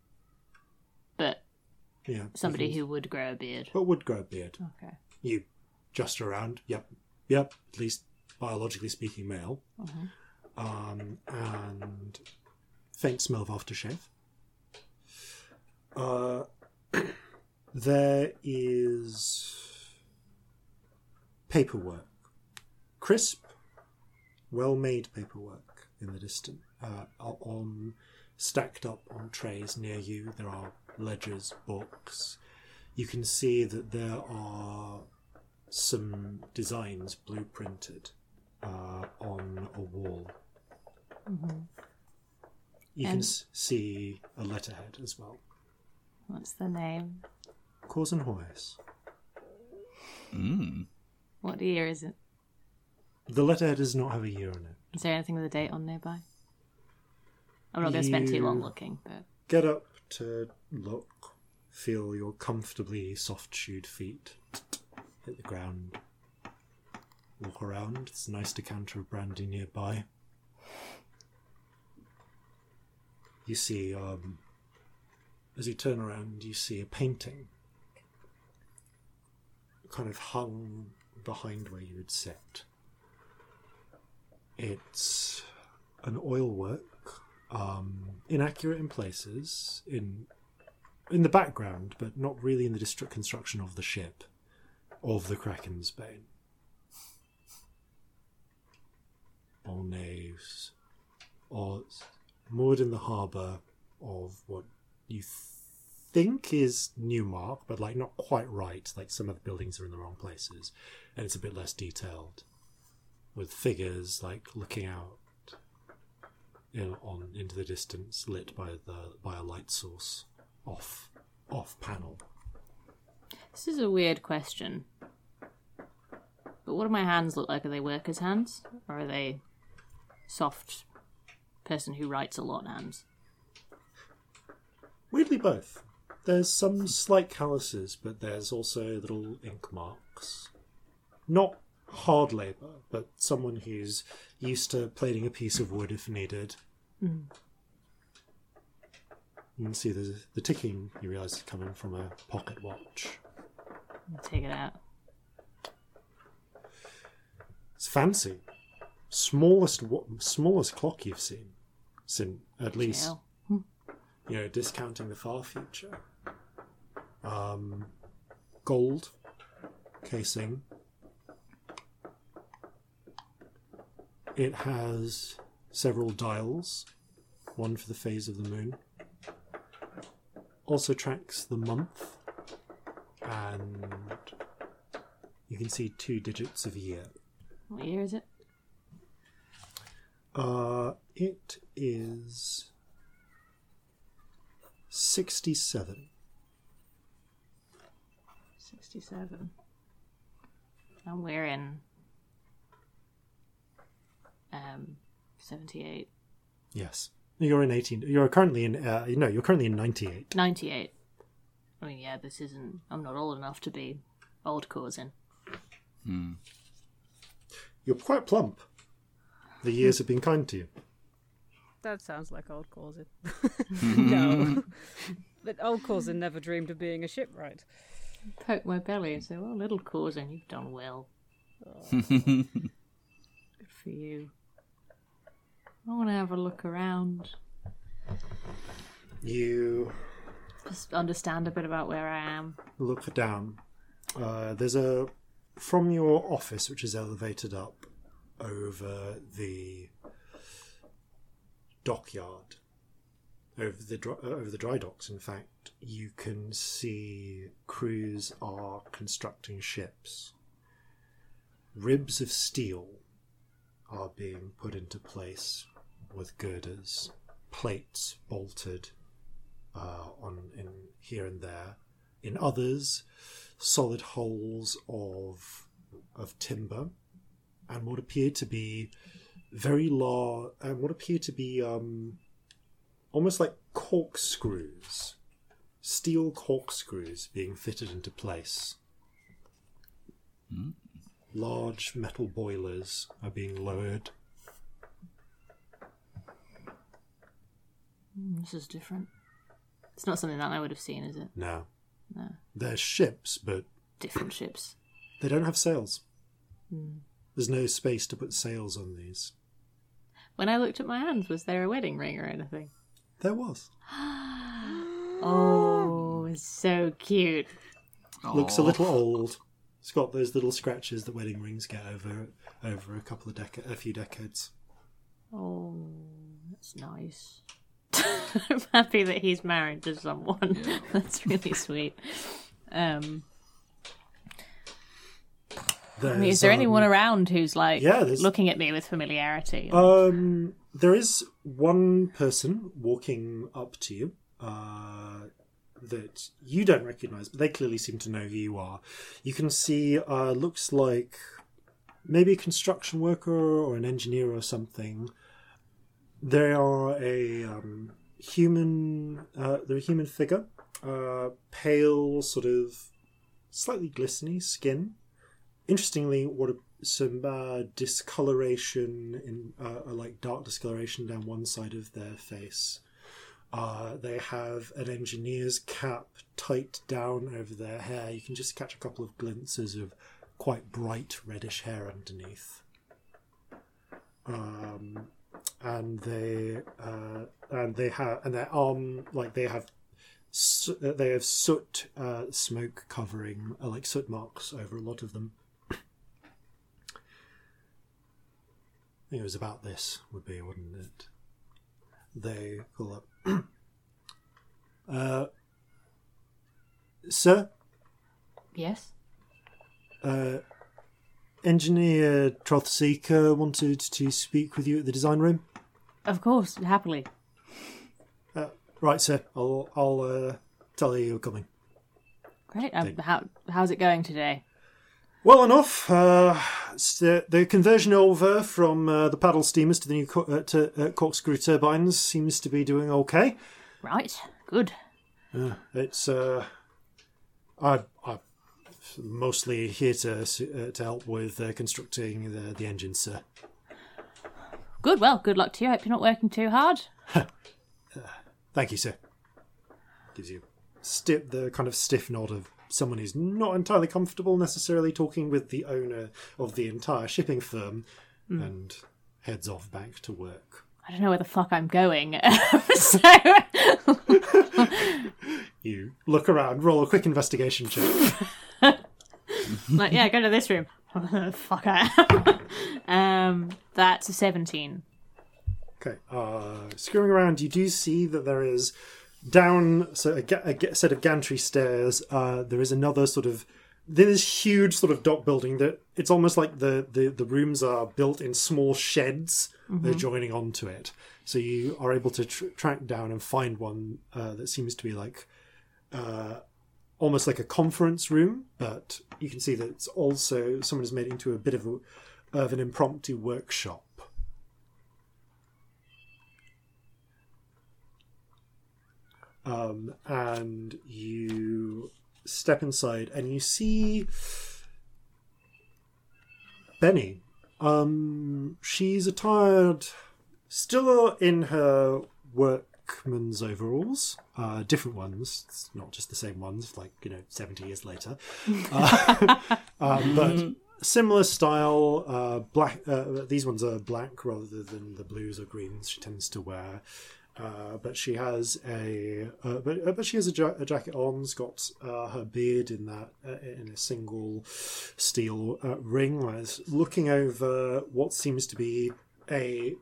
S1: Yeah.
S2: somebody who would grow a beard.
S1: But would grow a beard.
S2: Okay.
S1: You just around. Yep. Yep. At least biologically speaking, male. Um, and faint smell of aftershave. Uh, there is paperwork. Crisp, well made paperwork in the distance. Uh, on stacked up on trays near you, there are ledgers, books. You can see that there are some designs blueprinted uh, on a wall. You can s- see a letterhead as well.
S2: What's the name?
S1: Cause and Horace.
S4: Mm.
S2: What year is it?
S1: The letterhead does not have a year on it.
S2: Is there anything with a date on nearby? I'm not going to spend too long looking, but
S1: Get up to look. feel your comfortably soft-shoed feet hit the ground. Walk around. There's a nice decanter of brandy nearby. You see, um, as you turn around, you see a painting kind of hung behind where you would sit. It's an oil work, um, inaccurate in places, in in the background, but not really in the distri- construction of the ship, of the Kraken's Bane. All naves, or moored in the harbour of what you think is Newmark, but like not quite right. Like some of the buildings are in the wrong places, and it's a bit less detailed, with figures like looking out in, on into the distance, lit by the by a light source off off panel.
S2: This is a weird question. But what do my hands look like? Are they workers' hands? Or are they soft person who writes a lot hands?
S1: Weirdly, both. There's some slight calluses, but there's also little ink marks. Not hard labour, but someone who's used to plating a piece of wood if needed. You can see the, the ticking, you realise, is coming from a pocket watch.
S2: Take it out.
S1: It's fancy. Smallest wa- smallest clock you've seen. Since at least
S2: Jail.
S1: you know, discounting the far future. Um, gold casing. It has several dials, one for the phase of the moon. Also tracks the month, and you can see two digits of year.
S2: What year is it?
S1: Uh, it is 67.
S2: 67. And we're in. Um, 78.
S1: Yes. You're in 18. You're currently in. Uh, no, you're currently in 98.
S2: 98. I mean, yeah, this isn't. I'm not old enough to be old Corzin.
S1: You're quite plump. The years have been kind to you.
S3: That sounds like old Corzin. no. but old Corzin never dreamed of being a shipwright.
S2: Poke my belly and say, well, little Corzin, you've done well. Good for you. I want to have a look around.
S1: You
S2: Just understand a bit about where I am.
S1: look down. Uh, there's a. From your office, which is elevated up over the dockyard, over the dry, over the dry docks. In fact, you can see crews are constructing ships. Ribs of steel are being put into place with girders, plates bolted uh, on in here and there. In others, solid holes of of timber and what appear to be very large and what appear to be um, almost like corkscrews, steel corkscrews being fitted into place. Large metal boilers are being lowered.
S2: This is different. It's not something that I would have seen, is it?
S1: Now,
S2: No.
S1: they're ships, but
S2: Different ships.
S1: they don't have sails. Hmm. There's no space to put sails on these.
S2: When I looked at my hands, was there a wedding ring or anything?
S1: There was.
S2: Oh, it's so cute.
S1: Looks a little old. It's got those little scratches that wedding rings get over over a couple of decades, a few decades.
S2: Oh, that's nice. I'm happy that he's married to someone. that's really sweet. Um, I mean, is there anyone around who's like
S1: yeah, there's-
S2: looking at me with familiarity?
S1: Um, there is one person walking up to you uh, that you don't recognize, but they clearly seem to know who you are. You can see, uh, looks like maybe a construction worker or an engineer or something. They are a um, human. Uh, they're a human figure uh, pale, sort of slightly glistening skin. Interestingly, what a, some uh, discoloration in uh, like dark discoloration down one side of their face. Uh, they have an engineer's cap tight down over their hair. You can just catch a couple of glimpses of quite bright reddish hair underneath. Um, and they uh, and they have and their arm like they have so- they have soot uh, smoke covering uh, like soot marks over a lot of them. I think it was about this would be, wouldn't it? They call up. Uh, sir,
S2: Yes.
S1: uh, engineer Trothseeker wanted to speak with you at the design room.
S2: Of course, happily.
S1: Uh, right, sir. I'll I'll uh, tell you you're coming.
S2: Great. Um, how how's it going today?
S1: Well enough. Uh, the, the conversion over from uh, the paddle steamers to the new co- uh, to, uh, corkscrew turbines seems to be doing okay.
S2: Right. Good.
S1: Uh, it's uh, I I'm mostly here to uh, to help with uh, constructing the the engines, sir.
S2: Good. Well, good luck to you. I hope you're not working too hard.
S1: Thank you, sir. Gives you stiff the kind of stiff nod of someone who's not entirely comfortable necessarily talking with the owner of the entire shipping firm, and heads off back to work.
S2: I don't know where the fuck I'm going. so
S1: You look around, roll a quick investigation check.
S2: like, yeah, go to this room. fuck I am. um, that's a seventeen.
S1: Okay. Uh, screwing around, you do see that there is down so a, ga- a set of gantry stairs. Uh, there is another sort of this huge sort of dock building that it's almost like the the, the rooms are built in small sheds. They're joining onto it, so you are able to tr- track down and find one uh, that seems to be like. Uh, almost like a conference room, but you can see that it's also someone has made it into a bit of a, of an impromptu workshop. Um, and you step inside and you see Benny. Um, she's attired still in her workman's overalls, uh, different ones, it's not just the same ones, like you know, seventy years later, uh, um, but similar style. Uh, black. Uh, these ones are black rather than the blues or greens she tends to wear. Uh, but she has a uh, but uh, but she has a, ja- a jacket on. She's got uh, her beard in that uh, in a single steel uh, ring. Is looking over what seems to be a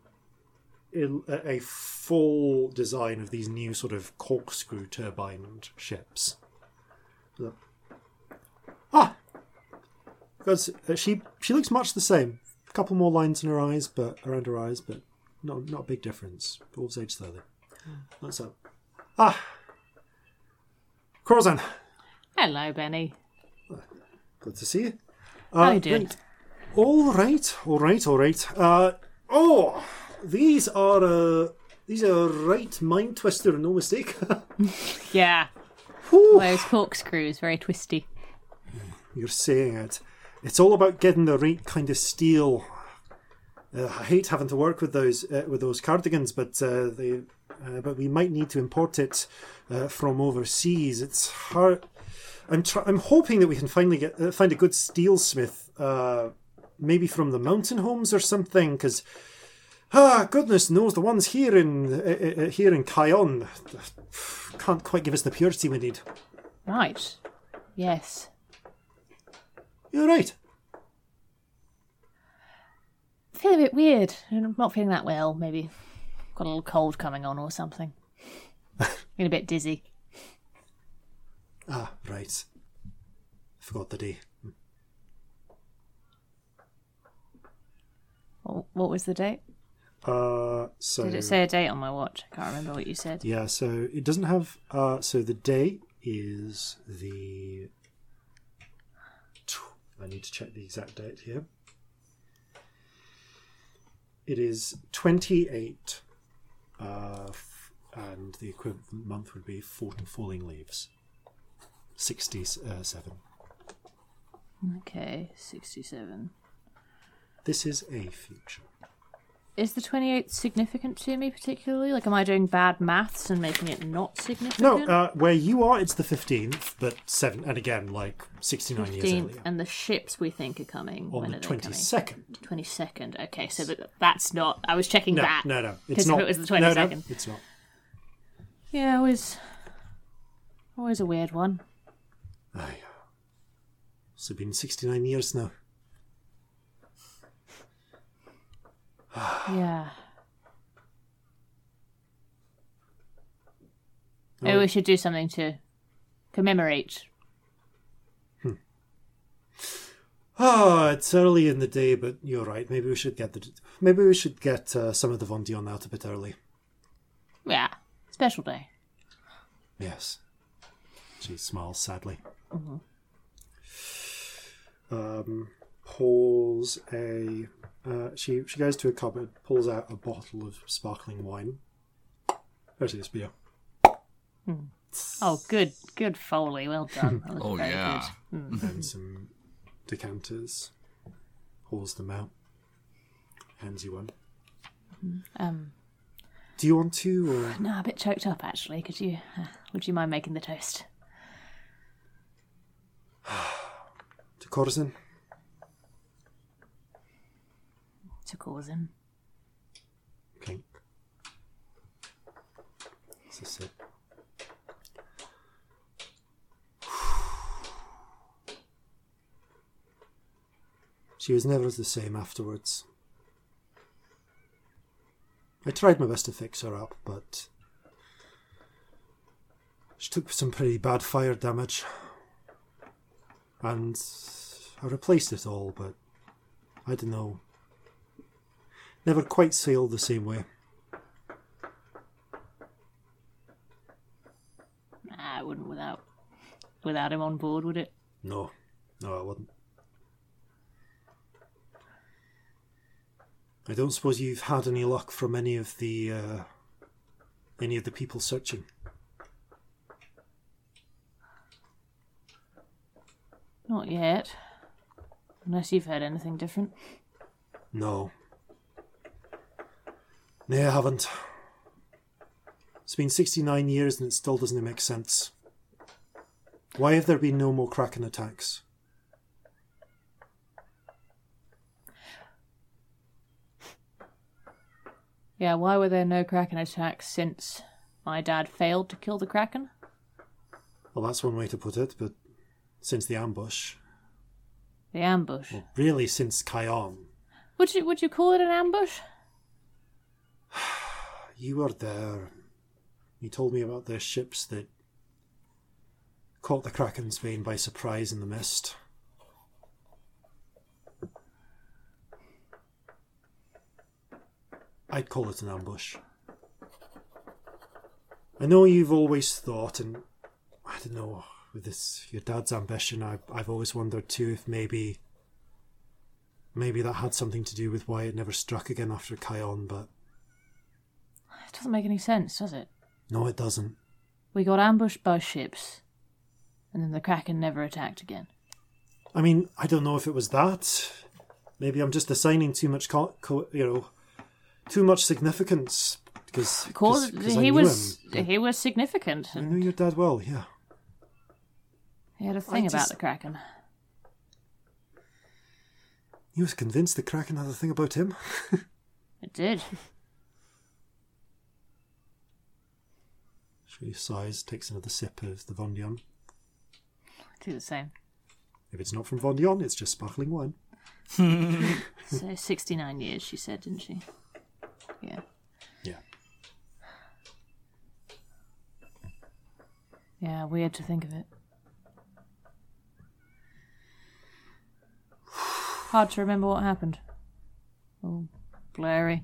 S1: a full design of these new sort of corkscrew turbined ships. Ah, because she she looks much the same. A couple more lines in her eyes, but around her eyes, but not not a big difference. Dwarves age slowly. That's up. Ah, Corzin,
S2: Hello, Benny.
S1: good to see you.
S2: How
S1: Uh,
S2: you doing?
S1: right. All right, all right, all right. Uh, oh, these are uh, these are right mind twister, no mistake.
S2: Yeah.
S1: Whew.
S2: Those corkscrews, very twisty.
S1: You're saying it. It's all about getting the right kind of steel. Uh, I hate having to work with those uh, with those cardigans, but uh, they uh, but we might need to import it uh, from overseas. It's hard. I'm try- I'm hoping that we can finally get uh, find a good steelsmith, uh, maybe from the mountain homes or something, because. Ah, goodness knows the ones here in here in Kion can't quite give us the purity we need.
S2: Right. Yes.
S1: You're right.
S2: I feel a bit weird. I'm not feeling that well. Maybe got a little cold coming on or something. Feeling a bit dizzy.
S1: Ah, right. Forgot the day.
S2: What, what was the date?
S1: Uh, so
S2: Did it say a date on my watch? I can't remember what you said.
S1: yeah, so it doesn't have. Uh, so the day is the. I need to check the exact date here. It is twenty eight, uh, f- and the equivalent month would be four falling leaves. Sixty-seven.
S2: Okay, 67.
S1: This is a future.
S2: Is the 28th significant to me particularly? Like, am I doing bad maths and making it not significant?
S1: No, uh, where you are, it's the fifteenth, but seven, and again, like sixty-nine years earlier.
S2: and the ships we think are coming.
S1: On
S2: when
S1: the
S2: are they coming?
S1: twenty-second.
S2: 22nd. Okay, so that's not. I was checking
S1: No,
S2: that.
S1: no, no. It's not.
S2: it was the
S1: no, no, it's not.
S2: Yeah, always. Always a weird one.
S1: Aye. It's been sixty-nine years now.
S2: Yeah.
S1: Oh.
S2: Maybe we should do something to commemorate.
S1: Ah, it's early in the day, but you're right. Maybe we should get the maybe we should get uh, some of the Von Dion out a bit early.
S2: Yeah, special day.
S1: Yes. She smiles sadly. Um, pulls a. Uh, she she goes to a cupboard, pulls out a bottle of sparkling wine. Actually, it's beer.
S2: Oh, good, good Foley. Well done.
S4: Oh yeah.
S2: good.
S1: and some decanters. Pulls them out. Hands you one.
S2: Um,
S1: Do you want to? Or...
S2: no, a bit choked up actually. Could you? Uh, would you mind making the toast?
S1: To Corzin?
S2: To Corzin.
S1: Clink. It's a sip. She was never the same afterwards. I tried my best to fix her up, but she took some pretty bad fire damage. And I replaced it all, but I don't know. Never quite sailed the same way.
S2: Nah, it wouldn't without without him on board, would it?
S1: No, no, I wouldn't. I don't suppose you've had any luck from any of the uh, any of the people searching.
S2: Not yet. Unless you've heard anything different.
S1: No. No, I haven't. It's been 69 years and it still doesn't make sense. Why have there been no more Kraken attacks?
S2: Yeah, why were there no Kraken attacks since my dad failed to kill the Kraken?
S1: Well, that's one way to put it, but since the ambush,
S2: The ambush.
S1: well, really since Kion,
S2: Would you would you call it an ambush?
S1: You were there. You told me about the ships that caught the Kraken's Bane by surprise in the mist. I'd call it an ambush. I know you've always thought, and I don't know, with this your dad's ambition, I've I've always wondered too if maybe maybe that had something to do with why it never struck again after Kion, but
S2: It doesn't make any sense, does it?
S1: no, it doesn't.
S2: We got ambushed by ships, and then the Kraken never attacked again.
S1: I mean, I don't know if it was that. Maybe I'm just assigning too much, co- co- you know, too much significance because
S2: Of course,
S1: I
S2: he
S1: knew
S2: was
S1: him.
S2: he was significant,
S1: I knew your dad well. Yeah,
S2: he had a thing about
S1: just-
S2: the Kraken.
S1: he was convinced the Kraken had a thing about him.
S2: It did.
S1: She sighs, takes another sip of the Von Dion.
S2: do the same.
S1: If it's not from Von Dion, it's just sparkling wine.
S2: So sixty nine years, she said, didn't she? Yeah.
S1: Yeah.
S2: Yeah, weird to think of it. Hard to remember what happened. Oh, blurry.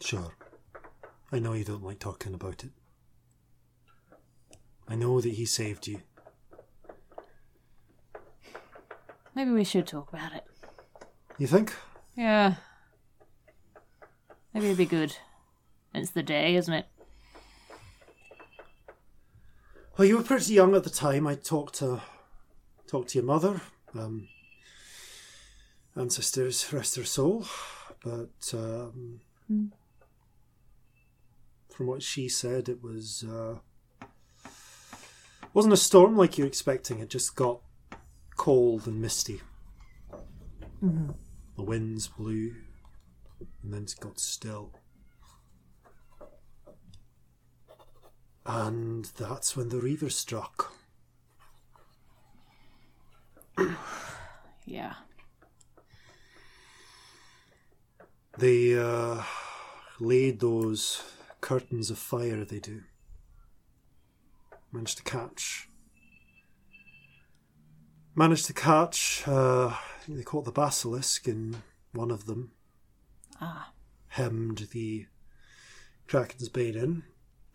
S1: Sure. I know you don't like talking about it. I know that he saved you.
S2: Maybe we should talk about it.
S1: You think?
S2: Yeah. Maybe it'd be good. It's the day, isn't it?
S1: Well, you were pretty young at the time. I talked to talked to your mother, um, ancestors, rest her soul. But um, from what she said, it was uh, wasn't a storm like you're expecting. It just got cold and misty. The winds blew, and then it got still. And that's when the reaver struck.
S2: Yeah.
S1: They uh, laid those curtains of fire, they do. Managed to catch. Managed to catch, uh, they caught the basilisk in one of them.
S2: Ah.
S1: Hemmed the Kraken's bane in.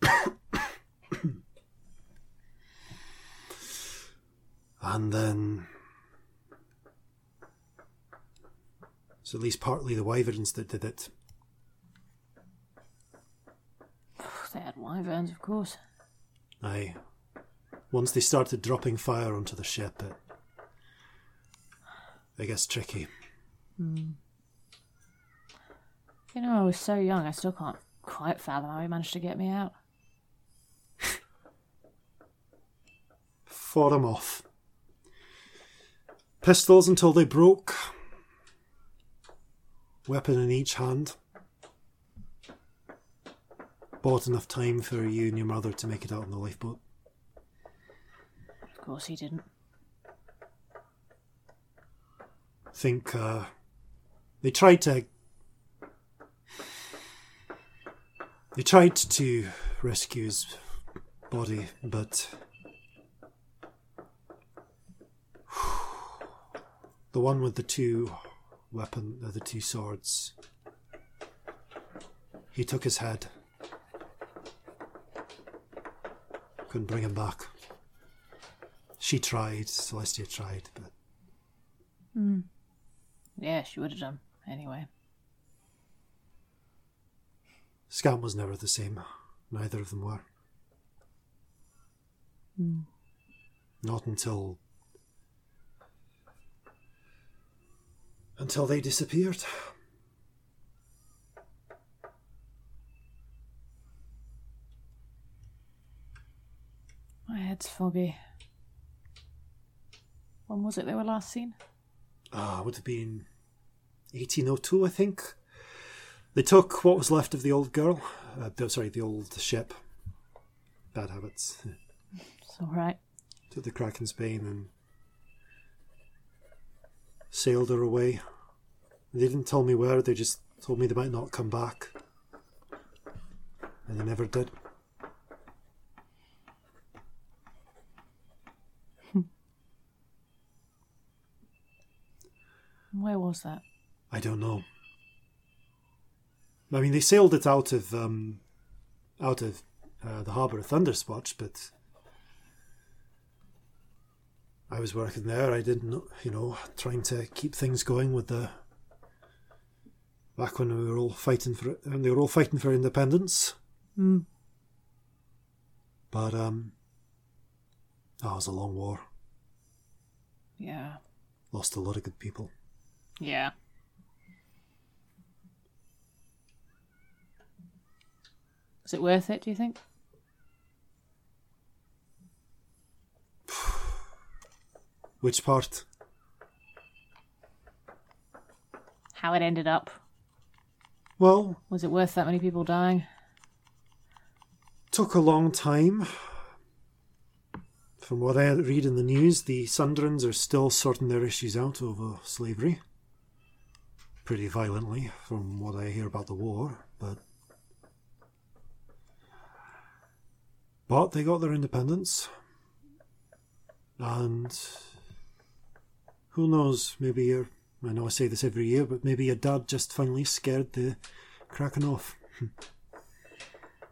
S1: and then. It's at least partly the wyverns that did it.
S2: They had wyverns, of course.
S1: Aye. Once they started dropping fire onto the ship, it, it gets tricky. Hmm.
S2: You know, I was so young, I still can't quite fathom how he managed to get me out.
S1: Fought 'em off. Pistols until they broke. Weapon in each hand. Bought enough time for you and your mother to make it out on the lifeboat.
S2: Of course he didn't.
S1: think uh, they tried to they tried to rescue his body, but the one with the two weapon, uh, the two swords, he took his head. Couldn't bring him back. She tried, Celestia tried, but hmm.
S2: Yeah, she would have done. Anyway.
S1: Scamp was never the same. Neither of them were. Hmm. Not until. until they disappeared.
S2: My head's foggy. When was it they were last seen?
S1: Ah, would have been 1802, I think. They took what was left of the old girl. Uh, sorry, the old ship. Bad habits.
S2: It's alright.
S1: Took the Kraken's Bane and sailed her away. They didn't tell me where, they just told me they might not come back. And they never did.
S2: Where was that?
S1: I don't know. I mean, they sailed it out of um, out of uh, the harbour of Thunderspotch, but I was working there. I didn't, know, you know, trying to keep things going with the back when we were all fighting for and they were all fighting for independence.
S2: Hmm.
S1: But um, that was a long war.
S2: Yeah.
S1: Lost a lot of good people.
S2: Yeah. Was it worth it, do you think?
S1: Which part?
S2: How it ended up?
S1: Well,
S2: Was it worth that many people dying?
S1: took a long time. From what I read in the news, the Sunderlands are still sorting their issues out over slavery. Pretty violently, from what I hear about the war, but. But they got their independence. And. Who knows, maybe your. I know I say this every year, but maybe your dad just finally scared the Kraken off.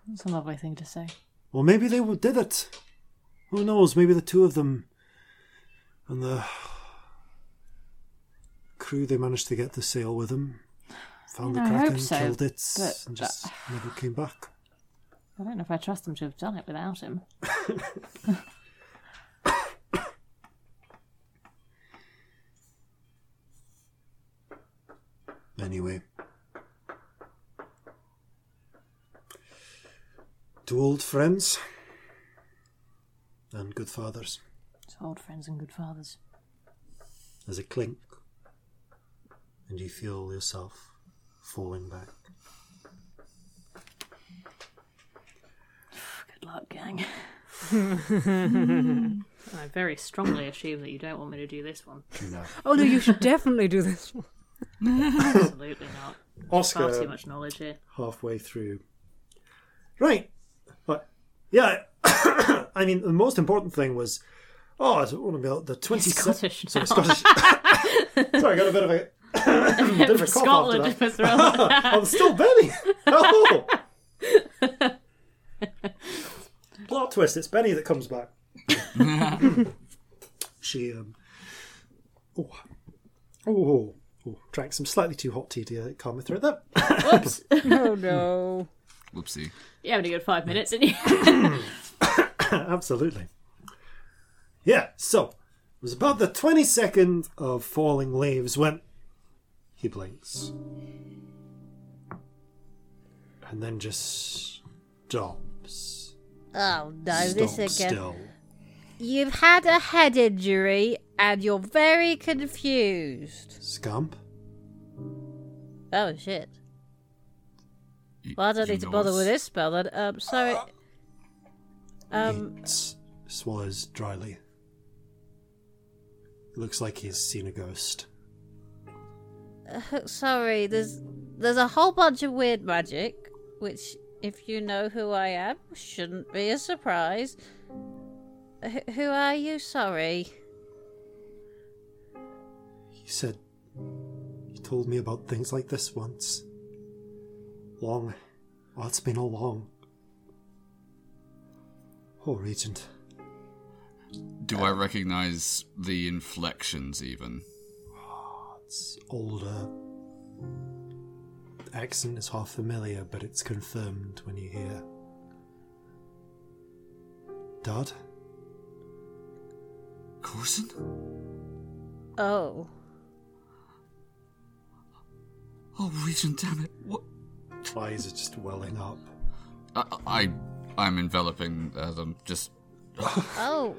S2: That's a lovely thing to say.
S1: Well, maybe they did it. Who knows? Maybe the two of them and the crew they managed to get the sail with him found
S2: Yeah,
S1: the
S2: I
S1: kraken,
S2: so,
S1: killed it, and just never came back.
S2: I don't know if I trust them to have done it without him.
S1: Anyway. To old friends and good fathers.
S2: So old friends and good fathers.
S1: As a clink, and you feel yourself falling back.
S2: Good luck, gang. I very strongly assume that you don't want me to do this one.
S1: No.
S3: Oh no, you should definitely do this one.
S2: Absolutely not. Far too much knowledge here.
S1: halfway through. Right. But, yeah, I mean, the most important thing was. Oh, I don't want to be the 20
S2: Scottish
S1: Sorry. Scottish. Sorry, I got a bit of a. bit of a
S2: Scotland
S1: after
S2: was
S1: that. I'm still Benny. Oh. Plot twist. It's Benny that comes back. she um. Oh. Oh. Oh, drank some slightly too hot tea to calm my throat. That
S2: Whoops.
S3: Oh no.
S4: Whoopsie.
S2: You having a good five minutes, didn't you?
S1: Absolutely. Yeah, so it was about the 22nd of falling leaves when he blinks. And then just stops.
S7: Oh no, this again.
S1: still.
S7: You've had a head injury and you're very confused.
S1: Scamp?
S7: Oh shit.
S4: Y-
S7: Well, I don't
S4: you
S7: need to bother
S4: us.
S7: with this spell then. Um, sorry. Um,
S1: he s- swallows dryly. It looks like he's seen a ghost.
S7: Uh, sorry. There's there's a whole bunch of weird magic, which, if you know who I am, shouldn't be a surprise. H- who are you? Sorry.
S1: He said he told me about things like this once. Long. Oh, it's been a long. Oh, Regent.
S4: Do
S1: Uh,
S4: I recognize the inflections even?
S1: It's older. The accent is half familiar, but it's confirmed when you hear. Dad?
S4: Corzin?
S7: Oh.
S4: Oh, Regent, damn it. What?
S1: Eyes are just welling up.
S4: I, I, I'm enveloping as I'm just.
S7: Oh.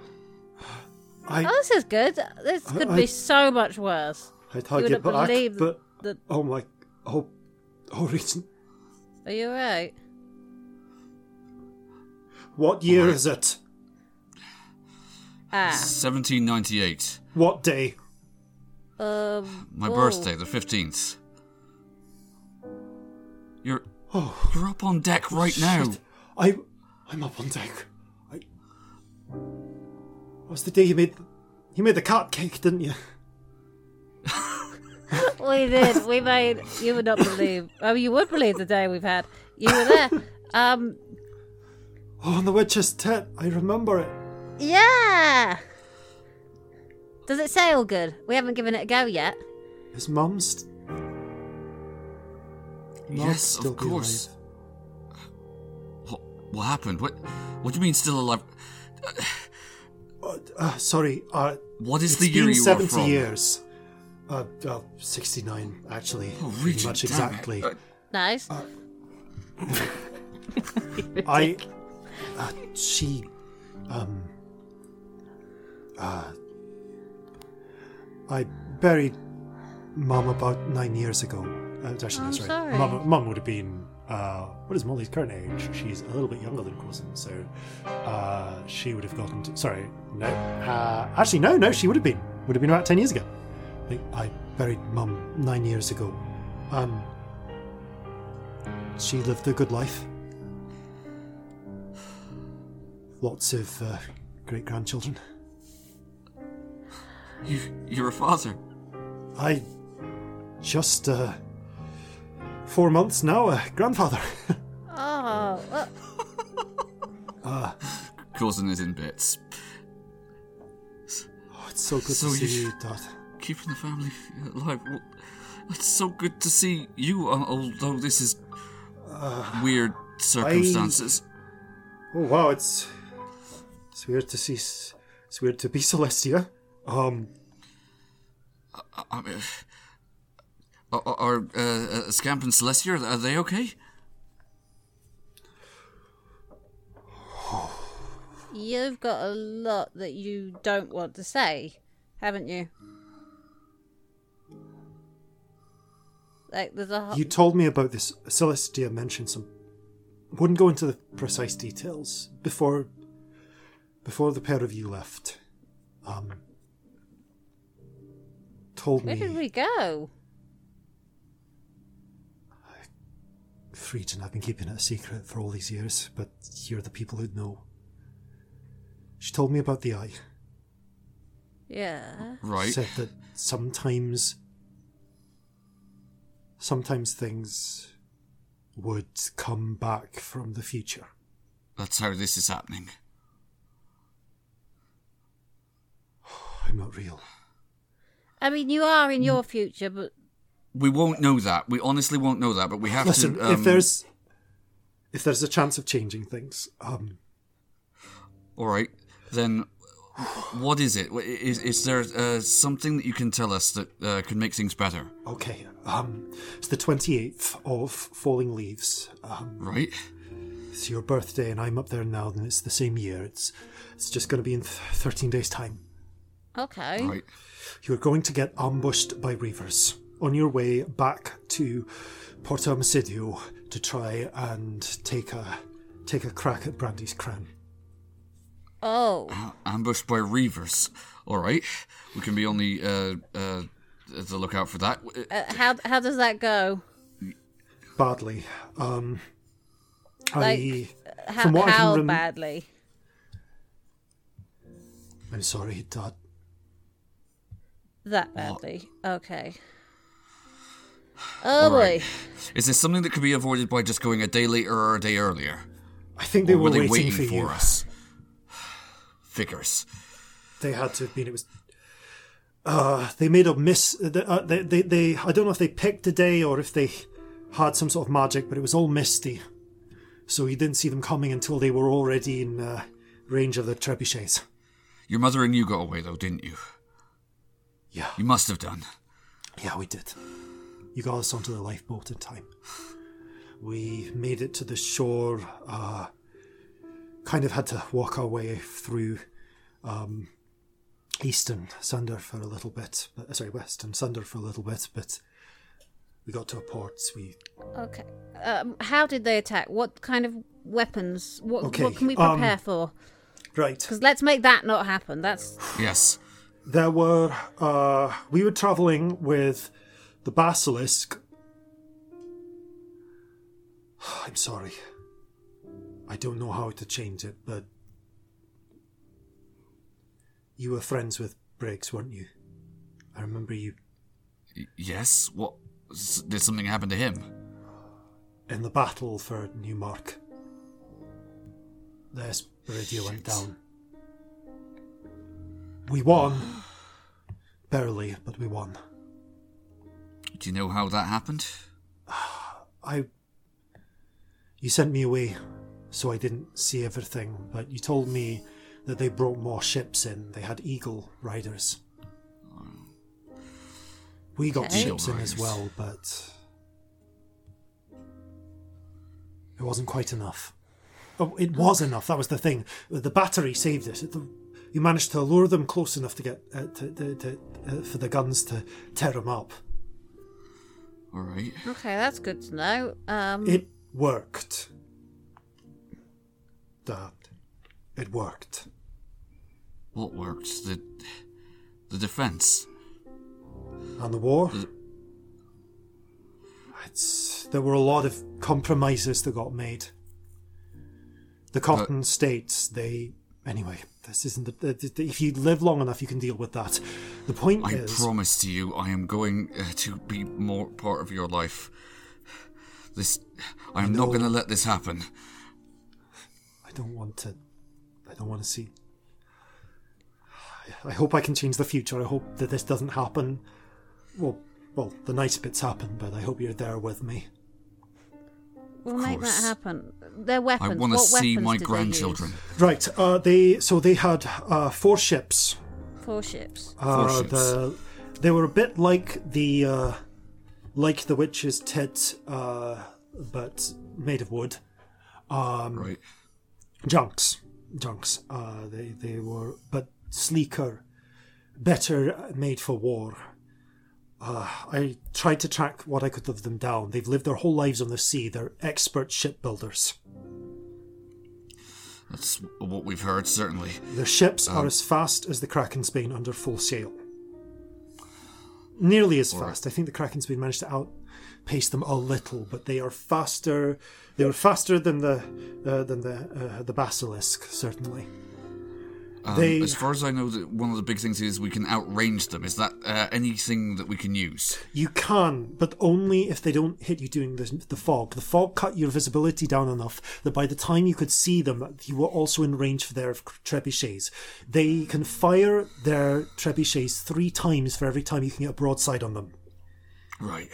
S1: I,
S7: Oh, this is good. This could
S1: I-
S7: be so much worse.
S1: I'd hug
S7: you
S1: you
S7: wouldn't
S1: back,
S7: believe
S1: but.
S7: that-
S1: Oh my. Oh. Oh, Regent.
S7: Are you alright?
S1: What year
S4: Alright.
S1: is it?
S7: Ah.
S4: 1798.
S1: What day?
S7: Um.
S4: My
S7: whoa.
S4: birthday, the 15th. You're.
S1: Oh,
S4: You're up on deck right now.
S1: I. I'm up on deck. I. What's the day you made. You made the cat cake, didn't you?
S7: We did. We made. You would not believe. Oh, you would believe the day we've had. You were there. Um.
S1: Oh, on the witch's tit. I remember it.
S7: Yeah. Does it sail good? We haven't given it a go yet.
S1: His mum's. Mum's
S4: Yes, of course. What, what happened? What What do you mean still alive?
S1: Uh, uh, sorry. Uh, it's
S4: What is the year
S1: been
S4: you are
S1: 70
S4: from?
S1: years. Uh, well, 69, actually.
S4: Oh,
S1: pretty
S4: Regent,
S1: much exactly.
S4: Uh,
S7: Nice.
S1: I. Uh, she. Um. Uh. I buried Mum about nine years ago. Uh, actually, no,
S7: I'm
S1: sorry.
S7: sorry.
S1: Mum, Mum would have been. Uh, what is Molly's current age? She's a little bit younger than Corzin, so uh, she would have gotten. To, sorry, no. Uh, actually, no, no, she would have been. Would have been about ten years ago. I, I buried Mum nine years ago. Um, she lived a good life. Lots of uh, great grandchildren.
S4: you, you're a father.
S1: I just uh, four months now, a grandfather.
S7: Oh. Well,
S1: uh,
S4: Corzin is in bits.
S1: oh, it's so good
S4: So
S1: to see
S4: you-
S1: you, Dad.
S4: Keeping the family alive. Well, it's so good to see you, uh, although this is weird circumstances.
S1: Oh wow, it's it's weird to see. It's weird to be Celestia. Um,
S4: I mean, are, are uh, uh, Scamp and Celestia, are they okay?
S7: You've got a lot that you don't want to say, haven't you? Like there's a ho-
S1: you told me about this. Celestia mentioned some. Wouldn't go into the precise details before. Before the pair of you left, um, told
S7: where
S1: me Where
S7: did we go?
S1: Friedgen, I've been keeping it a secret for all these years, but you're the people who'd know. She told me about the eye.
S7: Yeah.
S4: Right.
S1: Said that sometimes. Sometimes things would come back from the future.
S4: That's how this is happening.
S1: I'm not real.
S7: I mean, you are in your future, but
S4: We won't know that. We honestly won't know that, but we have
S1: Listen,
S4: to. Um,
S1: if there's if there's a chance of changing things, um,
S4: All right, then what is it? Is, is there uh, something that you can tell us that uh, can make things better?
S1: okay. Um, it's the twenty eighth of falling leaves. Um,
S4: Right?
S1: it's your birthday, and I'm up there now, and it's the same year. It's it's just going to be in th- thirteen days' time.
S7: okay.
S4: Right.
S1: You're going to get ambushed by reavers on your way back to Porto Homicidio to try and take a take a crack at Brandy's crown.
S7: Oh,
S4: Ambushed by reavers. All right. We can be on the uh, uh, the lookout for that. Uh,
S7: uh, how how does that go?
S1: Badly. Um, I
S7: Like, How,
S1: From what I can
S7: how
S1: rem-
S7: badly?
S1: I'm sorry, Dad.
S7: That badly. Okay. Oh
S4: All right.
S7: boy.
S4: Is this something that could be avoided by just going a day later or a day earlier?
S1: I think they
S4: Or
S1: were,
S4: were they
S1: waiting,
S4: waiting
S1: for,
S4: for
S1: you.
S4: us? Figures.
S1: They had to have been. It was. Uh, they made a miss. They, uh, they, they, they. I don't know if they picked a day or if they had some sort of magic, but it was all misty. So you didn't see them coming until they were already in uh, range of the trebuchets.
S4: Your mother and you got away though, didn't you?
S1: Yeah,
S4: You must have done.
S1: yeah, we did. You got us onto the lifeboat in time. We made it to the shore. Uh, kind of had to walk our way through um, eastern Sunder for a little bit. But, sorry, western Sunder for a little bit. But we got to a port. We
S7: Okay. Um, how did they attack? What kind of weapons? What
S1: Okay,
S7: what can we
S1: um,
S7: prepare for?
S1: right.
S7: Because let's make that not happen. That's
S4: Yes.
S1: There were. Uh, we were traveling with the basilisk. I'm sorry. I don't know how to change it, but you were friends with Briggs, weren't you? I remember you
S4: Y- yes. What? S- Did something happen to him?
S1: in the battle for Newmark. The Esperidia went down. We won. Barely, but we won.
S4: Do you know how that happened?
S1: I. You sent me away, so I didn't see everything, but you told me that they brought more ships in. They had Eagle Riders. We got
S7: Okay.
S1: ships in as well, but. It wasn't quite enough. Oh, it was enough. That was the thing. The battery saved us. It- You managed to lure them close enough to get uh, to, to, to, uh, for the guns to tear them up.
S4: All right.
S7: okay. That's good to know. Um,
S1: It worked. Dad. It worked.
S4: What worked? The the defense.
S1: And the war? It's, there were a lot of compromises that got made. The cotton states, they. Anyway, this isn't the, the, the- If you live long enough, you can deal with that. The point
S4: I
S1: is.
S4: promise to you, I am going uh, to be more part of your life. This, I am not going to let this happen.
S1: I don't want to. I don't want to see. I hope I can change the future. I hope that this doesn't happen. Well, well, the nice bits happen, but I hope you're there with me.
S7: We'll make that happen. Their weapons.
S4: I want to
S7: what
S4: see
S7: weapons
S4: my
S7: did they
S4: grandchildren.
S1: Right. Uh, they so they had uh, four ships.
S7: Four ships.
S1: Uh,
S4: ships.
S1: The, they were a bit like the uh, like the witch's tit, uh, but made of wood.
S4: Right.
S1: Junks junks uh they they were but sleeker better made for war uh, I tried to track what I could of them down. They've lived their whole lives on the sea. They're expert shipbuilders.
S4: That's what we've heard, certainly.
S1: Their ships are as fast as the Kraken's Bane under full sail. Nearly as fast. I think the Kraken's Bane managed to outpace them a little, but they are faster. They were faster than the uh, than the uh, the Basilisk, certainly.
S4: Um,
S1: They-
S4: As far as I know, that one of the big things is we can outrange them. Is that uh, anything that we can use?
S1: You can, but only if they don't hit you during the, the fog. The fog cut your visibility down enough that by the time you could see them, you were also in range for their trebuchets. They can fire their trebuchets three times for every time you can get a broadside on them.
S4: Right.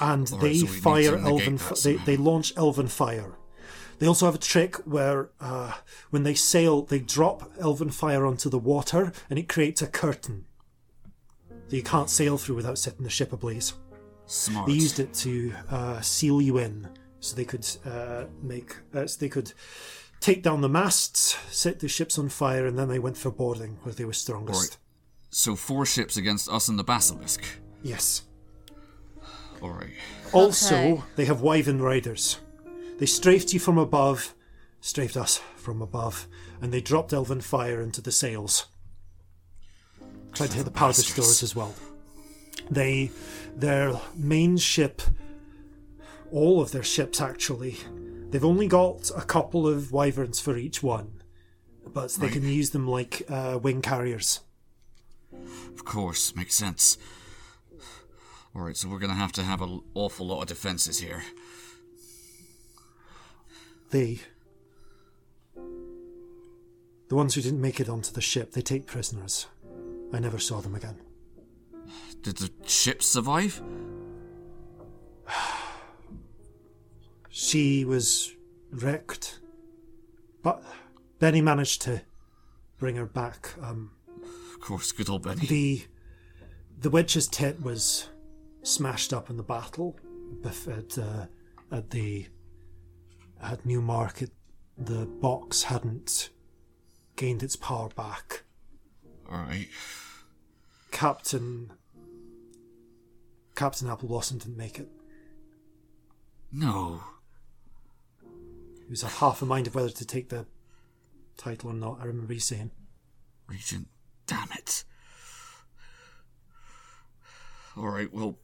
S1: And they
S4: so
S1: fire elven. F- they, they launch elven fire. They also have a trick where, uh, when they sail, they drop elven fire onto the water, and it creates a curtain that you can't sail through without setting the ship ablaze.
S4: Smart.
S1: They used it to uh, seal you in, so they could uh, make, uh, so they could take down the masts, set the ships on fire, and then they went for boarding where they were strongest.
S4: Alright. So four ships against us and the Basilisk.
S1: Yes.
S4: All right.
S1: Also,
S7: Okay.
S1: they have Wyvern riders. They strafed you from above, strafed us from above, and they dropped elven fire into the sails. Tried to hit the powder
S4: bastards.
S1: stores as well. They, their main ship, all of their ships actually, they've only got a couple of wyverns for each one, but they
S4: Right.
S1: can use them like uh, wing carriers.
S4: Of course, makes sense. All right, so we're gonna have to have an awful lot of defenses here.
S1: They, the ones who didn't make it onto the ship, they take prisoners. I never saw them again.
S4: Did the ship survive?
S1: She was wrecked, but Benny managed to bring her back. Um,
S4: Of course, good old Benny.
S1: the the witch's tit was smashed up in the battle at uh, at the at Newmarket. The box hadn't gained its power back.
S4: All right.
S1: Captain Captain Apple Blossom didn't make it.
S4: No.
S1: He was a half a mind of whether to take the title or not. I remember you saying.
S4: Regent, damn it. All right, well,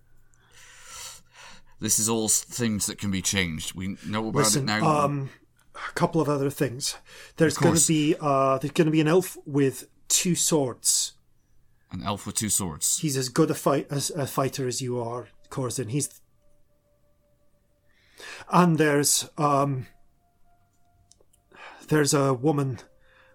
S4: this is all things that can be changed. We know about
S1: Listen,
S4: it now.
S1: um, a couple of other things. There's going to be uh, there's going to be an elf with two swords.
S4: An elf with two swords.
S1: He's as good a fight as a fighter as you are, Corzin. He's and there's um there's a woman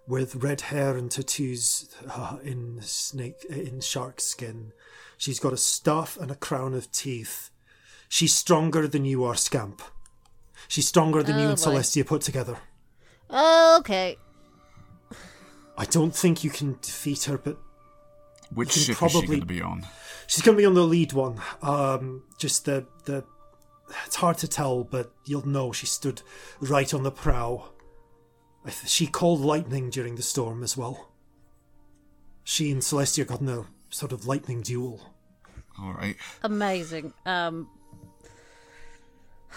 S1: with red hair and tattoos uh, in snake in shark skin. She's got a staff and a crown of teeth. She's stronger than you are, Scamp. She's stronger than you
S7: Oh,
S1: and
S7: boy.
S1: Celestia put together.
S7: Okay.
S1: I don't think you can defeat her, but
S4: Which
S1: can
S4: ship is she going to be on?
S1: She's going to be on the lead one. Um, just the the. It's hard to tell, but you'll know she stood right on the prow. Th- she called lightning during the storm as well. She and Celestia got in a sort of lightning duel.
S4: All right.
S7: Amazing. Um.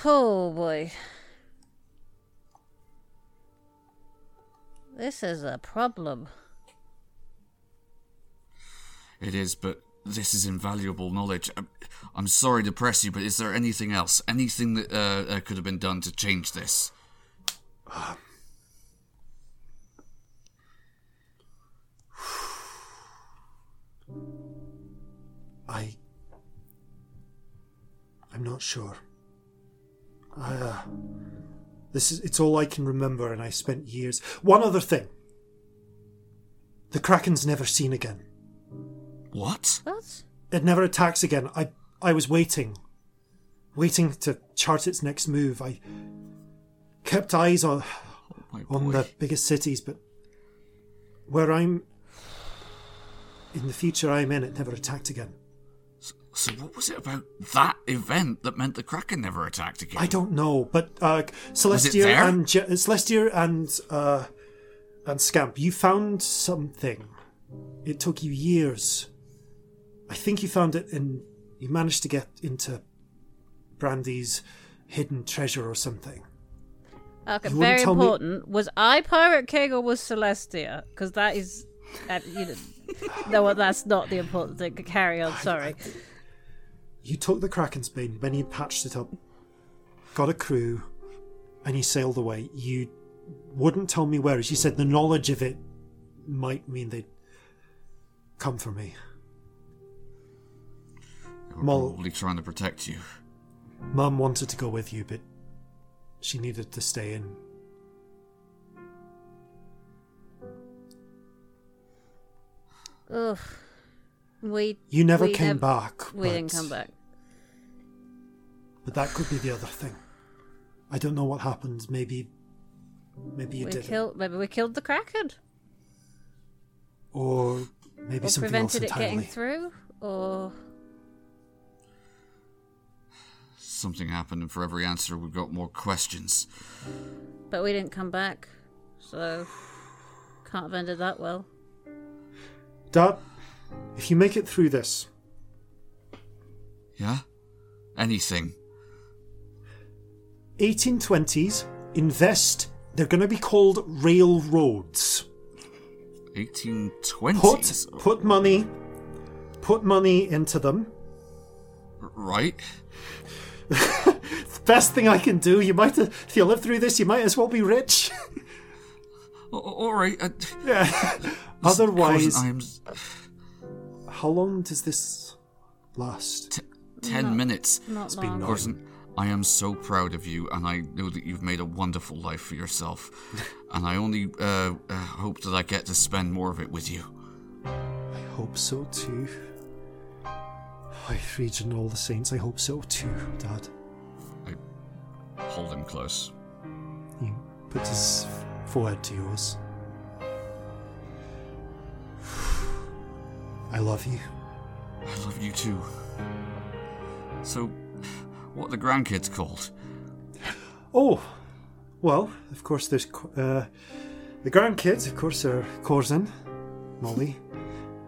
S7: Oh boy. This is a problem.
S4: It is, but this is invaluable knowledge. I'm, I'm sorry to press you, but is there anything else? Anything that uh, uh, could have been done to change this?
S1: I. I'm not sure. I, uh, this is it's all I can remember, and I spent years. One other thing. The Kraken's never seen again.
S4: What?
S7: What?
S1: It never attacks again. I I was waiting. Waiting to chart its next move. I kept eyes on
S4: My
S1: on the biggest cities, but where I'm in the future I'm in, it never attacked again.
S4: So what was it about that event that meant the Kraken never attacked again?
S1: I don't know, but uh, Celestia and Je- Celestia and uh, and Scamp, you found something. It took you years. I think you found it in. You managed to get into Brandy's hidden treasure or something.
S7: Okay,
S1: You
S7: very
S1: tell me-
S7: important. Was I Pirate King or was Celestia? Because that is, uh, you know, no, well, that's not the important thing. Carry on. Sorry.
S1: You took the Kraken's bane when you patched it up, got a crew, and you sailed away. You wouldn't tell me where. As you said, the knowledge of it might mean they'd come for me.
S4: They were
S1: Mol-
S4: probably trying to protect you.
S1: Mum wanted to go with you, but she needed to stay in.
S7: Ugh. We.
S1: You never
S7: we
S1: came
S7: nev-
S1: back.
S7: We
S1: but,
S7: didn't come back.
S1: But that could be the other thing. I don't know what happened. Maybe, maybe you
S7: we
S1: did,
S7: killed. Maybe we killed the Kraken,
S1: or maybe
S7: or
S1: something else
S7: prevented it
S1: entirely.
S7: getting through, or
S4: Something happened, and for every answer, we've got more questions.
S7: but we didn't come back, so can't have ended that well.
S1: Dad, if you make it through this,
S4: Yeah? Anything.
S1: 1820s, invest. They're going to be called railroads.
S4: 1820s?
S1: Put put money, put money into them.
S4: Right?
S1: Best thing I can do. You might, if you live through this, you might as well be rich.
S4: Alright. Uh,
S1: yeah. Otherwise, how long does this last?
S4: t- ten minutes.
S7: Not it's
S1: been
S7: long.
S1: nice.
S4: I am so proud of you, and I know that you've made a wonderful life for yourself. and I only uh, uh, hope that I get to spend more of it with you.
S1: I hope so too. I region all the saints. I hope so too, Dad.
S4: I hold him close.
S1: He puts his forehead to yours. I love you.
S4: I love you too. So, what are the grandkids called?
S1: Oh, well, of course, there's uh, the grandkids. Of course, are Corzin, Molly,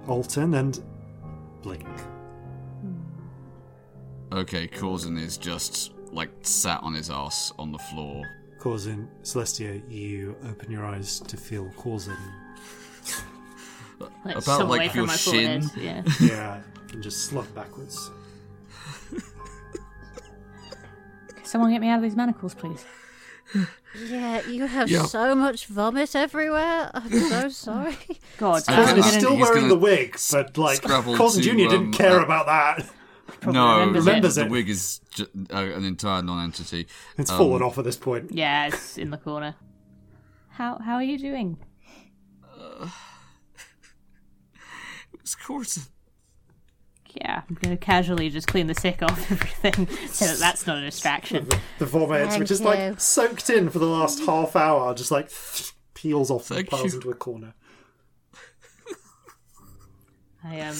S1: Alton, and Blink.
S4: Okay, Corzin is just like sat on his ass on the floor.
S1: Corzin, Celestia, you open your eyes to feel Corzin.
S2: Like
S4: About, like,
S2: from
S4: your
S2: my
S4: shin?
S2: forehead. Yeah.
S1: Yeah, and just slump backwards.
S2: Someone get me out of these manacles, please.
S7: Yeah, you have
S4: Yeah.
S7: so much vomit everywhere. I'm so sorry.
S2: God,
S4: Okay.
S2: I'm gonna-
S1: still
S4: he's
S1: wearing
S4: gonna
S1: the wig, but like
S4: scrabble
S1: Corzin
S4: to,
S1: Jr. didn't
S4: um,
S1: care
S4: uh,
S1: about that.
S4: no,
S2: remembers
S4: the,
S1: it.
S4: the wig is ju- uh, an entire non-entity.
S1: It's
S4: um,
S1: fallen off at this point.
S2: Yeah, it's in the corner. How how are you doing?
S4: It's Corzin.
S2: Yeah, I'm gonna casually just clean the sick off everything so that that's not a distraction.
S1: The vomit,
S7: Thank
S1: which is
S7: you.
S1: like soaked in for the last half hour, just like peels off and piles
S4: you.
S1: into a corner.
S2: I um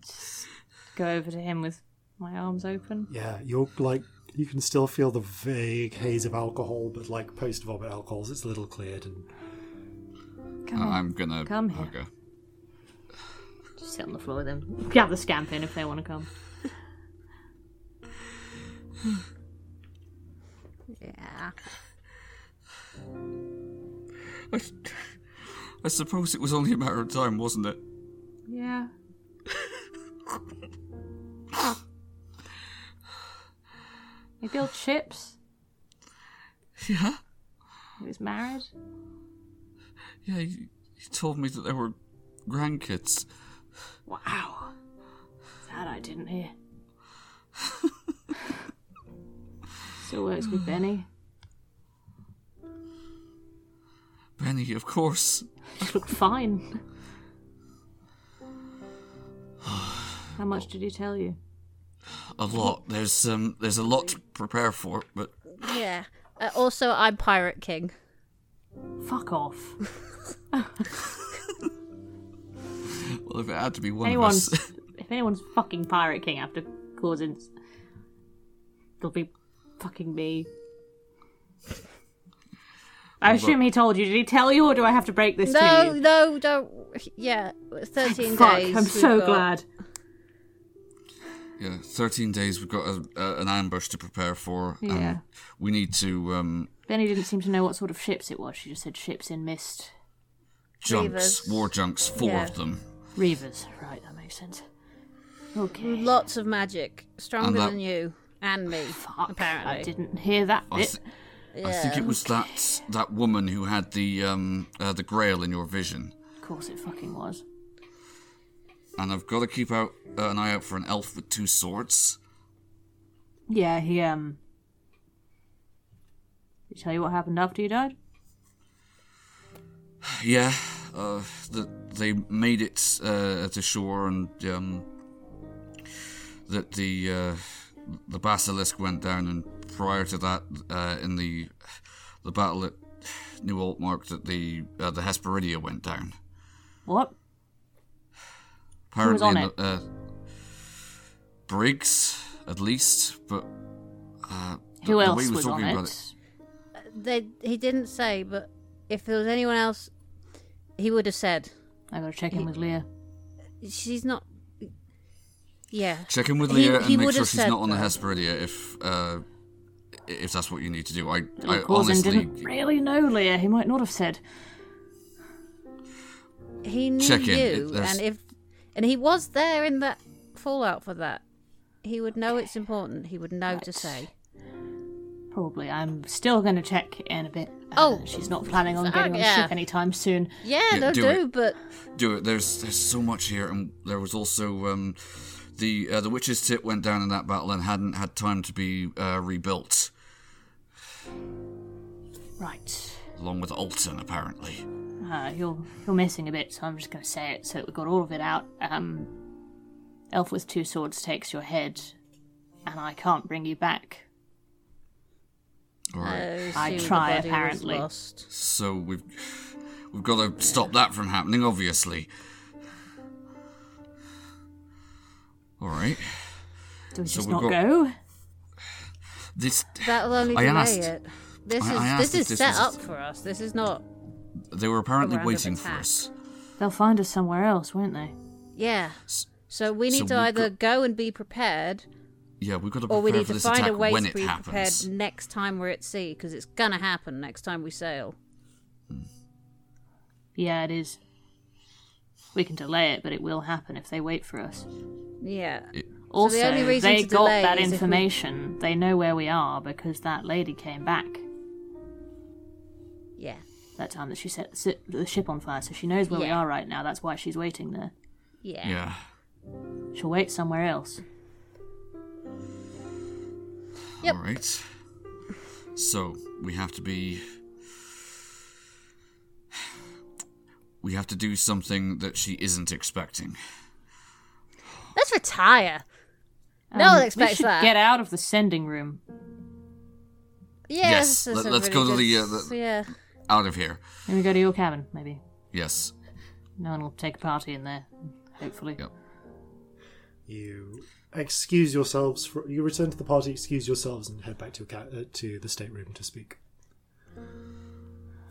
S2: just go over to him with my arms open.
S1: Yeah, you're like you can still feel the vague haze of alcohol, but like post vomit alcohols, it's a little cleared and
S2: Come on,
S4: I'm gonna
S2: Come here.
S4: hug her.
S2: Just sit on the floor with him. Grab the scamp in if they want to come.
S7: Yeah.
S4: I, I suppose it was only a matter of time, wasn't it?
S2: Yeah. he built ships.
S4: Yeah.
S2: He was married.
S4: Yeah, he, he told me that there were grandkids.
S2: Wow. That I didn't hear. Still works with Benny.
S4: Benny, of course.
S2: You looked fine. How much did he tell you?
S4: A lot. There's um, there's a lot to prepare for, but
S7: Yeah. Uh, also, I'm Pirate King.
S2: Fuck off.
S4: well, if it had to be one
S2: anyone's
S4: of us,
S2: if anyone's fucking pirate king after Corzin, it'll be fucking me. I assume he told you. Did he tell you, or do I have to break this
S7: No,
S2: to you?
S7: no, no, don't. Yeah, 13
S2: Fuck!
S7: days.
S2: I'm so
S7: got.
S2: glad.
S4: yeah, thirteen days. We've got a, a, an ambush to prepare for.
S2: Yeah.
S4: we need to um
S2: Benny didn't seem to know what sort of ships it was. She just said ships in mist.
S4: junks,
S7: Reavers.
S4: war junks, four
S7: Yeah.
S4: of them.
S2: Reavers. Right, that makes sense. Okay.
S7: Lots of magic. Stronger
S4: that-
S7: than you. And me,
S2: Fuck.
S7: apparently.
S2: I didn't hear that
S4: I,
S2: bit.
S4: th- I think it was that that woman who had the um uh, the grail in your vision.
S2: Of course it fucking was.
S4: And I've got to keep out uh, an eye out for an elf with two swords.
S2: Yeah, he um. Did he tell you what happened after you died?
S4: Yeah, uh, that they made it uh, to shore, and um, that the uh, the basilisk went down. And prior to that, uh, in the the battle at New Altmark, that the uh, the Hesperidia went down.
S2: What?
S4: Apparently,
S2: on
S4: in
S2: it?
S4: the- uh, Briggs, at least, but uh, the-
S2: Who
S4: the
S2: else
S4: he
S2: was on
S4: talking
S2: it?
S4: about
S7: They, he didn't say, but if there was anyone else, he would have said.
S2: I gotta check in with Leah.
S7: She's not. Yeah.
S4: Check in with Leah
S7: he
S4: and make sure she's not on the
S7: that.
S4: Hesperidia if uh, if that's what you need to do. I, I honestly
S2: didn't really know Leah. He might not have said.
S7: He knew
S4: Check
S7: you,
S4: It-
S7: and if and he was there in that fallout for that, he would know it's important. He would know to say.
S2: Probably. I'm still gonna check in a bit. Uh,
S7: Oh,
S2: she's not planning on getting on
S7: yeah.
S2: the ship anytime soon.
S7: Yeah,
S4: Yeah,
S7: they'll
S4: do
S7: do,
S4: it.
S7: but
S4: do it. There's there's so much here, and there was also um, the uh, the witch's tit went down in that battle and hadn't had time to be uh, rebuilt,
S2: Right.
S4: along with Alton apparently.
S2: Uh, you're you're missing a bit, so I'm just gonna say it so that we got all of it out. Um, Elf with two swords takes your head, and I can't bring you back.
S4: All right.
S7: Oh,
S2: I,
S7: I
S2: try, apparently.
S7: lost.
S4: So we've we've got to stop that from happening, obviously. All right.
S2: Do we
S4: So
S2: just not
S4: got-
S2: go?
S4: This
S7: That'll only
S4: I
S7: delay
S4: asked-
S7: it. This
S4: I-
S7: is
S4: I
S7: this
S4: asked if
S7: is
S4: this
S7: set
S4: was-
S7: up for us. This is not.
S4: they were apparently waiting for us.
S2: They'll find us somewhere else, won't they?
S7: Yeah. So we need
S4: so
S7: to either
S4: got-
S7: go and be prepared,
S4: Yeah, we've got to prepare or
S7: we need
S4: for
S7: to
S4: this
S7: find a way
S4: when
S7: to
S4: it
S7: be
S4: happens.
S7: prepared next time we're at sea, because it's gonna happen next time we sail. Hmm.
S2: Yeah, it is. We can delay it, but it will happen if they wait for us.
S7: Yeah.
S2: Also,
S7: only reason
S2: they
S7: to
S2: got
S7: delay
S2: that
S7: is if we-
S2: information. They know where we are because that lady came back
S7: Yeah.
S2: that time that she set the ship on fire, so she knows where we are right now. That's why she's waiting there.
S7: Yeah.
S4: Yeah.
S2: She'll wait somewhere else.
S7: Yep.
S4: All right. So we have to be. We have to do something that she isn't expecting.
S7: Let's retire. No one
S2: Um, we
S7: expects
S2: should
S7: that.
S2: get out of the sending room.
S7: Yeah.
S4: Yes, Let, let's
S7: really
S4: go to the, uh, the-
S7: Yeah.
S4: Out of here.
S2: Then we go to your cabin, maybe.
S4: Yes.
S2: No one will take a party in there, hopefully.
S4: Yep.
S1: You excuse yourselves. For, you return to the party, excuse yourselves, and head back to your ca- uh, to the stateroom to speak.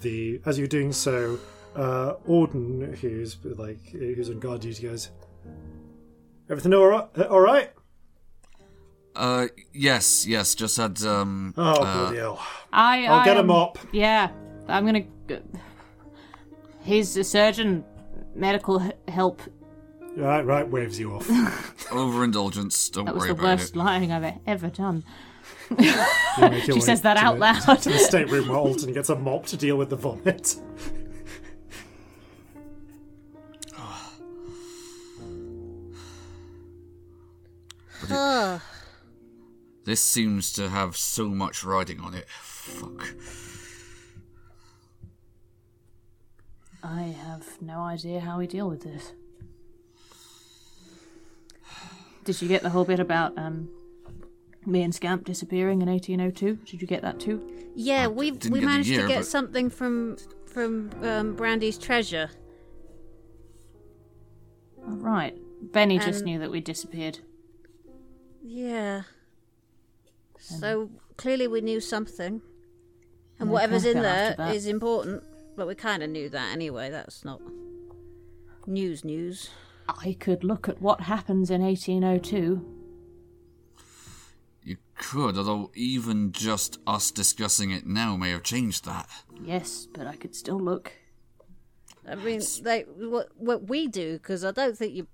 S1: The as you're doing so, uh, Auden, who's like who's on guard duty, goes. Everything all right? Uh, all right?
S4: Uh, yes, yes. Just had um.
S1: Oh
S4: uh,
S1: bloody hell!
S2: I,
S1: I'll
S2: I,
S1: get a
S2: um,
S1: mop.
S2: Yeah, I'm gonna. g- He's a surgeon, medical help.
S1: Right, right. Waves you off.
S4: overindulgence. Don't worry about
S2: That was
S4: worry
S2: the
S4: about
S2: worst
S4: it.
S2: lying I've ever done.
S1: You make your
S2: She
S1: way
S2: says that
S1: to
S2: out
S1: the-
S2: loud.
S1: to the stateroom where Alton gets a mop to deal with the vomit.
S7: Ugh.
S4: This seems to have so much riding on it. Fuck.
S2: I have no idea how we deal with this. Did you get the whole bit about um, me and Scamp disappearing in 1802? Did you get that too?
S7: Yeah, we
S4: didn't
S7: we
S4: get the
S7: managed
S4: year,
S7: to get
S4: but-
S7: something from from um, Brandy's treasure.
S2: Oh, right. Benny just
S7: And-
S2: knew that we disappeared.
S7: Yeah. So clearly we knew something, and
S2: No
S7: whatever's in
S2: Pascal
S7: there
S2: after that.
S7: is important. But we kind of knew that anyway. That's not news. News.
S2: I could look at what happens in 1802.
S4: You could, although even just us discussing it now may have changed that.
S2: Yes, but I could still look.
S7: I mean, like what what we do, because I don't think you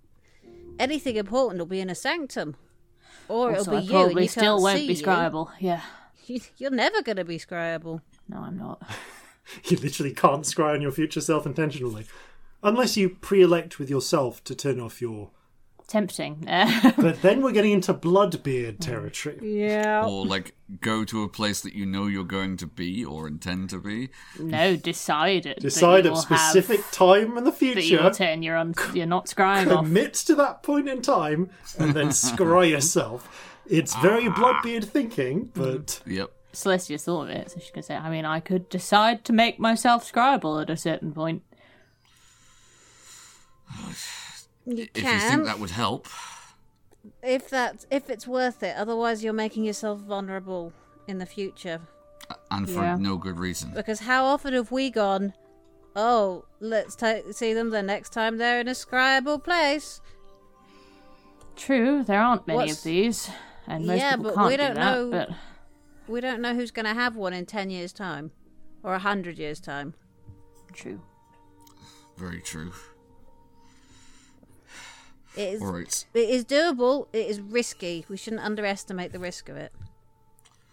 S7: anything important will be in a sanctum, or
S2: Also,
S7: it'll
S2: I
S7: be you, and you
S2: still
S7: can't
S2: won't
S7: see
S2: be
S7: you.
S2: Yeah.
S7: You're never going to be scryable.
S2: No, I'm not.
S1: You literally can't scry on your future self intentionally. Unless you pre elect with yourself to turn off your.
S2: Tempting.
S1: But then we're getting into Bloodbeard territory.
S7: Yeah.
S4: Or, like, go to a place that you know you're going to be or intend to be.
S2: no, decide it.
S1: Decide
S2: you
S1: a specific
S2: Have,
S1: time in the
S2: that you'll turn you're on. You're not scrying off.
S1: commit to that point in time, and then scry yourself. It's very ah. Bloodbeard thinking, but mm-hmm.
S4: Yep.
S2: Celestia thought of it, so she could say, I mean, I could decide to make myself scryable at a certain point.
S7: You
S4: If you think that would help.
S7: if that if it's worth it. Otherwise, you're making yourself vulnerable in the future.
S4: And for
S2: Yeah.
S4: no good reason.
S7: Because how often have we gone? Oh, let's ta see them the next time they're in a scryable place.
S2: True, there aren't many
S7: What's-
S2: of these, and most
S7: Yeah,
S2: people
S7: but
S2: can't
S7: we
S2: do
S7: don't
S2: that.
S7: know-
S2: But
S7: We don't know who's going to have one in ten years' time, or a hundred years' time.
S2: true.
S4: Very true.
S7: It is.
S4: Alright.
S7: It is doable. It is risky. We shouldn't underestimate the risk of it.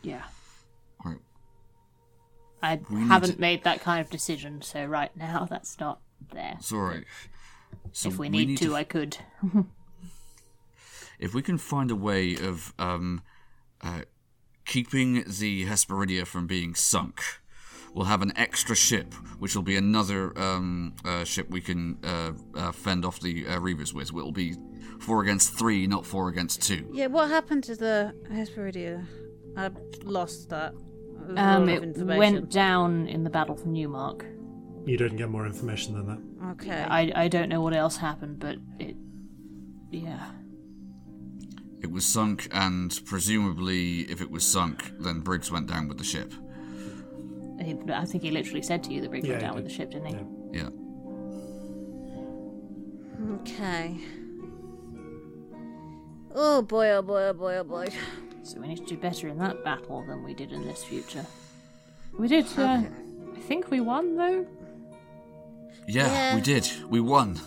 S2: Yeah,
S4: Alright.
S2: I
S4: We
S2: haven't
S4: to-
S2: made that kind of decision, so right now that's not there.
S4: It's alright. So
S2: if we need, to, I could.
S4: if we can find a way of um, uh, keeping the Hesperidia from being sunk, we'll have an extra ship, which will be another um, uh, ship we can uh, uh, fend off the uh, Reavers with. It'll be four against three, not four against two.
S7: Yeah. What happened to the Hesperidia? I lost that. It
S2: Um, it went down in the battle for Newmark.
S1: you don't get more information than that.
S7: Okay.
S2: I I don't know what else happened, but it, yeah,
S4: It was sunk, and presumably, if it was sunk, then Briggs went down with the ship.
S2: He, I think he literally said to you the brig
S1: Yeah,
S2: went
S1: he
S2: down with
S1: did.
S2: the ship, didn't he?
S1: Yeah.
S4: Yeah.
S7: Okay. Oh boy! Oh boy! Oh boy! Oh boy!
S2: So we need to do better in that battle than we did in this future. We did. Uh, I think we won though.
S4: Yeah,
S7: Yeah.
S4: we did. We won.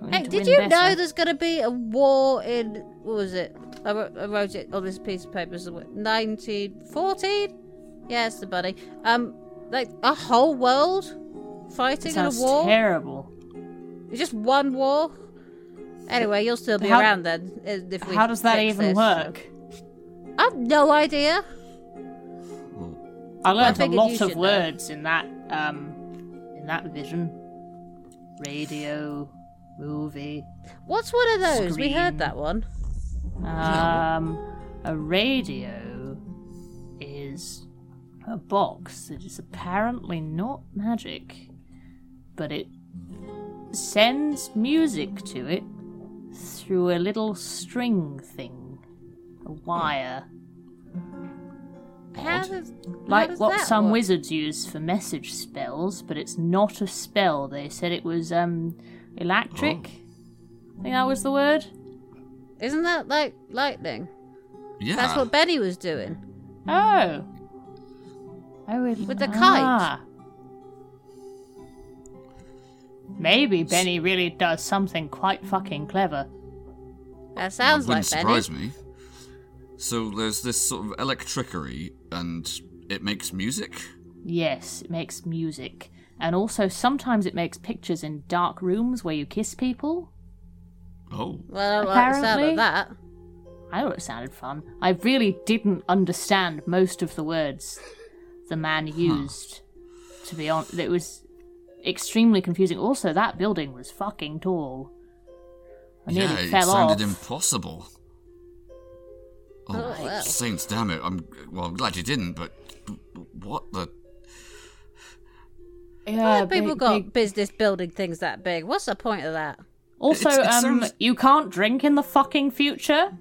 S2: We
S7: Hey,
S2: to
S7: did
S2: win
S7: you know
S2: better.
S7: there's going to be a war in what was it? I wrote, I wrote it on this piece of paper. So 1914. Yes, the buddy. Um, like a whole world fighting in a
S2: Sounds
S7: war.
S2: terrible.
S7: It's just one war. Anyway, you'll still be
S2: How-
S7: around then. If we
S2: How does that even
S7: this,
S2: work?
S7: so- I've no idea.
S2: I learned a lot of
S7: should know.
S2: words in that um in that vision. Radio, movie.
S7: What's one of those? We heard that one.
S2: Um, a radio is a box that is apparently not magic, but it sends music to it through a little string thing, a wire,
S7: How does, how
S2: like
S7: does
S2: what
S7: that
S2: some
S7: work?
S2: wizards use for message spells. But it's not a spell. They said it was um electric. I think that was the word.
S7: Isn't that like lightning?
S4: Yeah.
S7: That's what Benny was doing.
S2: Oh. Oh, it,
S7: With the kite.
S2: ah. Maybe Benny really does something quite fucking clever.
S7: That sounds
S4: That
S7: like
S4: wouldn't
S7: Benny.
S4: surprise me. So there's this sort of electricery, and it makes music.
S2: Yes, it makes music. And also, sometimes it makes pictures in dark rooms where you kiss people.
S4: Oh,
S7: Well, I don't like the sound
S2: Apparently-
S7: of that.
S2: I thought it sounded fun. I really didn't understand most of the words the man used. To be honest, it was extremely confusing. Also, that building was fucking tall. I nearly
S4: yeah, it sounded
S2: off.
S4: impossible. Oh,
S7: Oh, well.
S4: saints, damn it! I'm well. I'm glad you didn't. But what the?
S2: yeah,
S7: People
S2: big-
S7: got
S2: big-
S7: business building things that big. What's the point of that?
S2: Also,
S4: It's- it
S2: um,
S4: sounds-
S2: you can't drink in the fucking future.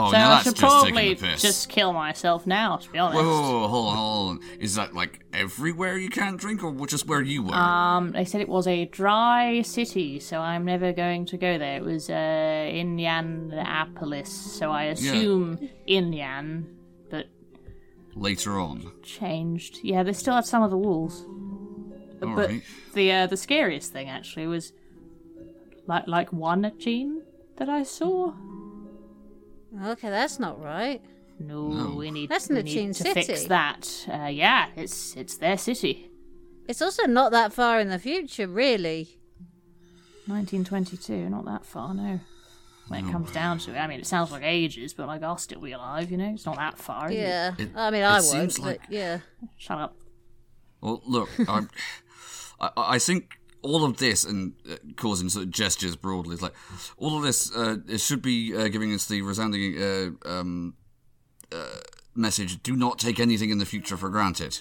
S4: Oh,
S2: so
S4: now
S2: I
S4: that's
S2: should
S4: just
S2: probably
S4: the piss.
S2: just kill myself now. To be honest.
S4: Whoa, whoa, whoa, hold on, hold on. Is that like everywhere you can't drink, or just where you were?
S2: Um, they said it was a dry city, so I'm never going to go there. It was uh, Indianapolis, so I assume Indian, but
S4: Later on.
S2: changed. Yeah, they still had some of the walls.
S4: All
S2: but
S4: right.
S2: the uh, the scariest thing actually was like like one gene that I saw.
S7: Okay, that's not right.
S2: No,
S4: No.
S2: we need
S7: That's
S2: we
S7: Nachine
S2: need to
S7: City.
S2: fix that. Uh, yeah, it's it's their city.
S7: It's also not that far in the future, really.
S2: 1922, not that far, no. When it comes down to it, I mean, it sounds like ages, but like I'll still be alive, you know. It's not that far. is it?
S7: Yeah.
S4: It-
S7: I mean, I won't,
S4: seems
S7: but
S4: like-
S7: yeah.
S2: Shut up.
S4: Well, look, I'm, I, I think all of this and uh, causing sort of gestures broadly is like all of this. Uh, it should be uh, giving us the resounding uh, um, uh, message: do not take anything in the future for granted.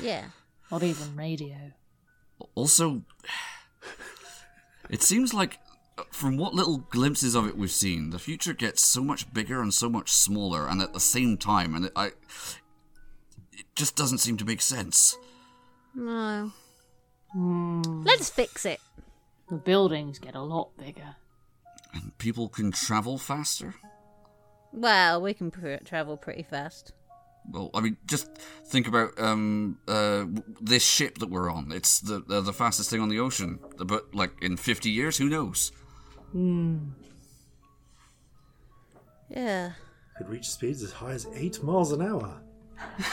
S7: Yeah.
S2: Not even radio.
S4: Also, it seems like from what little glimpses of it we've seen, the future gets so much bigger and so much smaller, and at the same time, and it, I, it just doesn't seem to make sense.
S7: No.
S2: Hmm.
S7: Let's fix it.
S2: The buildings get a lot bigger.
S4: And people can travel faster.
S7: Well, we can pr- travel pretty fast.
S4: Well, I mean, just think about um, uh, this ship that we're on. It's the uh, the fastest thing on the ocean. But like in fifty years, who knows?
S7: Yeah.
S1: Could reach speeds as high as eight miles an hour.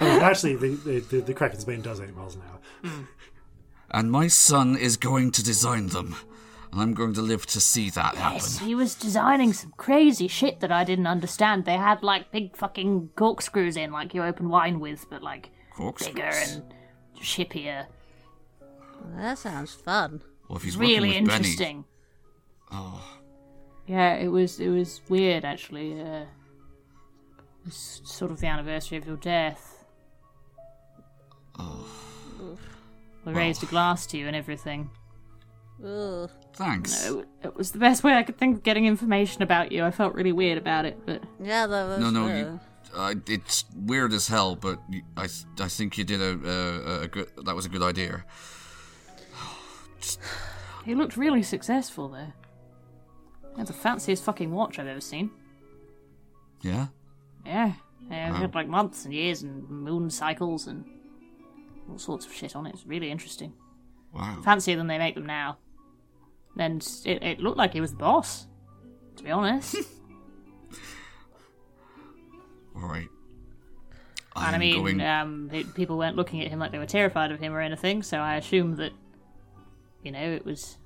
S1: I mean, actually, the, the, the, the Kraken's bane does eight miles an hour.
S4: And my son is going to design them, and I'm going to live to see that
S2: Yes,
S4: happen.
S2: he was designing some crazy shit that I didn't understand. They had like big fucking corkscrews in, like you open wine with, but like
S4: Corkscrews.
S2: bigger and shippier.
S7: Well, that sounds fun.
S4: Well, if he's
S2: really
S4: with
S2: interesting.
S4: Oh,
S2: Yeah, it was it was weird actually. Uh, it's sort of the anniversary of your death.
S4: Oh.
S2: We raised a glass to you and everything.
S7: Ugh.
S4: Thanks.
S2: It, it was the best way I could think of getting information about you. I felt really weird about it, but
S7: Yeah, that was
S4: No, no,
S7: uh,
S4: you. Uh, it's weird as hell, but you, I, I think you did a, a, a good. That was a good idea.
S2: he looked really successful there. He had the fanciest fucking watch I've ever seen.
S4: Yeah.
S2: Yeah, yeah, it had like months and years and moon cycles and all sorts of shit on it. It's really interesting.
S4: Wow.
S2: Fancier than they make them now. And it, it looked like he was the boss, to be honest.
S4: All right.
S2: and I mean,
S4: going.
S2: um, it, people weren't looking at him like they were terrified of him or anything, so I assume that, you know, it was.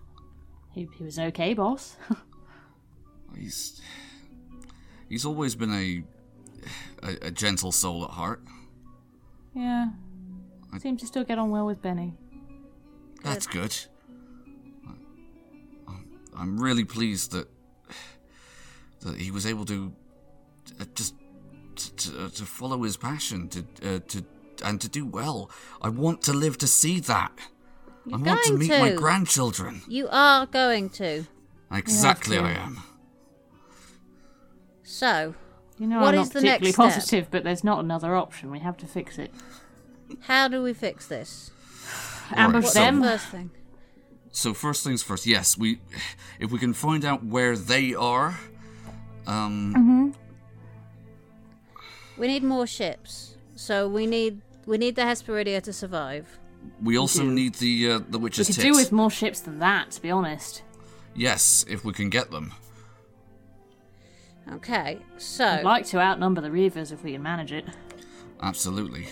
S2: He, he was an okay boss.
S4: He's he's always been a, a a gentle soul at heart.
S2: yeah. Seems to still get on well with Benny.
S4: That's good. I'm- I'm really pleased that that he was able to uh, just to, to, to follow his passion to uh, to and to do well. I want to live to see that. I want to
S7: going
S4: meet my grandchildren.
S7: You are going to.
S4: Exactly,
S2: to.
S4: I am.
S7: So,
S2: You know,
S7: What
S2: I'm
S7: is
S2: not
S7: the
S2: particularly
S7: next step?
S2: positive, but there's not another option. We have to fix it.
S7: How do we fix this?
S2: Ambush
S4: so-
S2: them.
S7: First thing.
S4: So first things first. Yes, we if we can find out where they are. Um,
S7: We need more ships. So we need we need the Hesperidia to survive.
S4: we also
S2: do.
S4: need the uh, the
S2: We
S4: witch's
S2: could
S4: tits.
S2: do with more ships than that, to be honest.
S4: Yes, if we can get them.
S7: Okay, so
S2: I'd like to outnumber the Reavers if we can manage it.
S4: Absolutely.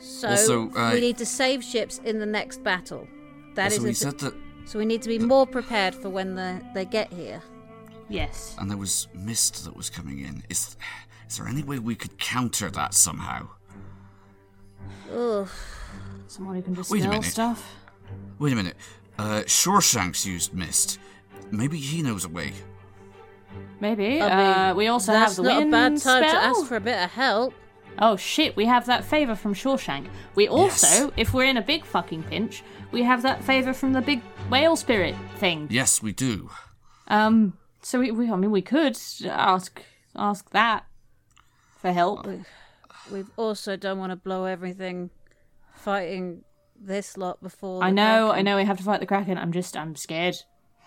S7: So
S4: also, uh,
S7: we need to save ships in the next battle. That is
S4: also, he
S7: a-
S4: said that,
S7: so we need to be more prepared for when the, they get here.
S2: Yes.
S4: and there was mist that was coming in. Is is there any way we could counter that somehow?
S7: Ugh.
S2: Someone who can
S4: Wait a minute.
S2: stuff.
S4: Wait a minute. Uh, Shoreshanks used mist. Maybe he knows a way.
S2: Maybe.
S7: I mean,
S2: uh, we also have the
S7: not
S2: wind
S7: a bad time
S2: spell.
S7: to ask for a bit of help.
S2: Oh shit, we have that favour from Shawshank. We also,
S4: Yes.
S2: if we're in a big fucking pinch, we have that favour from the big whale spirit thing.
S4: Yes, we do.
S2: Um, so we, we I mean, we could ask ask that for help.
S7: We've also don't want to blow everything fighting this lot before.
S2: I
S7: the
S2: know, I know, we have to fight the kraken. I'm just, I'm scared.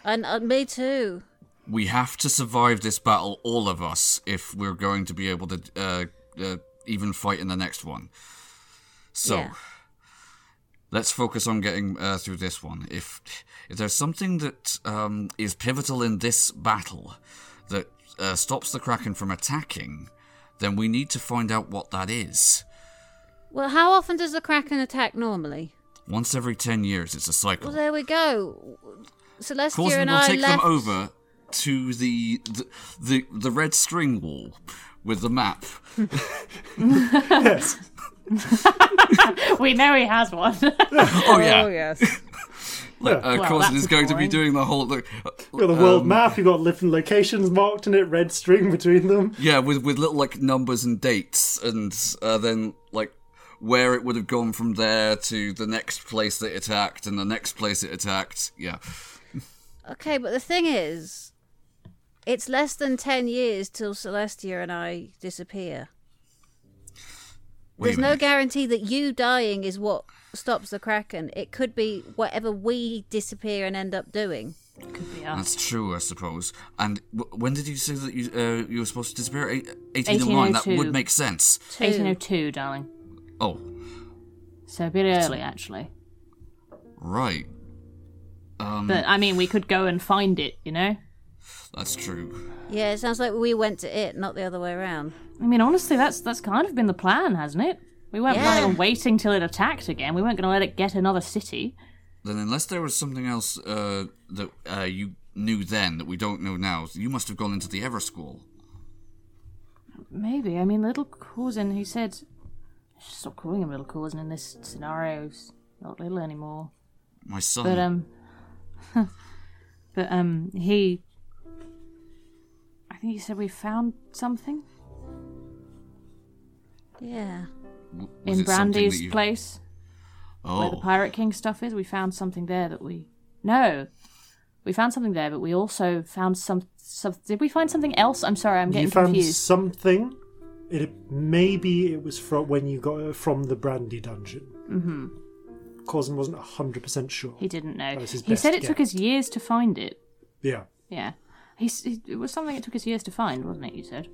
S7: And uh, me too.
S4: We have to survive this battle, all of us, if we're going to be able to uh, uh, even fight in the next one. So,
S7: Yeah.
S4: let's focus on getting uh, through this one. If if there's something that um, is pivotal in this battle that uh, stops the Kraken from attacking, then we need to find out what that is.
S7: Well, how often does the Kraken attack normally?
S4: Once every ten years, it's a cycle.
S7: Well, there we go. Celestia
S4: Coulson
S7: and
S4: will
S7: I
S4: take
S7: left.
S4: them over to the, the the the red string wall with the map.
S1: yes.
S2: we know he has one.
S4: Oh yeah,
S7: Oh yes.
S4: uh,
S2: Well,
S4: Coulson
S2: that's
S4: is going to be doing the whole. The,
S1: You've got the world
S4: um,
S1: map, you've got different locations marked in it, red string between them.
S4: Yeah, with with little like numbers and dates, and uh, then like where it would have gone from there to the next place that it attacked, and the next place it attacked. Yeah,
S7: okay, but the thing is, it's less than ten years till Celestia and I disappear.
S4: Wait
S7: There's no guarantee that you dying is what stops the Kraken. It could be whatever we disappear and end up doing.
S2: Could be us.
S4: That's true, I suppose. And w- when did you say that you uh, you were supposed to disappear? Eight- 1809. That
S2: 1802.
S4: would make sense.
S7: Two.
S2: 1802, darling.
S4: Oh,
S2: So a bit early, actually.
S4: right. Um,
S2: But I mean, we could go and find it. You know.
S4: That's true.
S7: Yeah, it sounds like we went to it, not the other way around.
S2: I mean, honestly, that's that's kind of been the plan, hasn't it? We weren't
S7: Yeah.
S2: planning on waiting till it attacked again. We weren't going to let it get another city.
S4: Then, unless there was something else uh, that uh, you knew then that we don't know now, you must have gone into the Ever School.
S2: Maybe. I mean, little cousin. He said, "Stop calling him little cousin in this scenario. He's not little anymore."
S4: My son.
S2: But um, but um, he. I think he said we found something
S7: Yeah.
S4: w-
S2: in Brandy's
S4: that you-
S2: place where the
S4: Oh,
S2: Pirate King stuff is. We found something there that we no. We found something there, but we also found some. some did we find something else? I'm sorry, I'm getting
S1: you found
S2: confused.
S1: something. It maybe it was from when you got it from the brandy dungeon. Mm-hmm. Cousin wasn't hundred percent sure.
S2: He didn't know.
S1: That was his
S2: He said
S1: best
S2: it took
S1: guess.
S2: us years to find it.
S1: Yeah.
S2: Yeah. He's, he, it was something it took us years to find, wasn't it? You said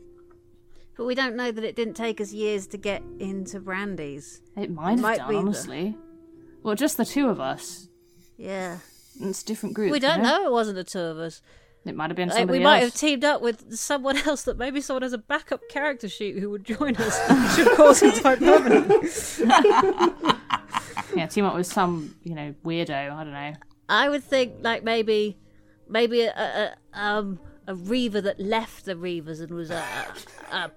S7: But we don't know that it didn't take us years to get into Brandy's.
S2: it might have
S7: Might
S2: done,
S7: be the-
S2: honestly. Well, just the two of us.
S7: Yeah.
S2: It's different groups.
S7: we don't know it wasn't the two of us.
S2: It might have been
S7: Like,
S2: somebody
S7: we might have teamed up with someone else that maybe someone has a backup character sheet who would join us. Should cause it time permanently.
S2: yeah, team up with some, you know, weirdo. I don't know.
S7: I would think like maybe, maybe a, a, um a reaver that left the reavers and was a a, a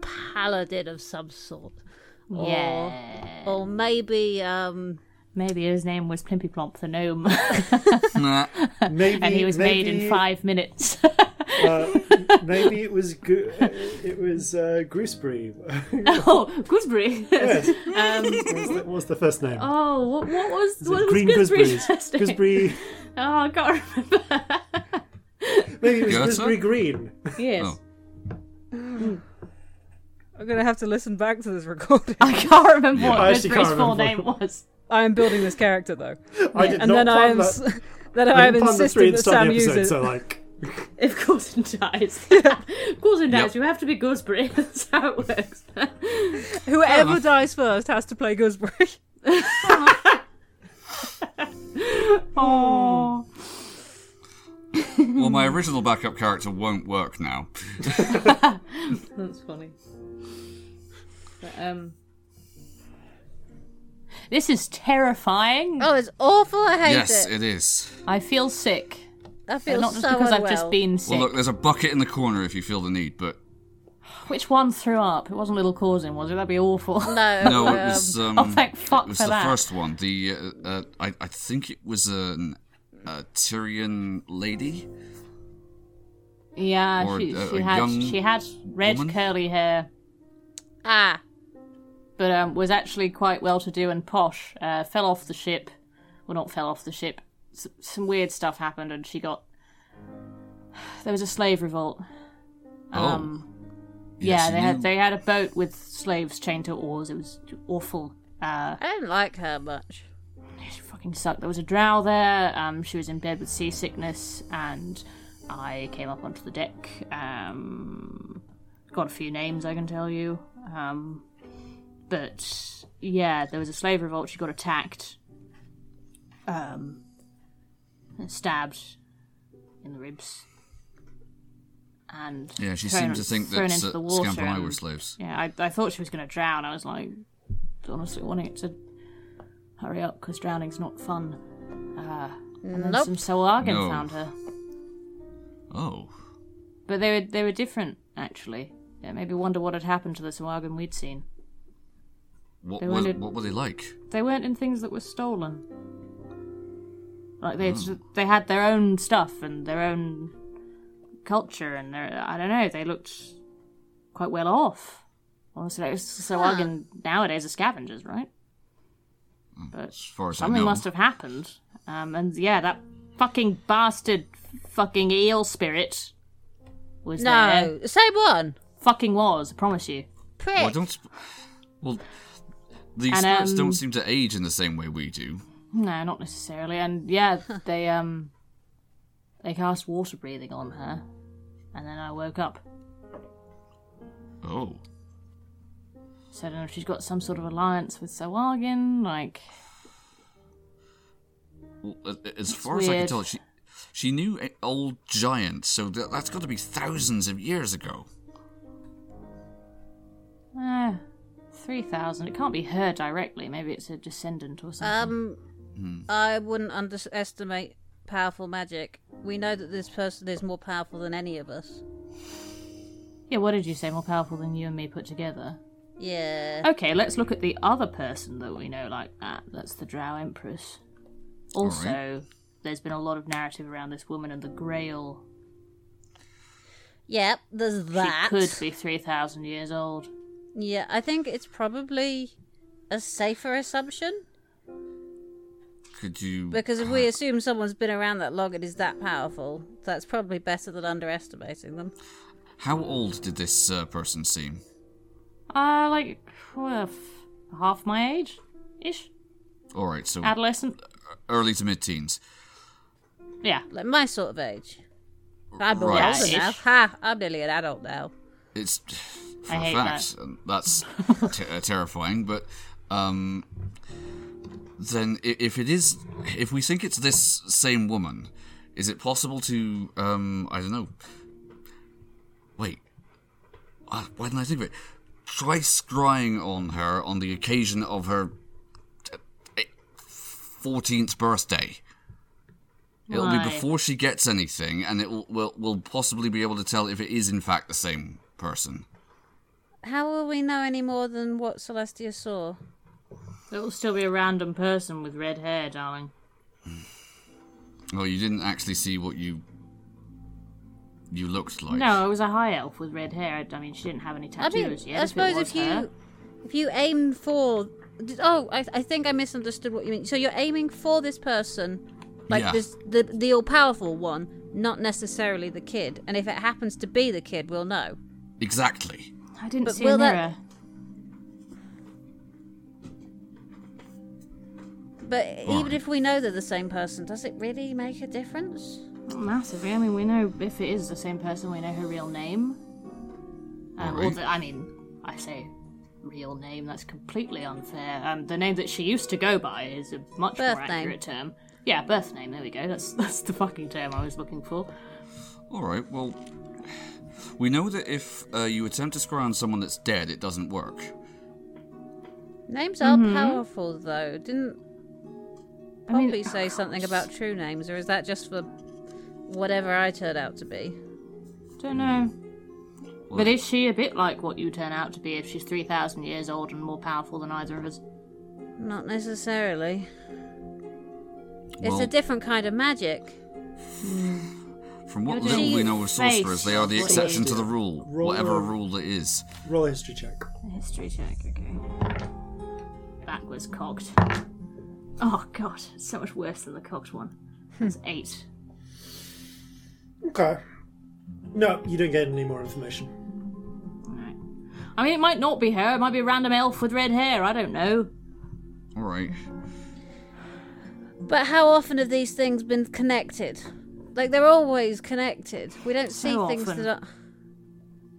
S7: paladin of some sort. Or,
S2: Yeah.
S7: Or maybe um
S2: Maybe his name was Plimpy Plomp the gnome,
S4: nah.
S1: Maybe
S2: and he was made in five minutes.
S1: Uh, maybe it was Gu- it was uh, Gooseberry.
S2: oh, gooseberry.
S1: yes.
S2: um,
S1: What was, the, what was the first name?
S2: oh, what, what was
S1: Was it
S2: what was
S1: Green
S2: gooseberry's first name?
S1: Gooseberry.
S2: Oh, I can't remember.
S1: Maybe it was Gooseberry Green.
S2: yes.
S4: Oh.
S7: I'm gonna have to listen back to this recording.
S2: I can't remember
S4: Yeah.
S2: what
S1: I
S2: Gooseberry's full
S1: remember.
S2: name was.
S7: I am building this character though,
S1: I did
S7: and
S1: not
S7: then I am
S1: that.
S7: then
S1: I
S7: I am
S1: didn't plan the three
S7: insisting that Sam
S1: the
S7: use
S1: episode,
S7: it.
S1: so like.
S2: If Coulson dies. Coulson dies,
S4: Yep.
S2: you have to be Gooseberry. That's how it works.
S7: Whoever
S4: enough.
S7: dies first has to play Gooseberry.
S2: oh.
S4: Well, my original backup character won't work now.
S2: That's funny. But, um. This is terrifying.
S7: oh, it's awful. I hate it.
S4: yes,
S7: it.
S4: it is.
S2: I feel sick.
S7: I feel
S2: Not just
S7: so
S2: because
S7: unwell.
S2: I've just been sick.
S4: Well, look, there's a bucket in the corner if you feel the need, but
S2: Which one threw up? It wasn't Little Cousin, was it? That'd be awful.
S7: No,
S4: no, it
S7: um,
S4: was. Um,
S2: oh, thank fuck
S4: it was
S2: for
S4: the
S2: that.
S4: first one. The uh, uh, I, I think it was an a Tyrian lady.
S2: Yeah,
S4: Or
S2: she,
S4: a-
S2: she
S4: a
S2: had she had red
S4: woman?
S2: curly hair,
S7: Ah,
S2: but um, was actually quite well to do and posh. Uh, fell off the ship. Well, not fell off the ship. S- some weird stuff happened, and she got. There was a slave revolt. Um,
S4: Yes,
S2: yeah,
S4: you
S2: they had they had a boat with slaves chained to oars. It was awful. Uh,
S7: I didn't like her much.
S2: she fucking sucked. There was a drow there. Um, she was in bed with seasickness, and I came up onto the deck. Um, got a few names I can tell you. Um, but yeah, there was a slave revolt. She got attacked, um, and stabbed in the ribs, and
S4: Yeah, she
S2: thrown-
S4: seemed to think
S2: thrown
S4: that
S2: into the water
S4: Scamp and I were slaves.
S2: yeah, I, I thought she was going to drown. I was like, honestly, wanting it to hurry up because drowning's not fun. Uh, and then
S7: Nope.
S2: some Sahuagin
S4: No.
S2: found her,
S4: Oh,
S2: but they were they were different actually. Yeah, maybe wonder what had happened to the Sahuagin we'd seen.
S4: What
S2: They
S4: were,
S2: wanted-
S4: what were they like?
S2: They weren't in things that were stolen. Like they they had their own stuff and their own culture, and their, I don't know. They looked quite well off. Honestly, Sahuagin nowadays are scavengers, right? But
S4: As far as
S2: Something
S4: I know.
S2: must have happened. Um, and yeah, that fucking bastard fucking eel spirit was there.
S7: No, the same one.
S2: Fucking was, I promise you.
S7: Prick.
S4: Well, I don't. sp- Well, these
S2: And,
S4: spirits
S2: um,
S4: don't seem to age in the same way we do.
S2: No, not necessarily. And yeah, they um they cast water breathing on her. And then I woke up.
S4: Oh,
S2: So I don't know if she's got some sort of alliance with Sahuagin, like
S4: well, as far as I can tell, she she knew a- old giants, so that, that's got to be thousands of years ago.
S2: eh, three thousand. It can't be her directly. Maybe it's a descendant or something.
S7: Um, I wouldn't underestimate powerful magic. We know that this person is more powerful than any of us.
S2: yeah, what did you say? More powerful than you and me put together?
S7: Yeah.
S2: Okay, let's look at the other person that we know like that. That's the Drow Empress. Also, there's been a lot of narrative around this woman and the Grail.
S7: Yep, there's that.
S2: She could be 3,000 years old.
S7: Yeah, I think it's probably a safer assumption
S4: Could you?
S7: because if we assume someone's been around that long and is that powerful, that's probably better than underestimating them.
S4: How old did this uh, person seem?
S2: Uh, like, well, half my age ish.
S4: All right, so
S2: Adolescent.
S4: early to mid-teens.
S2: Yeah.
S7: Like my sort of age. I'm all
S4: Right.
S7: older now. Ha! I'm nearly an adult now.
S4: It's for
S2: I hate
S4: fact and that's te- uh, terrifying. But um, then, if it is, if we think it's this same woman, is it possible to um, I don't know. Wait, uh, why didn't I think of it? Try scrying on her on the occasion of her fourteenth birthday. It'll be before she gets anything, and it will will will possibly be able to tell if it is in fact the same person.
S7: How will we know any more than what Celestia saw?
S2: It will still be a random person with red hair, darling.
S4: Oh, you didn't actually see what you you looked like.
S2: No, it was a high elf with red hair. I mean, she didn't have any
S7: I mean,
S2: tattoos yet.
S7: I
S2: if
S7: suppose
S2: was
S7: if you
S2: her.
S7: if you aim for oh, I, I think I misunderstood what you mean. So you're aiming for this person, like
S4: Yeah.
S7: this the the all powerful one, not necessarily the kid. And if it happens to be the kid, we'll know.
S4: Exactly.
S2: I didn't
S7: but
S2: see
S7: will
S2: a
S7: that-
S2: mirror.
S7: But even
S4: Alright.
S7: if we know they're the same person, does it really make a difference?
S2: Not massively. I mean, we know if it is the same person, we know her real name. Um, or the, I mean, I say real name. That's completely unfair. Um, the name that she used to go by is a much
S7: Birth
S2: more
S7: name.
S2: accurate term. Yeah, birth name. There we go. That's that's the fucking term I was looking for.
S4: All right. Well, we know that if uh, you attempt to scry on someone that's dead, it doesn't work.
S7: Names are
S2: Mm-hmm.
S7: powerful, though. Didn't
S2: I mean-
S7: say something about true names, or is that just for whatever I turn out to be?
S2: Don't know.
S4: Well-
S2: But is she a bit like what you turn out to be if she's three thousand years old and more powerful than either of us?
S7: Not necessarily. It's
S4: Well-
S7: a different kind of magic.
S4: From what
S2: You're
S4: little we know of
S2: face.
S4: sorcerers, they are the exception to the rule,
S1: Roll
S4: whatever
S1: a-
S4: rule it is.
S1: Roll a history check.
S2: History check, okay. That was cocked. Oh god, it's so much worse than the cocked one. That's hmm. eight.
S1: Okay. No, you don't get any more information.
S2: Alright. I mean, it might not be her. It might be a random elf with red hair. I don't know.
S4: All right.
S7: But how often have these things been connected? Like they're always connected. We don't see
S2: So
S7: things
S2: often.
S7: that are,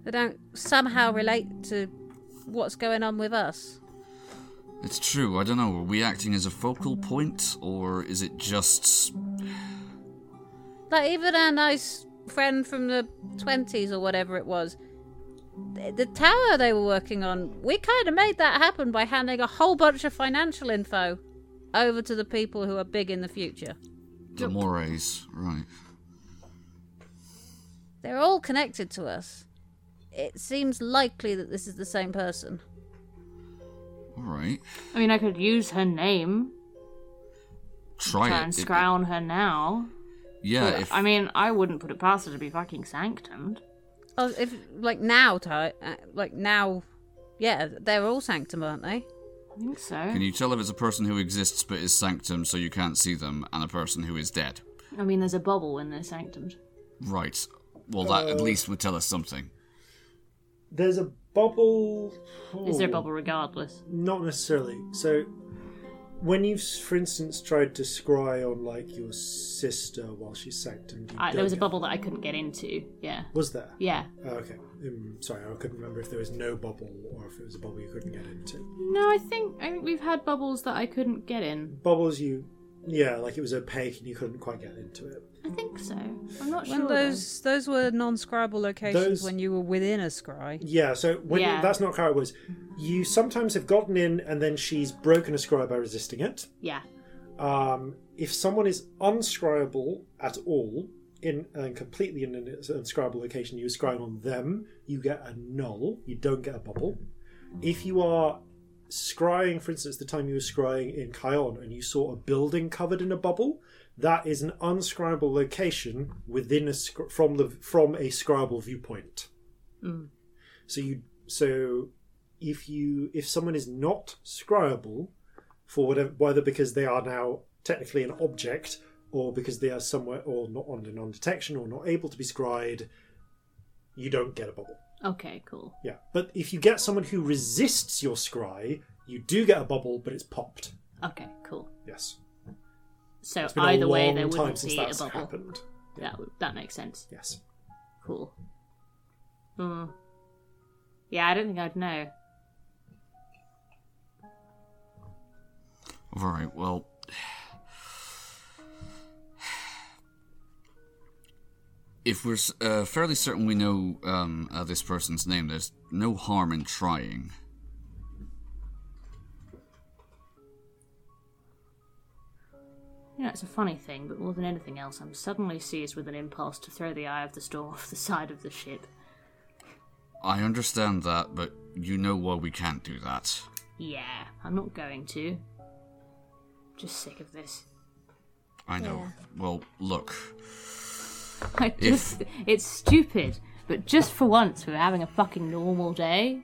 S7: that don't somehow relate to what's going on with us.
S4: It's true. I don't know. Are we acting as a focal point, or is it just?
S7: Like even our nice friend from the twenties or whatever it was, the, the tower they were working on, we kind of made that happen by handing a whole bunch of financial info over to the people who are big in the future.
S4: The mores, right?
S7: They're all connected to us. It seems likely that this is the same person.
S4: All right.
S2: I mean, I could use her name,
S4: Try
S2: try
S4: it.
S2: and
S4: It-
S2: scrown her now.
S4: yeah.
S2: But,
S4: If
S2: I mean, I wouldn't put it past her to be fucking sanctumed.
S7: Oh, if like now, Ty, uh, like now, yeah, they're all sanctum, aren't they?
S2: I think so.
S4: can you tell if it's a person who exists but is sanctum, so you can't see them, and a person who is dead?
S2: I mean, there's a bubble when they're sanctumed.
S4: Right. Well, that at least would tell us something.
S1: There's a bubble.
S2: Is there a bubble regardless?
S1: Not necessarily. So, when you've, for instance, tried to scry on like your sister while she's sanctum, you
S2: I, there was a bubble that I couldn't get into. Yeah.
S1: Was there?
S2: Yeah.
S1: Oh, okay. Um, sorry, I couldn't remember if there was no bubble or if it was a bubble you couldn't get into.
S2: No, I think I think we've had bubbles that I couldn't get in.
S1: Bubbles, you, yeah, like it was opaque and you couldn't quite get into it.
S2: I think so. I'm not
S3: When
S2: sure.
S3: those those were non-scribal locations
S1: Those-
S3: when you were within a scry.
S1: Yeah, so when
S2: Yeah.
S1: that's not how it was. You sometimes have gotten in and then she's broken a scry by resisting it.
S2: Yeah.
S1: Um, if someone is unscryable at all, in and completely in an unscryable location, you scry on them, you get a null. You don't get a bubble. If you are scrying, for instance, the time you were scrying in Kion and you saw a building covered in a bubble, that is an unscryable location within a from the from a scryable viewpoint. Mm. So you so if you if someone is not scryable for whatever whether because they are now technically an object or because they are somewhere or not under non-detection or not able to be scried, you don't get a bubble.
S2: Okay. Cool.
S1: Yeah, but if you get someone who resists your scry, you do get a bubble, but it's popped.
S2: Okay. Cool.
S1: Yes,
S2: So
S1: it's been
S2: either
S1: a
S2: way,
S1: long
S2: there
S1: time
S2: wouldn't
S1: since
S2: be a
S1: that's
S2: bubble.
S1: happened.
S2: That that makes sense.
S1: Yes.
S2: Cool. Hmm. Yeah, I don't think I'd know.
S4: All right. Well. If we're uh, fairly certain we know um, uh, this person's name, there's no harm in trying.
S2: You know, it's a funny thing, but more than anything else, I'm suddenly seized with an impulse to throw the Eye of the Storm off the side of the ship.
S4: I understand that, but you know why we can't do that.
S2: Yeah, I'm not going to. Just sick of this.
S4: I know. Well, look.
S2: I just, it's stupid, but just for once, we're having a fucking normal day.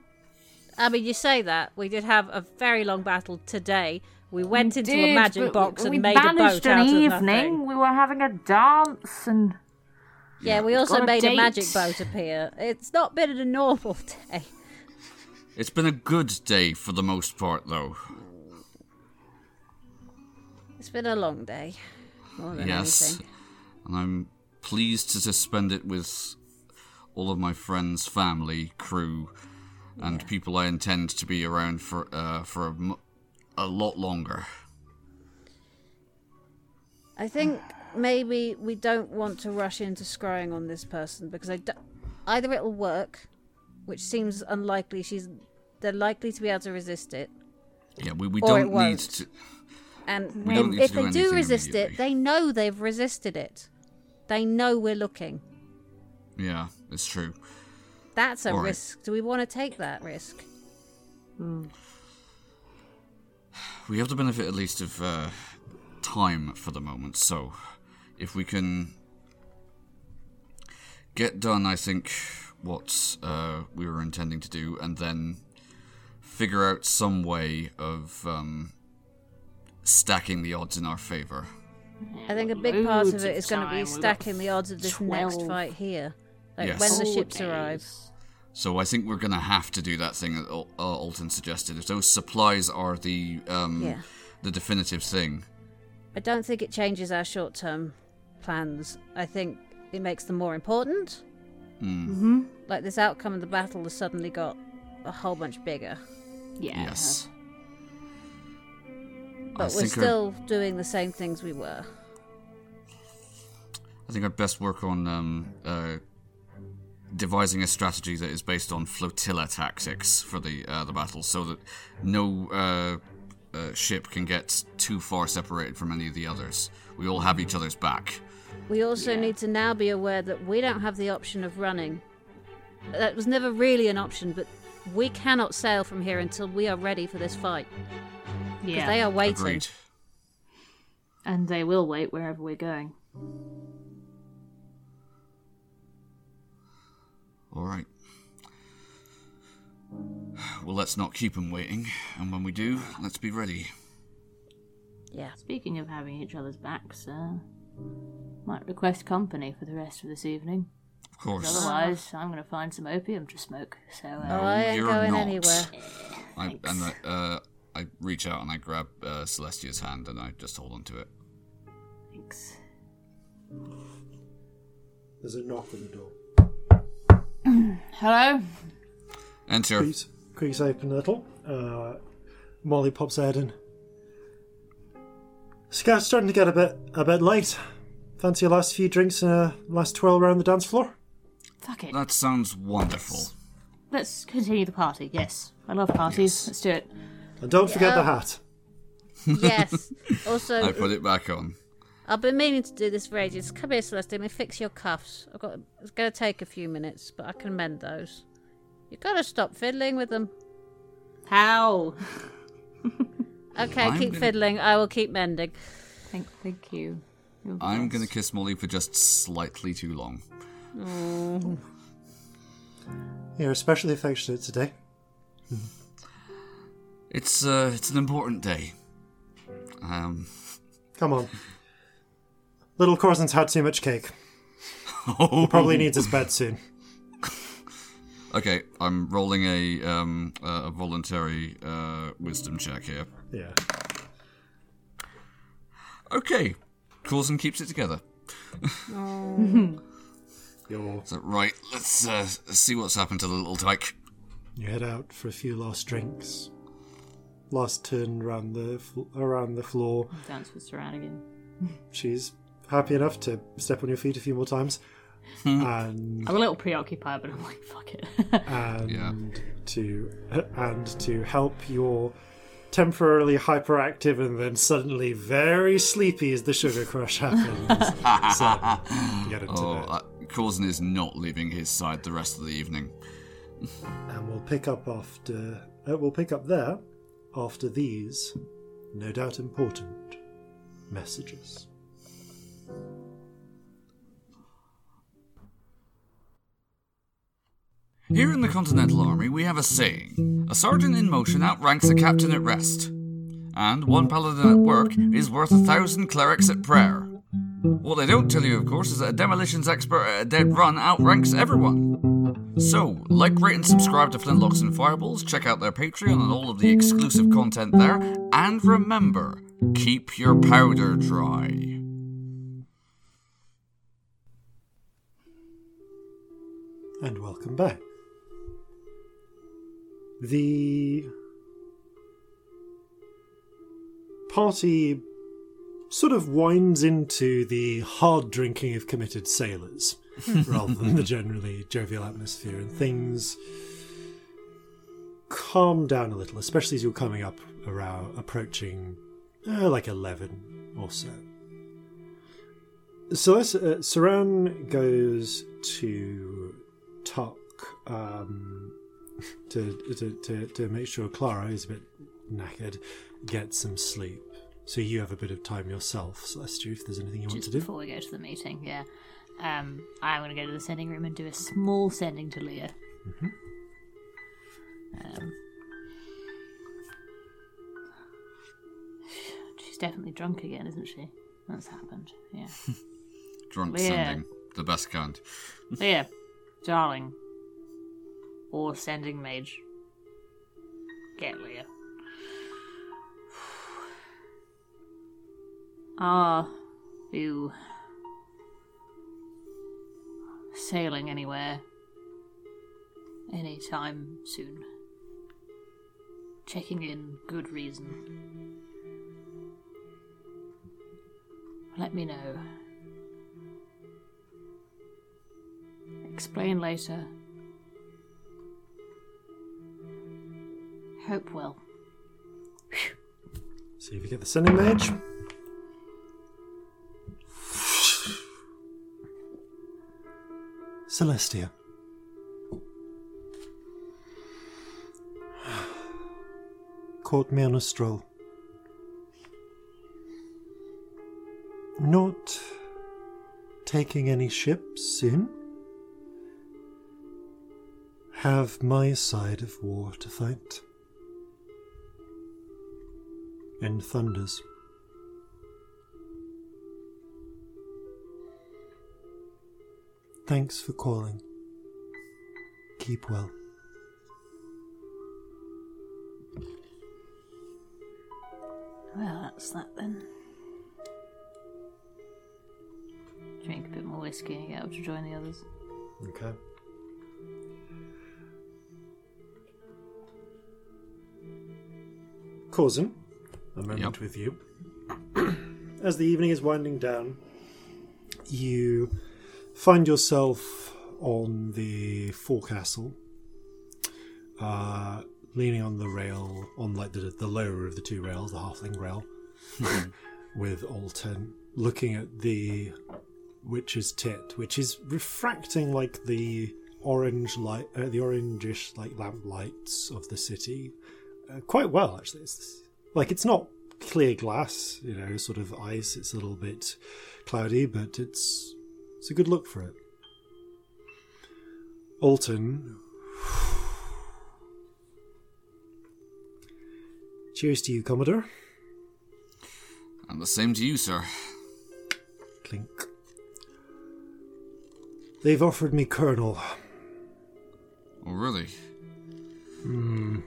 S7: I mean, you say that we did have a very long battle today. We went into a magic box and
S2: we
S7: made a
S2: managed
S7: boat out
S2: an
S7: of
S2: evening.
S7: nothing.
S2: We were having a dance and
S7: Yeah, we also
S2: a
S7: made a magic boat appear. It's not been a normal day.
S4: It's been a good day for the most part, though.
S7: It's been a long day, more than
S4: yes.
S7: anything.
S4: And I'm pleased to spend it with all of my friends, family, crew, and people I intend to be around for uh, for a, m- a lot longer.
S7: I think maybe we don't want to rush into scrying on this person because I d- either it'll work, which seems unlikely. She's they're likely to be able to resist it,
S4: Yeah, we, we
S7: Or
S4: don't need
S7: won't.
S4: to.
S7: and
S4: We don't need
S7: if
S4: to do
S7: they do resist it, they know they've resisted it. They know we're looking.
S4: Yeah, it's true.
S7: That's a
S4: All right.
S7: risk. Do we want to take that risk? Hmm.
S4: We have the benefit, at least, of uh, time for the moment. So, if we can get done, I think what uh, we were intending to do, and then figure out some way of um, stacking the odds in our favor.
S7: I think a big part of
S2: Loads
S7: it
S2: of
S7: is going to be stacking the odds of this next fight here. Like
S4: Yes.
S7: when the
S2: Four
S7: ships
S2: days.
S7: arrive.
S4: So I think we're gonna have to do that thing that Al- uh, Alton suggested. If those supplies are the um,
S7: Yeah.
S4: the definitive thing,
S7: I don't think it changes our short term plans. I think it makes them more important.
S2: Mm-hmm.
S7: Like this outcome of the battle has suddenly got a whole bunch bigger.
S2: Yeah.
S4: yes.
S7: But
S4: I
S7: we're
S4: think our-
S7: still doing the same things we were.
S4: I think I'd best work on um, uh, devising a strategy that is based on flotilla tactics for the uh, the battle, so that no uh, uh, ship can get too far separated from any of the others. We all have each other's back.
S7: We also need to now be aware that we don't have the option of running. That was never really an option, but we cannot sail from here until we are ready for this fight. Because
S2: Yeah.
S7: they are waiting.
S4: Agreed.
S2: And they will wait wherever we're going.
S4: All right. Well, let's not keep them waiting, and when we do, let's be ready.
S7: Yeah.
S2: Speaking of having each other's backs, uh, might request company for the rest of this evening.
S4: Of course.
S2: Otherwise, I'm going to find some opium to smoke. So, uh,
S7: Oh, I ain't
S4: you're
S7: going
S4: not.
S7: anywhere.
S4: I, and I, uh, I reach out and I grab uh, Celestia's hand and I just hold on to it.
S2: thanks.
S1: There's a knock on the door.
S2: Hello?
S4: Enter.
S1: Creaks, creaks open a little. Uh, Molly pops out in. Scout's starting to get a bit a bit late. Fancy a last few drinks and a last twirl around the dance floor?
S2: Fuck it.
S4: That sounds wonderful.
S2: Let's continue the party. Yes. I love parties. Let's do it.
S1: And don't forget the hat.
S7: yes. Also,
S4: I put it back on.
S7: I've been meaning to do this for ages. Come here, Celeste. Let me fix your cuffs. I've got. It's going to take a few minutes, but I can mend those. You've got to stop fiddling with them.
S2: How?
S7: Okay,
S4: I'm
S7: keep
S4: gonna-
S7: fiddling. I will keep mending.
S2: Thank, thank you. You're
S4: I'm gonna kiss Molly for just slightly too long.
S1: You're especially affectionate today.
S4: It's uh, it's an important day. Um,
S1: Come on. Little Corzin's had too much cake. He probably needs his bed soon.
S4: okay, I'm rolling a um a voluntary uh wisdom check here.
S1: Yeah.
S4: Okay, Coulson keeps it together.
S1: You're,
S4: So right, let's uh, see what's happened to the little tyke.
S1: you head out for a few last drinks. Last turn around the fl- around the floor.
S2: Dance with Saran again.
S1: She's happy enough to step on your feet a few more times. and
S2: I'm a little preoccupied, but I'm like, fuck it.
S1: and
S4: Yeah.
S1: to and to help your temporarily hyperactive and then suddenly very sleepy as the sugar crush happens. so, get into
S4: Oh,
S1: bed.
S4: uh, Coulson is not leaving his side the rest of the evening.
S1: and we'll pick up after. Uh, we'll pick up there after these, no doubt important messages.
S4: Here in the Continental Army, we have a saying a sergeant in motion outranks a captain at rest. And one paladin at work is worth a thousand clerics at prayer. What they don't tell you, of course, is that a demolitions expert at a dead run outranks everyone. So, like, rate, and subscribe to Flintlocks and Fireballs, check out their Patreon and all of the exclusive content there, and remember keep your powder dry.
S1: And welcome back. The party sort of winds into the hard drinking of committed sailors rather than the generally jovial atmosphere, and things calm down a little, especially as you're coming up around approaching uh, like 11 or so. So as, uh, Saran goes to Tuck um, to, to, to, to make sure Clara, is a bit knackered, gets some sleep. So you have a bit of time yourself, Celestia, if there's anything you want to do.
S2: before we go to the meeting, yeah. Um, I'm going to go to the sending room and do a small sending to Leah. Um, she's definitely drunk again, isn't she? That's happened. Yeah.
S4: Drunk
S2: Yeah.
S4: sending. The best kind.
S2: Leah, darling, or sending mage. Get Leah. Are you sailing anywhere anytime soon? Checking in, good reason. Let me know. Explain later. Hope well.
S1: See if you get the sending mage. Celestia. Caught me on a stroll. Not taking any ships in. Have my side of war to fight. And thunders. Thanks for calling. Keep well.
S2: Well, that's that then. Drink a bit more whiskey and get up to join the others.
S1: Okay. Corzin, a moment
S4: Yep.
S1: with you. As the evening is winding down, you find yourself on the forecastle, uh, leaning on the rail, on like the, the lower of the two rails, the halfling rail, with Alton looking at the witch's tit, which is refracting like the orange light, uh, the orangish like lamp lights of the city, uh, quite well actually. It's like it's not clear glass, you know, sort of ice. It's a little bit cloudy, but it's it's a good look for it. Alton. Cheers to you, Commodore.
S4: And the same to you, sir.
S1: Clink. They've offered me Colonel.
S4: Oh, really?
S1: Hmm.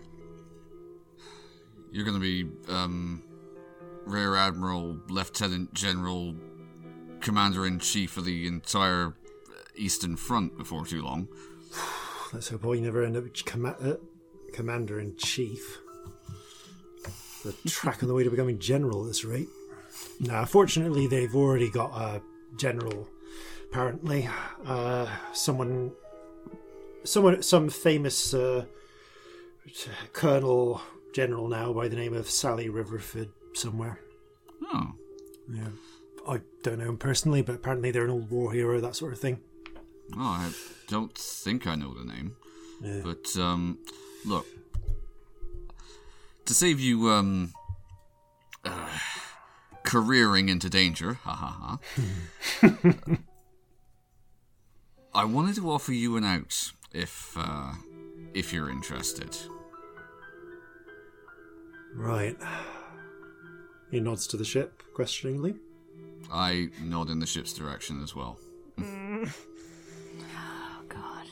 S4: You're gonna be, um, Rear Admiral, Lieutenant General, Commander in Chief of the entire Eastern Front before too long.
S1: Let's hope I never end up comma- uh, commander in chief. The track on the way to becoming general at this rate. Now, fortunately, they've already got a general. Apparently, uh, someone, someone, some famous uh, colonel general now by the name of Sally Riverford somewhere.
S4: Oh,
S1: Yeah, I don't know him personally, but apparently they're an old war hero, that sort of thing.
S4: oh I don't think I know the name.
S1: Yeah.
S4: But, um, look. To save you, um, uh, careering into danger, ha ha ha. I wanted to offer you an out if, uh, if you're interested.
S1: Right. He nods to the ship questioningly.
S4: I nod in the ship's direction as well.
S2: Oh, God.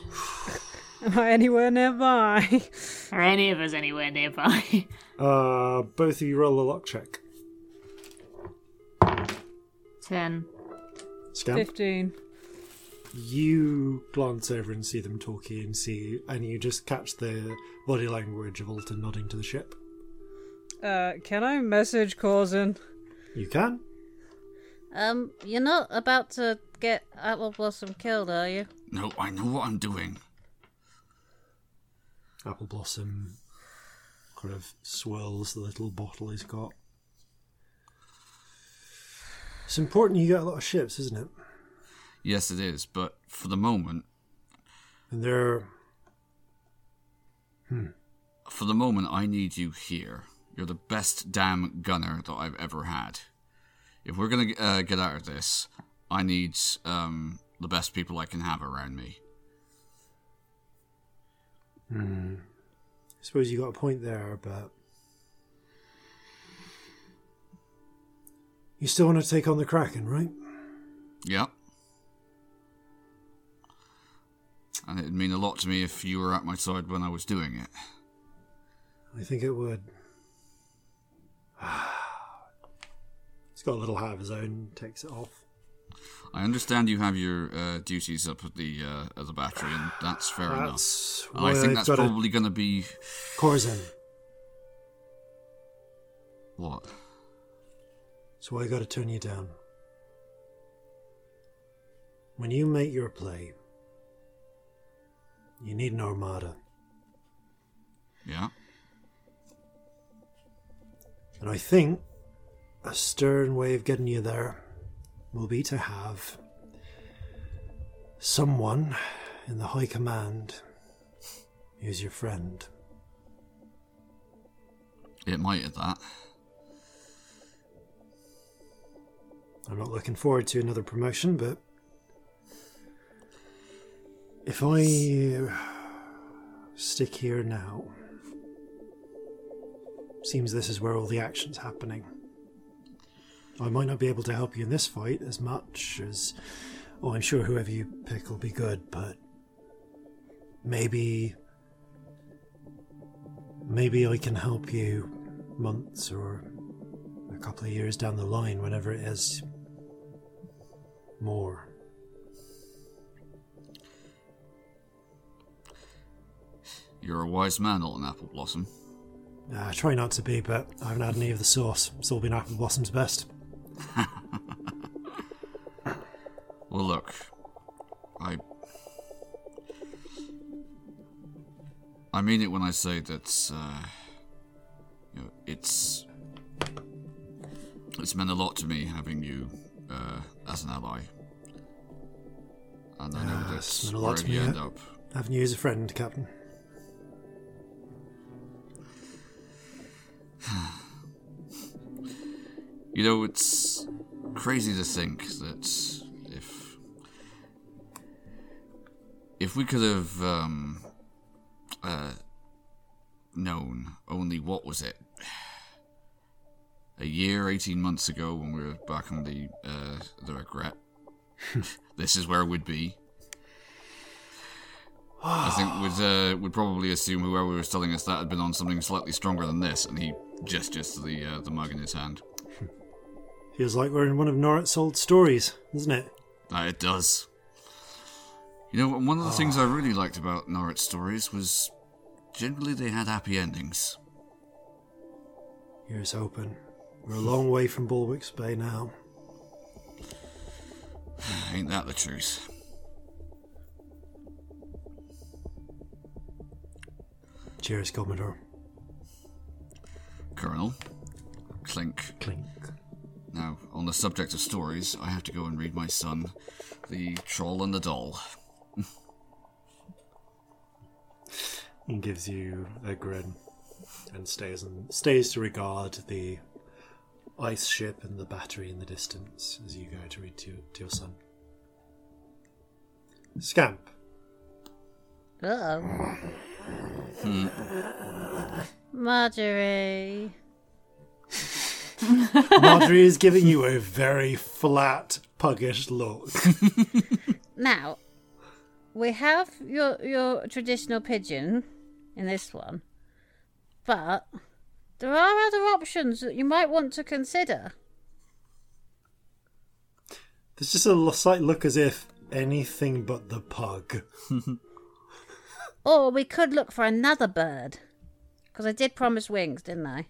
S3: Am I anywhere nearby?
S2: Are any of us anywhere nearby?
S1: Uh, both of you roll a luck check.
S2: Ten.
S1: Scamp.
S3: 15.
S1: You glance over and see them talking and see, and you just catch the body language of Alton nodding to the ship.
S3: Uh, can I message Corzin?
S1: You can.
S7: Um, you're not about to get Apple Blossom killed, are you?
S4: No, I know what I'm doing.
S1: Apple Blossom kind of swirls the little bottle he's got. It's important you get a lot of ships, isn't it?
S4: Yes, it is, but for the moment,
S1: And they're
S4: for the moment, I need you here. You're the best damn gunner that I've ever had. If we're gonna uh, get out of this, I need um, the best people I can have around me.
S1: I suppose you got a point there, but you still want to take on the Kraken, right?
S4: Yep. And it'd mean a lot to me if you were at my side when I was doing it.
S1: I think it would. He's got a little hat of his own, takes it off.
S4: I understand you have your uh, duties up at the uh, at the battery, and that's fair enough.
S1: That's
S4: And I think that's probably going to be
S1: Corzin.
S4: what.
S1: Why I got to turn you down. When you make your play, you need an armada.
S4: Yeah.
S1: And I think a stern way of getting you there will be to have someone in the high command who's your friend.
S4: It might at that.
S1: I'm not looking forward to another promotion, but if I stick here now, seems this is where all the action's happening. I might not be able to help you in this fight as much as, oh, I'm sure whoever you pick will be good, but maybe, maybe I can help you months or a couple of years down the line, whenever it is more.
S4: You're a wise man, Alton Apple Blossom.
S1: Uh, I try not to be, but I haven't had any of the sauce. It's all been Apple Blossom's best.
S4: Well, look, I. I mean it when I say that, uh, you know, it's. It's meant a lot to me having you uh, as an ally. And I know
S1: it's
S4: that
S1: meant a lot to
S4: you
S1: me,
S4: end up,
S1: Having you as a friend, Captain.
S4: You know, it's crazy to think that if if we could have um, uh, known only what was it a year, eighteen months ago when we were back on the uh, the regret, this is where we'd be. I think we'd uh, would probably assume whoever was telling us that had been on something slightly stronger than this, and he gestures to the uh, the mug in his hand.
S1: Feels like we're in one of Norrit's old stories, doesn't it?
S4: Uh, it does. You know, one of the things I really liked about Norwich stories was generally they had happy endings.
S1: Here's open. We're a long way from Bulwark's Bay now.
S4: Ain't that the truth?
S1: Cheers, Commodore.
S4: Colonel, clink.
S1: Clink.
S4: Now, on the subject of stories, I have to go and read my son, The Troll and the Doll.
S1: He gives you a grin and stays and stays to regard the ice ship and the battery in the distance as you go to read to, to your son. Scamp.
S3: Uh oh. Marjorie.
S1: Marjorie is giving you a very flat, puggish look.
S3: Now, we have your your traditional pigeon in this one, but there are other options that you might want to consider.
S1: There's just a slight look as if anything but the pug.
S3: Or we could look for another bird. Because I did promise wings, didn't I?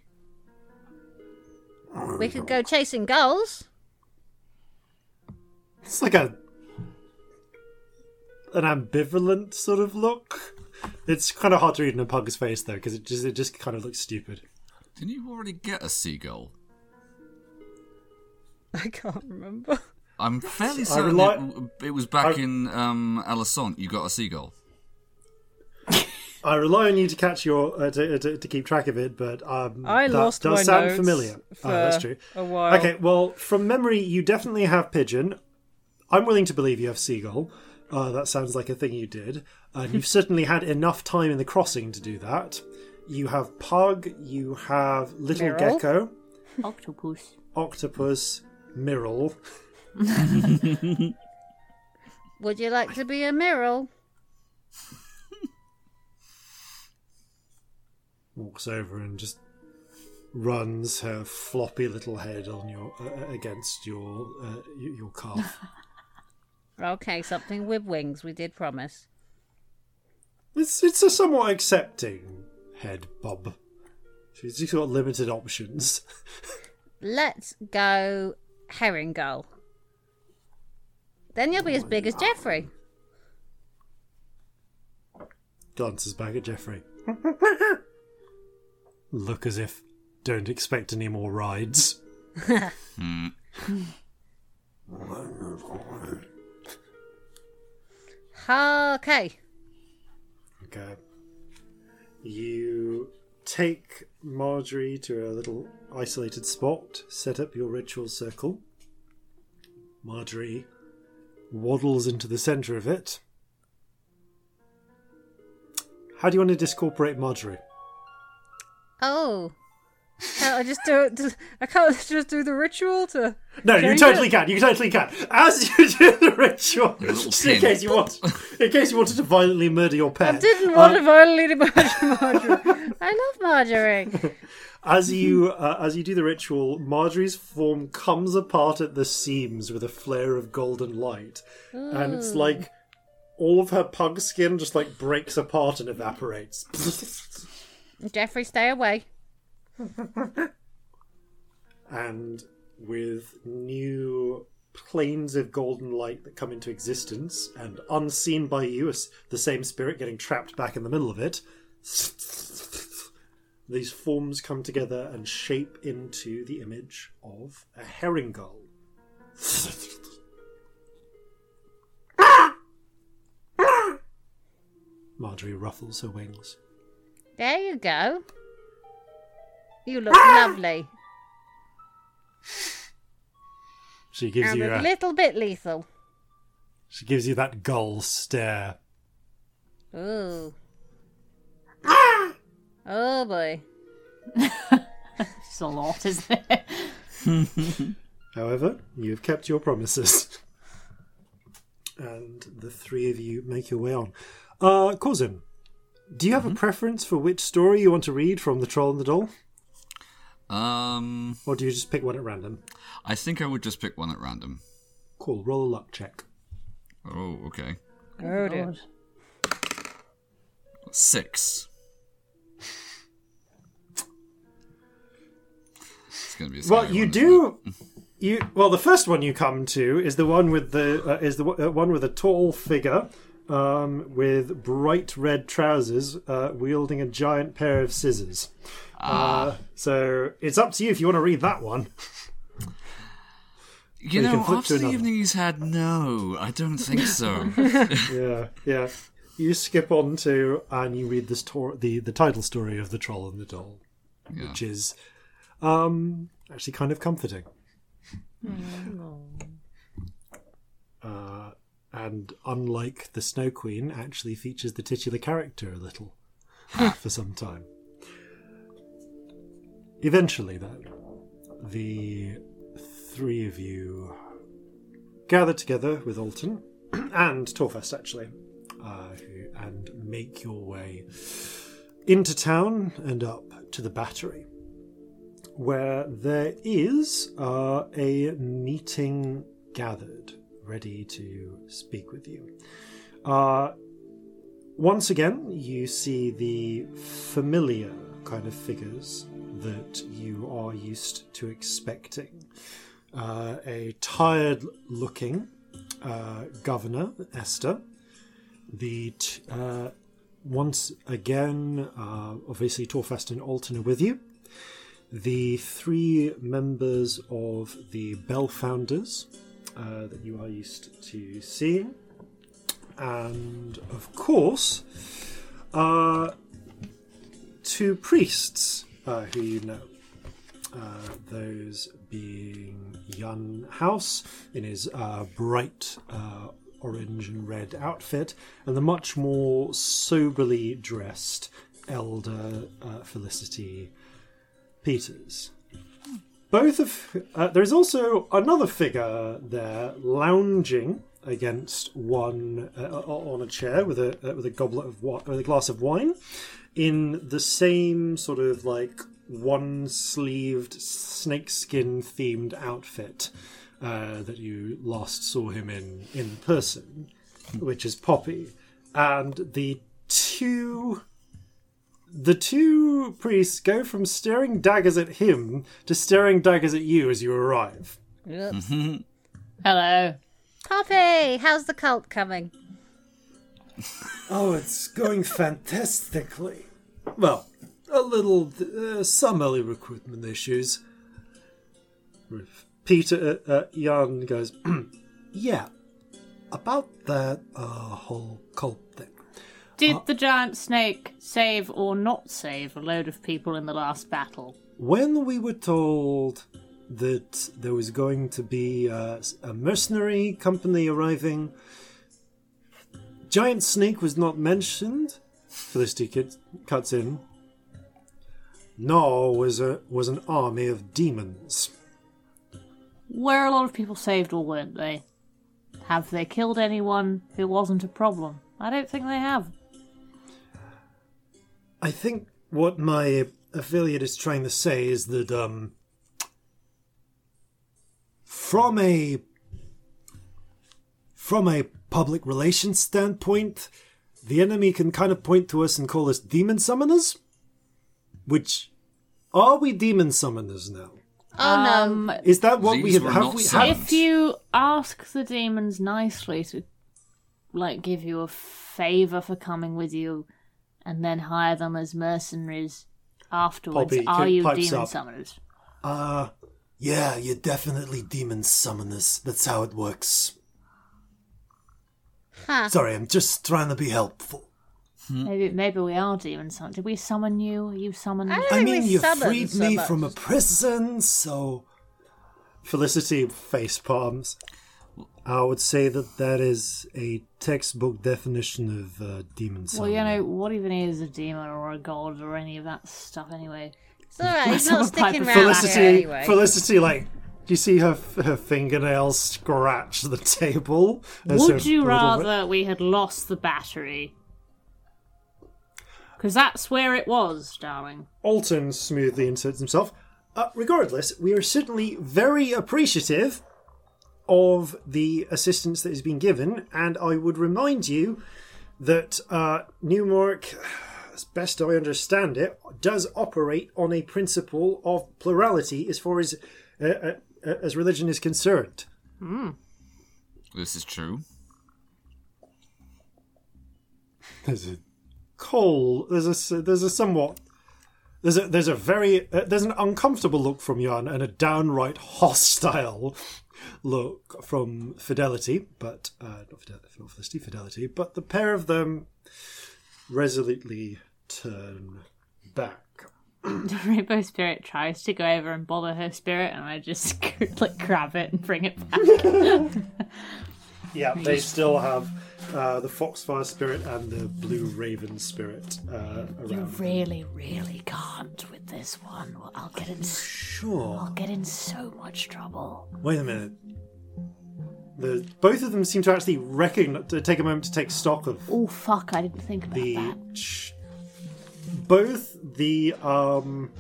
S3: We could go chasing gulls.
S1: It's like a an ambivalent sort of look. It's kind of hard to read in a pug's face though, because it just it just kind of looks stupid.
S4: Didn't you already get a seagull?
S3: I can't remember.
S4: I'm fairly certain
S1: rely-
S4: it, it was back
S1: I-
S4: in um, Alisant you got a seagull.
S1: I rely on you to catch your uh, to, to, to keep track of it, but um,
S3: I
S1: that
S3: lost
S1: does
S3: my
S1: sound
S3: notes
S1: familiar.
S3: for
S1: oh, that's true.
S3: a while.
S1: Okay, well, from memory, you definitely have pigeon. I'm willing to believe you have seagull. Uh, that sounds like a thing you did, and you've certainly had enough time in the crossing to do that. You have pug. You have little
S3: Meryl?
S1: gecko,
S2: Octopus.
S1: octopus, miral.
S3: Would you like to be a Miral?
S1: Walks over and just runs her floppy little head on your uh, against your uh, your calf.
S3: Okay, something with wings. We did promise.
S1: it's it's a somewhat accepting head, Bob. She's just got limited options.
S3: Let's go herring gull. Then you'll be as big as Jeffrey.
S1: Glances back at Jeffrey. Look as if don't expect any more rides.
S3: Okay.
S1: Okay. You take Marjorie to a little isolated spot, set up your ritual circle. Marjorie waddles into the centre of it. How do you want to discorporate Marjorie?
S3: Oh. Can't I just do it? I can't just do the ritual to.
S1: No, you totally
S3: it?
S1: can. You totally can. As you do the ritual, just in case you want, in case you wanted to violently murder your pet.
S3: I didn't want to violently murder Marjorie. I love Marjorie.
S1: As you uh, as you do the ritual, Marjorie's form comes apart at the seams with a flare of golden light, and it's like all of her pug skin just like breaks apart and evaporates.
S3: Jeffrey, stay away.
S1: and with new planes of golden light that come into existence, and unseen by you, the same spirit getting trapped back in the middle of it, these forms come together and shape into the image of a herring gull. Marjorie ruffles her wings.
S3: There you go. You look lovely.
S1: She gives
S3: And
S1: you
S3: a
S1: a,
S3: little bit lethal.
S1: she gives you that gull stare.
S3: Ooh. Oh boy.
S2: It's a lot, isn't it?
S1: However, you have kept your promises. and the three of you make your way on. Uh, Corzin, do you have a preference for which story you want to read from The Troll and the Doll?
S4: Um,
S1: Or do you just pick one at random?
S4: I think I would just pick one at random.
S1: Cool, roll a luck check.
S4: Oh, okay.
S3: Oh dear.
S4: Six. It's gonna be a
S1: Well, you
S4: one,
S1: do. You well, the first one you come to is the one with the uh, is the uh, one with a tall figure um, with bright red trousers, uh, wielding a giant pair of scissors. Uh, so it's up to you if you want to read that one.
S4: it? You
S1: you can
S4: know,
S1: flip to
S4: after the
S1: another.
S4: evening he's had, no, I don't think so.
S1: Yeah, yeah. You skip on to and you read the sto- the the title story of the Troll and the Doll,
S4: yeah.
S1: which is um, actually kind of comforting. Uh, and unlike the Snow Queen, actually features the titular character a little for some time. Eventually, then, the three of you gather together with Alton and Torfest, actually, uh, and make your way into town and up to the battery, where there is uh, a meeting gathered, ready to speak with you. Uh, once again, you see the familiar kind of figures that you are used to expecting. Uh, a tired looking uh, governor, Esther. The t- uh, once again, uh, obviously, Torfest and Alton are with you. The three members of the Bell Founders uh, that you are used to seeing. And of course, are two priests uh, who you know. Uh, those being Jan House in his uh, bright uh, orange and red outfit, and the much more soberly dressed elder uh, Felicity Peters. Both of uh, there's also another figure there lounging against one uh, on a chair with a uh, with a goblet of wa- with a glass of wine, in the same sort of like one sleeved snakeskin themed outfit uh, that you last saw him in in person, which is Poppy, and the two the two priests go from staring daggers at him to staring daggers at you as you arrive.
S3: Oops.
S2: Hello.
S3: Poppy, how's the cult coming?
S1: Oh, it's going fantastically. Well, a little, uh, some early recruitment issues. Peter, uh, uh, Jan goes, yeah, about that uh, whole cult thing.
S2: Did the giant snake save or not save a load of people in the last battle?
S1: When we were told that there was going to be uh, a mercenary company arriving, Giant Snake was not mentioned. Felicity kid cuts in. No, was a was an army of demons.
S2: Were a lot of people saved or weren't they? Have they killed anyone who wasn't a problem? I don't think they have.
S1: I think what my affiliate is trying to say is that um from a from a public relations standpoint, the enemy can kind of point to us and call us demon summoners. Which are we demon summoners now?
S3: Oh no.
S2: Um,
S1: Is that what we have? Have we? Have,
S2: if you ask the demons nicely to, like, give you a favor for coming with you, and then hire them as mercenaries afterwards,
S1: Poppy
S2: are you demon
S1: up.
S2: summoners?
S1: uh, yeah, you're definitely demon summoners. That's how it works.
S3: Huh.
S1: Sorry, I'm just trying to be helpful.
S2: Maybe, maybe we are demon summoners. Did we summon you? You summoned?
S3: I
S1: I mean, you
S3: summoned
S1: freed
S3: so
S1: me
S3: much.
S1: from a prison, so. Felicity face palms. I would say that that is a textbook definition of uh, demon
S2: Well, you know, what even is a demon or a god or any of that stuff anyway?
S3: It's alright, he's not
S2: of Piper
S3: sticking around
S1: Felicity,
S3: here anyway.
S1: Felicity, like, do you see her her fingernails scratch the table?
S2: Would you
S1: little-
S2: rather we had lost the battery? Because that's where it was, darling.
S1: Alton smoothly inserts himself. Uh, regardless, we are certainly very appreciative of the assistance that has been given, and I would remind you that uh, Newmark, as best I understand it, does operate on a principle of plurality as far as uh, uh, uh, as religion is concerned.
S4: This is true.
S1: There's a cold. There's a s- there's a somewhat. There's a there's a very uh, there's an uncomfortable look from Jan and a downright hostile look from Fidelity, but uh, not Fidelity, not Felicity, Fidelity. But the pair of them resolutely turn back.
S2: The rainbow Spirit tries to go over and bother her spirit, and I just like grab it and bring it back.
S1: Yeah, they still have uh, the Foxfire spirit and the Blue Raven spirit uh,
S2: you really, really can't with this one. Well, I'll get in.
S1: Sure.
S2: I'll get in so much trouble.
S1: Wait a minute. The, both of them seem to actually recognize, to take a moment to take stock of
S2: Oh fuck! I didn't think about
S1: the
S2: that.
S1: ch- both the um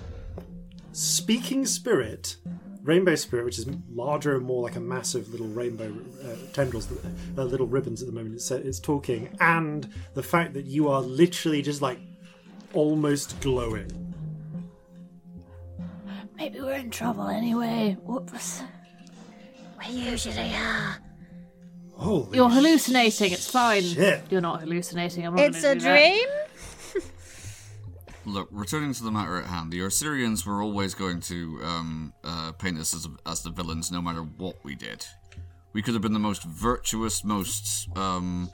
S1: speaking spirit rainbow spirit which is larger and more like a massive little rainbow uh, tendrils uh, little ribbons at the moment it's, it's talking and the fact that you are literally just like almost glowing
S2: Maybe we're in trouble anyway. Whoops.
S3: We usually are.
S1: Holy
S2: You're hallucinating. It's fine.
S1: shit.
S2: You're not hallucinating. I'm not
S3: It's
S2: gonna
S3: a
S2: do that.
S3: dream?
S4: Look, returning to the matter at hand, the Arcurians were always going to um, uh, paint us as, as the villains no matter what we did. We could have been the most virtuous, most um,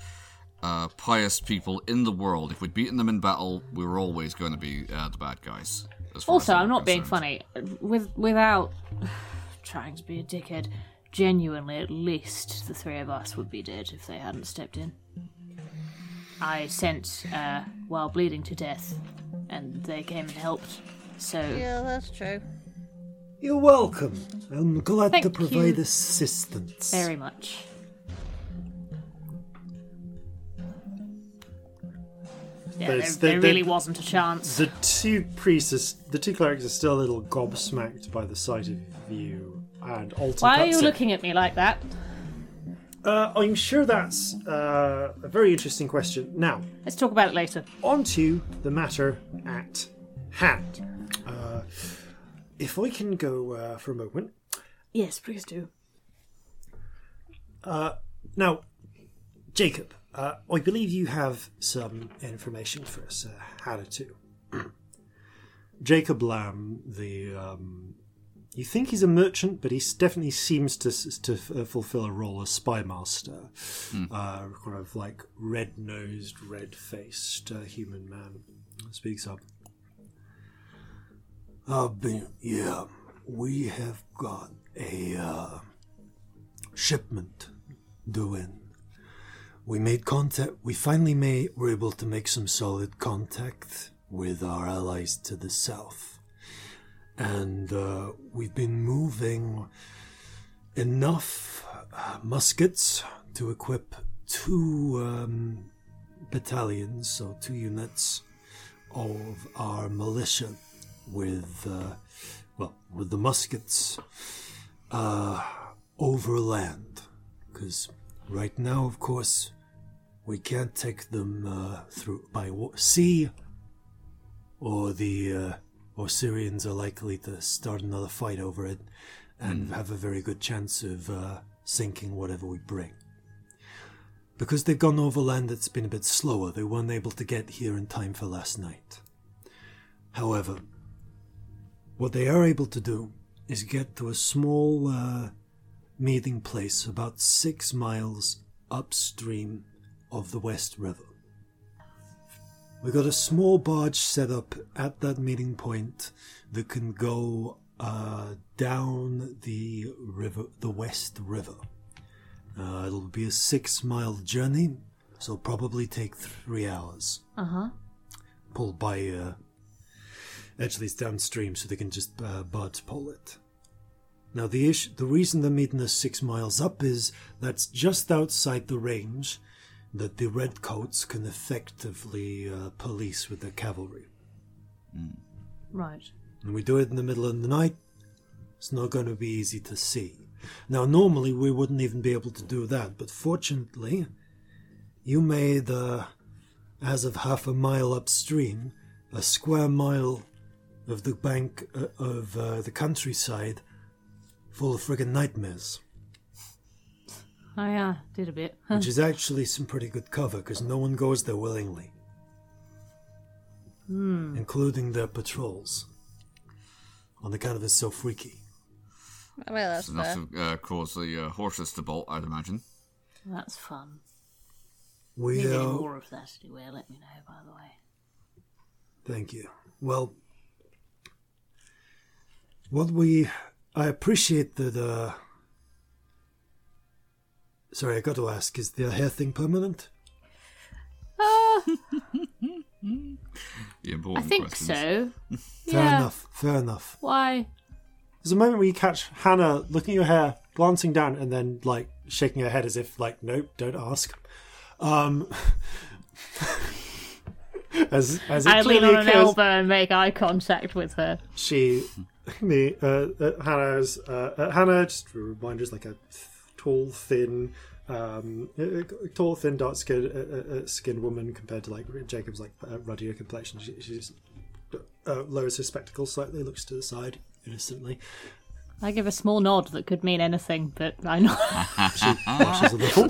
S4: uh, pious people in the world. If we'd beaten them in battle, we were always going to be uh, the bad guys. as far as
S2: Also, I'm not being funny. With without trying to be a dickhead, genuinely, at least the three of us would be dead if they hadn't stepped in. I sent uh, while bleeding to death, and they came and helped. So
S3: Yeah, that's true.
S1: You're welcome. I'm glad
S2: Thank
S1: to provide
S2: you.
S1: assistance.
S2: very much. Yeah, there, there
S1: there-
S2: really wasn't a chance.
S1: The two priests, the two clerics are still a little gobsmacked by the sight of you and Alton
S2: Why are you looking at me like that?
S1: Uh, I'm sure that's uh, a very interesting question. Now,
S2: Let's talk about it later.
S1: on to the matter at hand. Uh, if I can go uh, for a moment.
S2: Yes, please do.
S1: Now, Jacob, uh, I believe you have some information for us, uh, Hannah too. Jacob Lamb, the um, you think he's a merchant, but he definitely seems to to uh, fulfill a role as spy master, uh, kind of like red nosed, red faced uh, human man. Speaks up. Uh, been, yeah, we have got a uh, shipment due in. We made contact. We finally made, were able to make some solid contact with our allies to the south, and uh, we've been moving enough uh, muskets to equip two um, battalions, so two units of our militia with, uh, well, with the muskets uh, overland. Because right now, of course, we can't take them uh, through by sea, or the uh, or Syrians are likely to start another fight over it, and have a very good chance of uh, sinking whatever we bring. Because they've gone overland, that's been a bit slower. They weren't able to get here in time for last night. However, what they are able to do is get to a small uh, meeting place about six miles upstream of the West River. We got a small barge set up at that meeting point that can go uh, down the river, the West River. Uh, it'll be a six-mile journey, so it'll probably take three hours.
S2: Uh huh.
S1: Pulled by uh, actually it's downstream, so they can just uh, barge pull it. Now the issue, the reason they're meeting us six miles up is that's just outside the range that the redcoats can effectively uh, police with their cavalry.
S2: Right.
S1: And we do it in the middle of the night. It's not going to be easy to see. Now, normally we wouldn't even be able to do that, but fortunately, you made, uh, as of half a mile upstream, a square mile of the bank uh, of uh, the countryside full of friggin' nightmares,
S2: I uh, did a bit.
S1: which is actually some pretty good cover because no one goes there willingly, including their patrols, on account of it's so freaky.
S3: I mean, that's
S4: It's enough
S3: fair.
S4: to uh, cause the uh, horses to bolt, I'd imagine.
S2: That's fun.
S1: We
S2: Need any
S1: uh,
S2: more of that anywhere, let me know, by the way.
S1: Thank you. Well, what we. I appreciate that. Uh, sorry, I got to ask is the hair thing permanent?
S4: The
S2: I
S4: important
S2: think
S4: questions.
S2: so.
S1: Fair
S2: yeah.
S1: enough. Fair enough.
S2: Why?
S1: There's a moment where you catch Hannah looking at your hair, glancing down, and then, like, shaking her head as if, like, nope, don't ask. Um. as, as it
S2: I lean
S1: clearly
S2: on an
S1: occurs-
S2: elbow and make eye contact with her.
S1: she the uh, uh, Hannah's uh, uh, Hannah just a reminder is like a tall thin um uh, tall thin dark skinned uh, uh, skinned woman compared to like Jacob's like uh, ruddier complexion she, she just uh, lowers her spectacles slightly looks to the side innocently
S2: I give a small nod that could mean anything, but I know.
S1: she blushes a little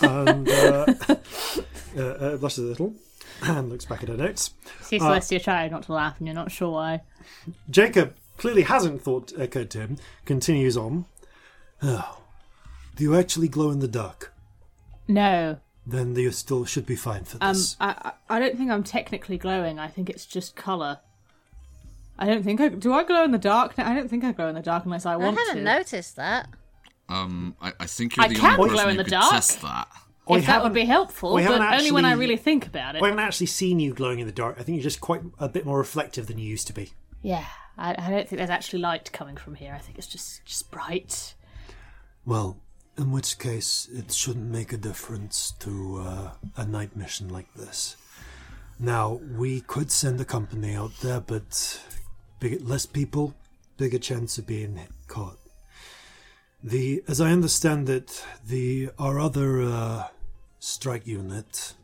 S1: and uh, uh, uh, blushes a little and looks back at her notes
S2: See, Celestia tried not to laugh, and you're not sure why.
S1: Jacob clearly hasn't thought occurred to him. Continues on. Oh, do you actually glow in the dark?
S2: No.
S1: then you still should be fine for
S2: Um,
S1: this.
S2: I, I I don't think I'm technically glowing. I think it's just color. I don't think I do. I glow in the dark. I don't think I glow in the dark unless I want to.
S3: I haven't
S2: to.
S3: noticed that.
S4: Um, I, I think you're
S2: I
S4: the
S2: can
S4: only
S2: glow
S4: person
S2: in
S4: who
S2: the
S4: could
S2: dark.
S4: test that.
S1: We
S2: if that would be helpful,
S1: we
S2: but
S1: haven't
S2: only when I really think about it.
S1: I haven't actually seen you glowing in the dark. I think you're just quite a bit more reflective than you used to be.
S2: Yeah, I, I don't think there's actually light coming from here. I think it's just just bright.
S1: Well, in which case, it shouldn't make a difference to uh, a night mission like this. Now, we could send a company out there, but big, less people, bigger chance of being caught. The, as I understand it, the our other uh, strike unit,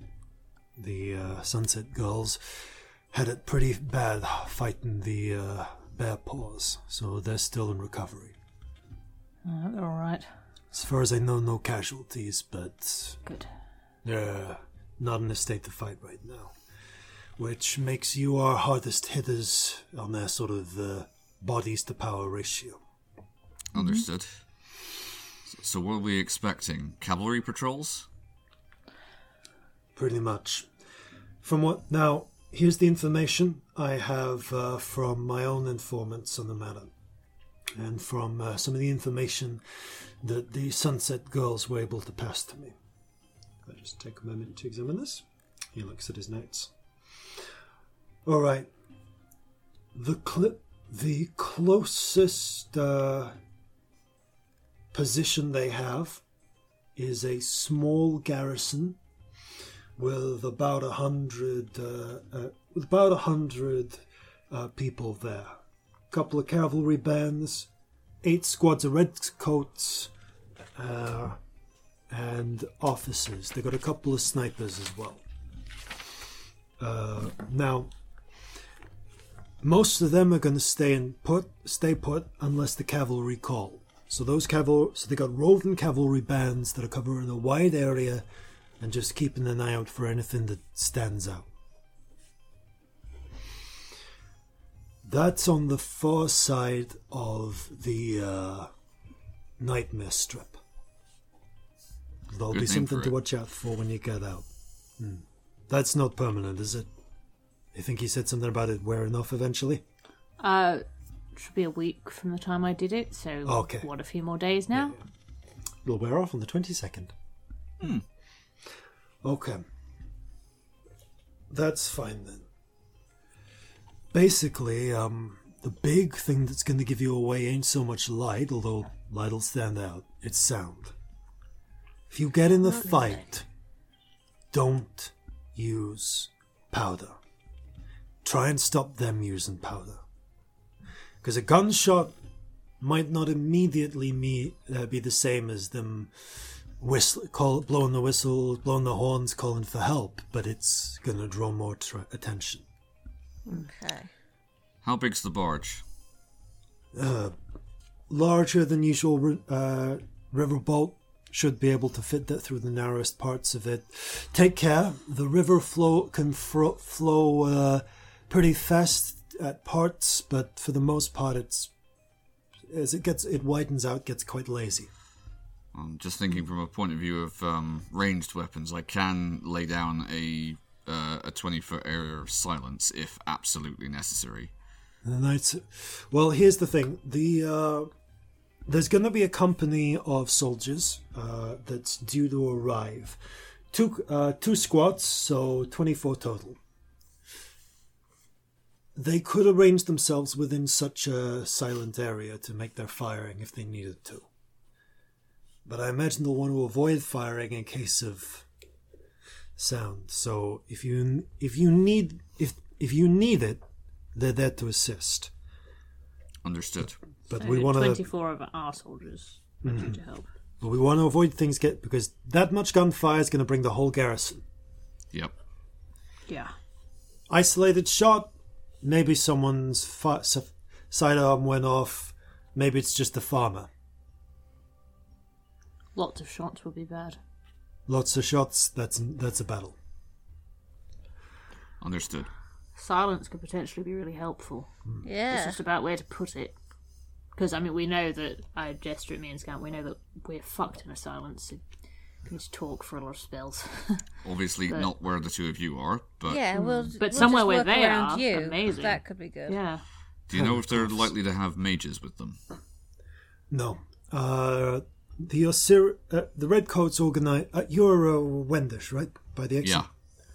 S1: the uh, Sunset Girls, had it pretty bad fighting the uh, bear paws, so they're still in recovery.
S2: They're all right.
S1: As far as I know, no casualties, but
S2: Good.
S1: they're not in a state to fight right now. Which makes you our hardest hitters on their sort of uh, bodies to power ratio.
S4: Understood. So, so what are we expecting? Cavalry patrols?
S1: Pretty much. From what. Now, here's the information I have uh, from my own informants on the matter. And from uh, some of the information that the Sunset Girls were able to pass to me. I'll just take a moment to examine this. He looks at his notes. All right. The cl- the closest uh, position they have is a small garrison with about a hundred uh, uh, with about a hundred uh, people there. A couple of cavalry bands, eight squads of redcoats, uh, and officers. They got a couple of snipers as well. Uh, now, most of them are going to stay in put, stay put unless the cavalry call. So those cavalry, so they got roving cavalry bands that are covering a wide area and just keeping an eye out for anything that stands out. That's on the far side of the uh, nightmare strip. There'll
S4: Good
S1: be something to watch out for when you get out. Hmm. That's not permanent, is it? I think he said something about it wearing off eventually.
S2: Uh, should be a week from the time I did it. So
S1: Okay.
S2: what? A few more days now.
S1: It'll wear off on the 22nd. Okay. That's fine then. Basically, um, the big thing that's going to give you away ain't so much light, although light'll stand out. It's sound. If you get in the fight, don't use powder. Try and stop them using powder. Because a gunshot might not immediately me, uh, be the same as them whistle, call, blowing the whistle, blowing the horns, calling for help, but it's going to draw more tr- attention.
S3: Okay.
S4: How big's the barge?
S1: Larger than usual ri- uh, riverboat should be able to fit that through the narrowest parts of it. Take care. The river flow can fro- flow uh, pretty fast at parts, but for the most part, it's as it gets it widens out, gets quite lazy.
S4: I'm just thinking from a point of view of um, ranged weapons. I can lay down a uh, a 20 foot area of silence if absolutely necessary.
S1: The knights. Well, here's the thing. The uh, there's going to be a company of soldiers uh, that's due to arrive. Two uh, two squads, so twenty four total. They could arrange themselves within such a silent area to make their firing if they needed to. But I imagine they'll want to avoid firing in case of sound. So if you if you need if if you need it, they're there to assist.
S4: Understood.
S1: But
S2: So
S1: we want to
S2: 24 of our soldiers ready
S1: Mm-hmm.
S2: to help.
S1: but we want to avoid things get because that much gunfire is going to bring the whole garrison.
S4: Yep.
S2: Yeah.
S1: Isolated shot, maybe someone's fi- s- sidearm went off. Maybe it's just the farmer.
S2: Lots of shots will be bad.
S1: Lots of shots. That's that's a battle.
S4: Understood.
S2: Silence could potentially be really helpful. It's
S3: Yeah.
S2: It's just about where to put it. Because, I mean, we know that, I gesture at me and Scamp, we know that we're fucked in a silence. can just talk for a lot of spells.
S4: Obviously, not where the two of you are, but
S7: Yeah, we'll.
S2: But
S7: we'll
S2: somewhere
S7: just
S2: where
S7: work
S2: they
S7: around
S2: are,
S7: You.
S2: amazing.
S7: That could be good.
S2: yeah.
S4: do you know if they're likely to have mages with them?
S1: No. Uh, the Osir- uh, the Redcoats organize. Uh, you're uh, Wendish, right? By the accent.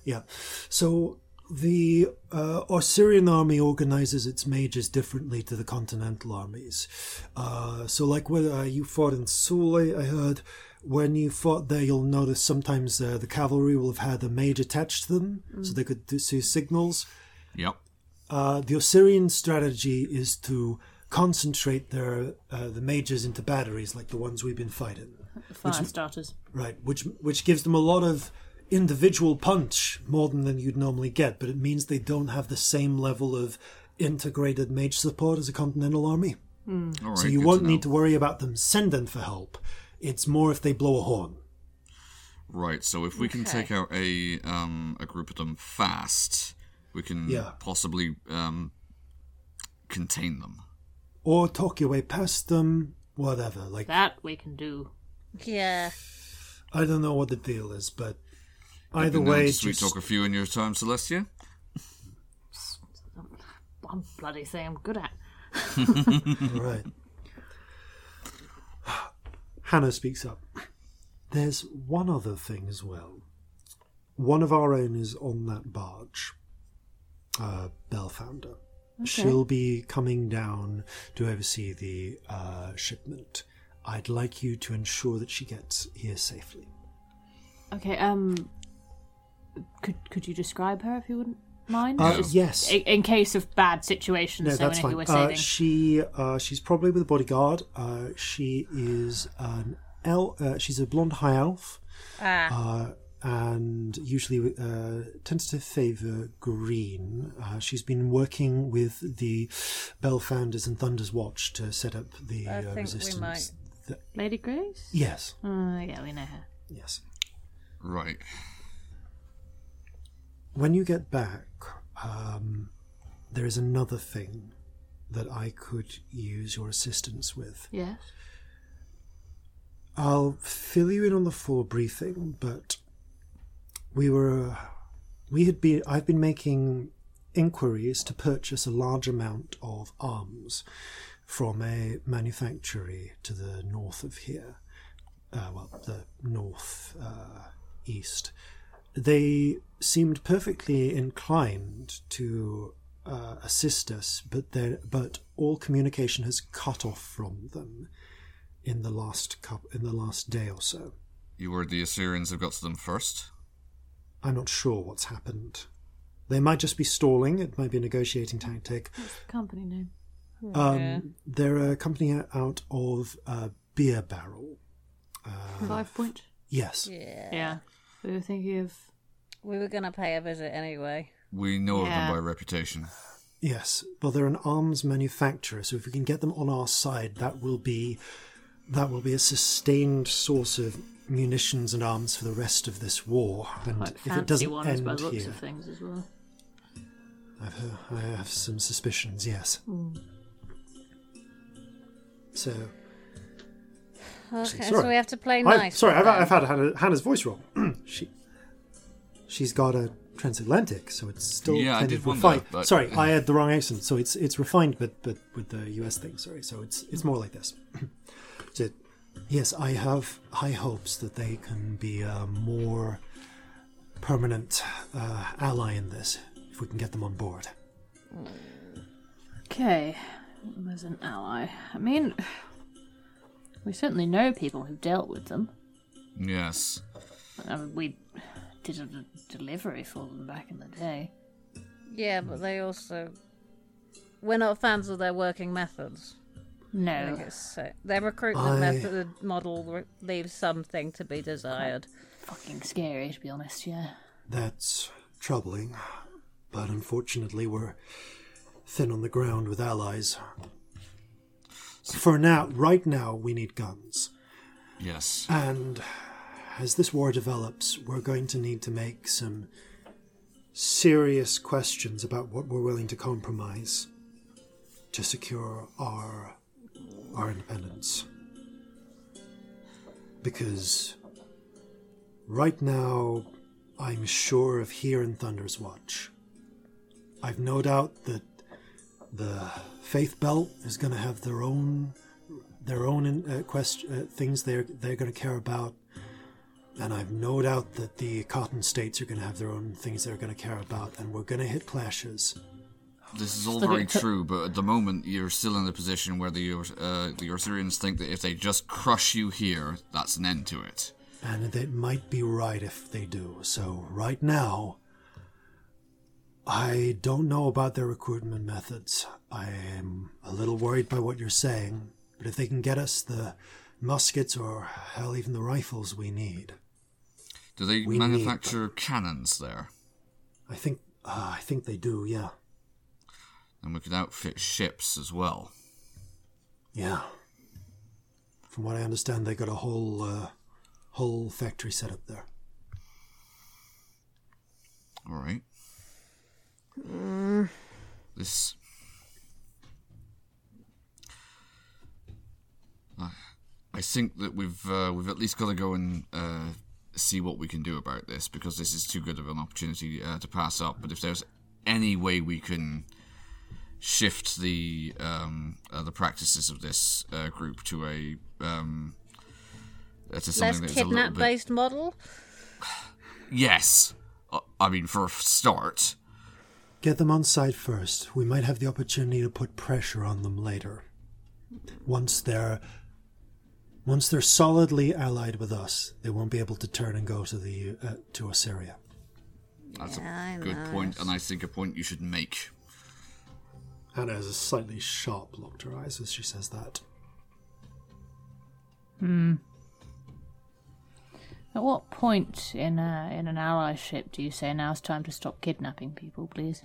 S4: Yeah.
S1: Yeah. So the uh, Osirian army organizes its mages differently to the continental armies. Uh, so, like when uh, you fought in Sule, I heard when you fought there, you'll notice sometimes uh, the cavalry will have had a mage attached to them, so they could do, see signals.
S4: Yep.
S1: Uh, the Osirian strategy is to concentrate their uh, the mages into batteries like the ones we've been fighting.
S2: Fire starters.
S1: Right, which which gives them a lot of individual punch more than, than you'd normally get, but it means they don't have the same level of integrated mage support as a continental army.
S4: All right.
S1: so you won't
S4: to
S1: need to worry about them sending for help. It's more if they blow a horn.
S4: Right. So if we can take out a um a group of them fast, we can
S1: Yeah.
S4: possibly um contain them.
S1: Or talk your way past them, whatever. Like
S2: That we can do.
S7: Yeah.
S1: I don't know what the deal is, but either way,
S4: to sweet
S1: just,
S4: talk a few in your time, Celestia.
S2: One bloody thing I'm good at.
S1: Right. Hannah speaks up. There's one other thing as well. One of our own is on that barge, uh, Bellfounder. She'll be coming down to oversee the uh, shipment. I'd like you to ensure that she gets here safely.
S2: Okay, um could could you describe her if you wouldn't mind?
S1: Uh,
S2: Just
S1: yes.
S2: In, in case of bad situations,
S1: No,
S2: so
S1: that's fine. Uh, she uh, she's probably with a bodyguard. Uh, she is an el- uh, She's a blonde high elf.
S7: Ah.
S1: uh, and usually uh, tends to favour green. Uh, she's been working with the Bell Founders and Thunder's Watch to set up the
S7: I
S1: uh,
S7: think we
S1: resistance.
S7: might.
S1: The-
S2: Lady Grace?
S1: yes,
S2: Uh, yeah, we know her.
S1: yes.
S4: Right.
S1: When you get back, um, there is another thing that I could use your assistance with.
S2: Yes.
S1: I'll fill you in on the full briefing, but we were we had been I've been making inquiries to purchase a large amount of arms from a manufactory to the north of here. Uh, well, the north uh, east. They seemed perfectly inclined to uh, assist us, but they but all communication has cut off from them in the last cup in the last day or so.
S4: You were the Osirians have got to them first.
S1: I'm not sure what's happened. They might just be stalling. It might be a negotiating tactic.
S2: What's the company name?
S1: Um, They're a company out of uh, Beer Barrel.
S2: Five Point?
S1: Yes.
S7: Yeah.
S2: Yeah. We were thinking of.
S7: We were gonna pay a visit anyway.
S4: We know of them by reputation.
S1: Yes. Well, they're an arms manufacturer, so if we can get them on our side, that will be that will be a sustained source of munitions and arms for the rest of this war. And
S2: Quite
S1: if
S2: fancy
S1: it doesn't
S2: ones
S1: end
S2: by looks
S1: here,
S2: of things as well.
S1: I've heard, I have some suspicions. Yes. Hmm. So
S7: Okay,
S1: Sorry.
S7: so we have to play
S1: I,
S7: nice.
S1: sorry, I've. I've had Hannah's voice wrong. she, she's got a transatlantic, so it's still
S4: Yeah, I
S1: kind
S4: did
S1: of
S4: wonder,
S1: refined.
S4: but-
S1: Sorry, I had the wrong accent, so it's it's refined, but but with the US thing. Sorry, so it's it's more like this. so, yes, I have high hopes that they can be a more permanent uh, ally in this if we can get them on board.
S2: Okay. As an ally. I mean, we certainly know people who've dealt with them.
S4: Yes.
S2: I mean, we did a d- delivery for them back in the day.
S7: Yeah, but they also. We're not fans of their working methods.
S2: No.
S7: think it's so. Their recruitment
S1: I-
S7: method model re- leaves something to be desired.
S2: Fucking scary, to be honest, yeah.
S1: That's troubling, but unfortunately, we're thin on the ground with allies. For now, right now, we need guns.
S4: Yes.
S1: And as this war develops, we're going to need to make some serious questions about what we're willing to compromise to secure our our independence. Because Right now, I'm sure of here in Thunder's Watch. I've no doubt that the Faith Belt is going to have their own their own uh, quest- uh, things they're they're going to care about, and I've no doubt that the Cotton States are going to have their own things they're going to care about, and we're going to hit clashes.
S4: This is all very true, but at the moment you're still in the position where the Ur- uh, the Ursurians think that if they just crush you here, that's an end to it.
S1: And it might be right if they do. So, right now, I don't know about their recruitment methods. I am a little worried by what you're saying, but if they can get us the muskets or hell, even the rifles we need,
S4: Do they
S1: We need-
S4: manufacture cannons there?
S1: I think uh, I think they do. Yeah,
S4: And we could outfit ships as well.
S1: yeah. From what I understand, they got a whole uh, whole factory set up there.
S4: All right. This. I- I think that we've uh, we've at least got to go and uh, see what we can do about this because this is too good of an opportunity uh, to pass up. But if there's any way we can shift the um, uh, the practices of this uh, group to a um, uh, to something
S7: Less
S4: that's a little
S7: kidnap
S4: bit
S7: based model.
S4: yes. Uh, I mean, for a start.
S1: Get them on site first. We might have the opportunity to put pressure on them later. Once they're once they're solidly allied with us, they won't be able to turn and go to the uh, to Osiria.
S4: That's
S7: Yeah, I
S4: a good
S7: know.
S4: point, and I think a point you should make.
S1: Anna has a slightly sharp look to her eyes as she says that. Hmm.
S2: At what point in a, in an allyship do you say now's time to stop kidnapping people, please?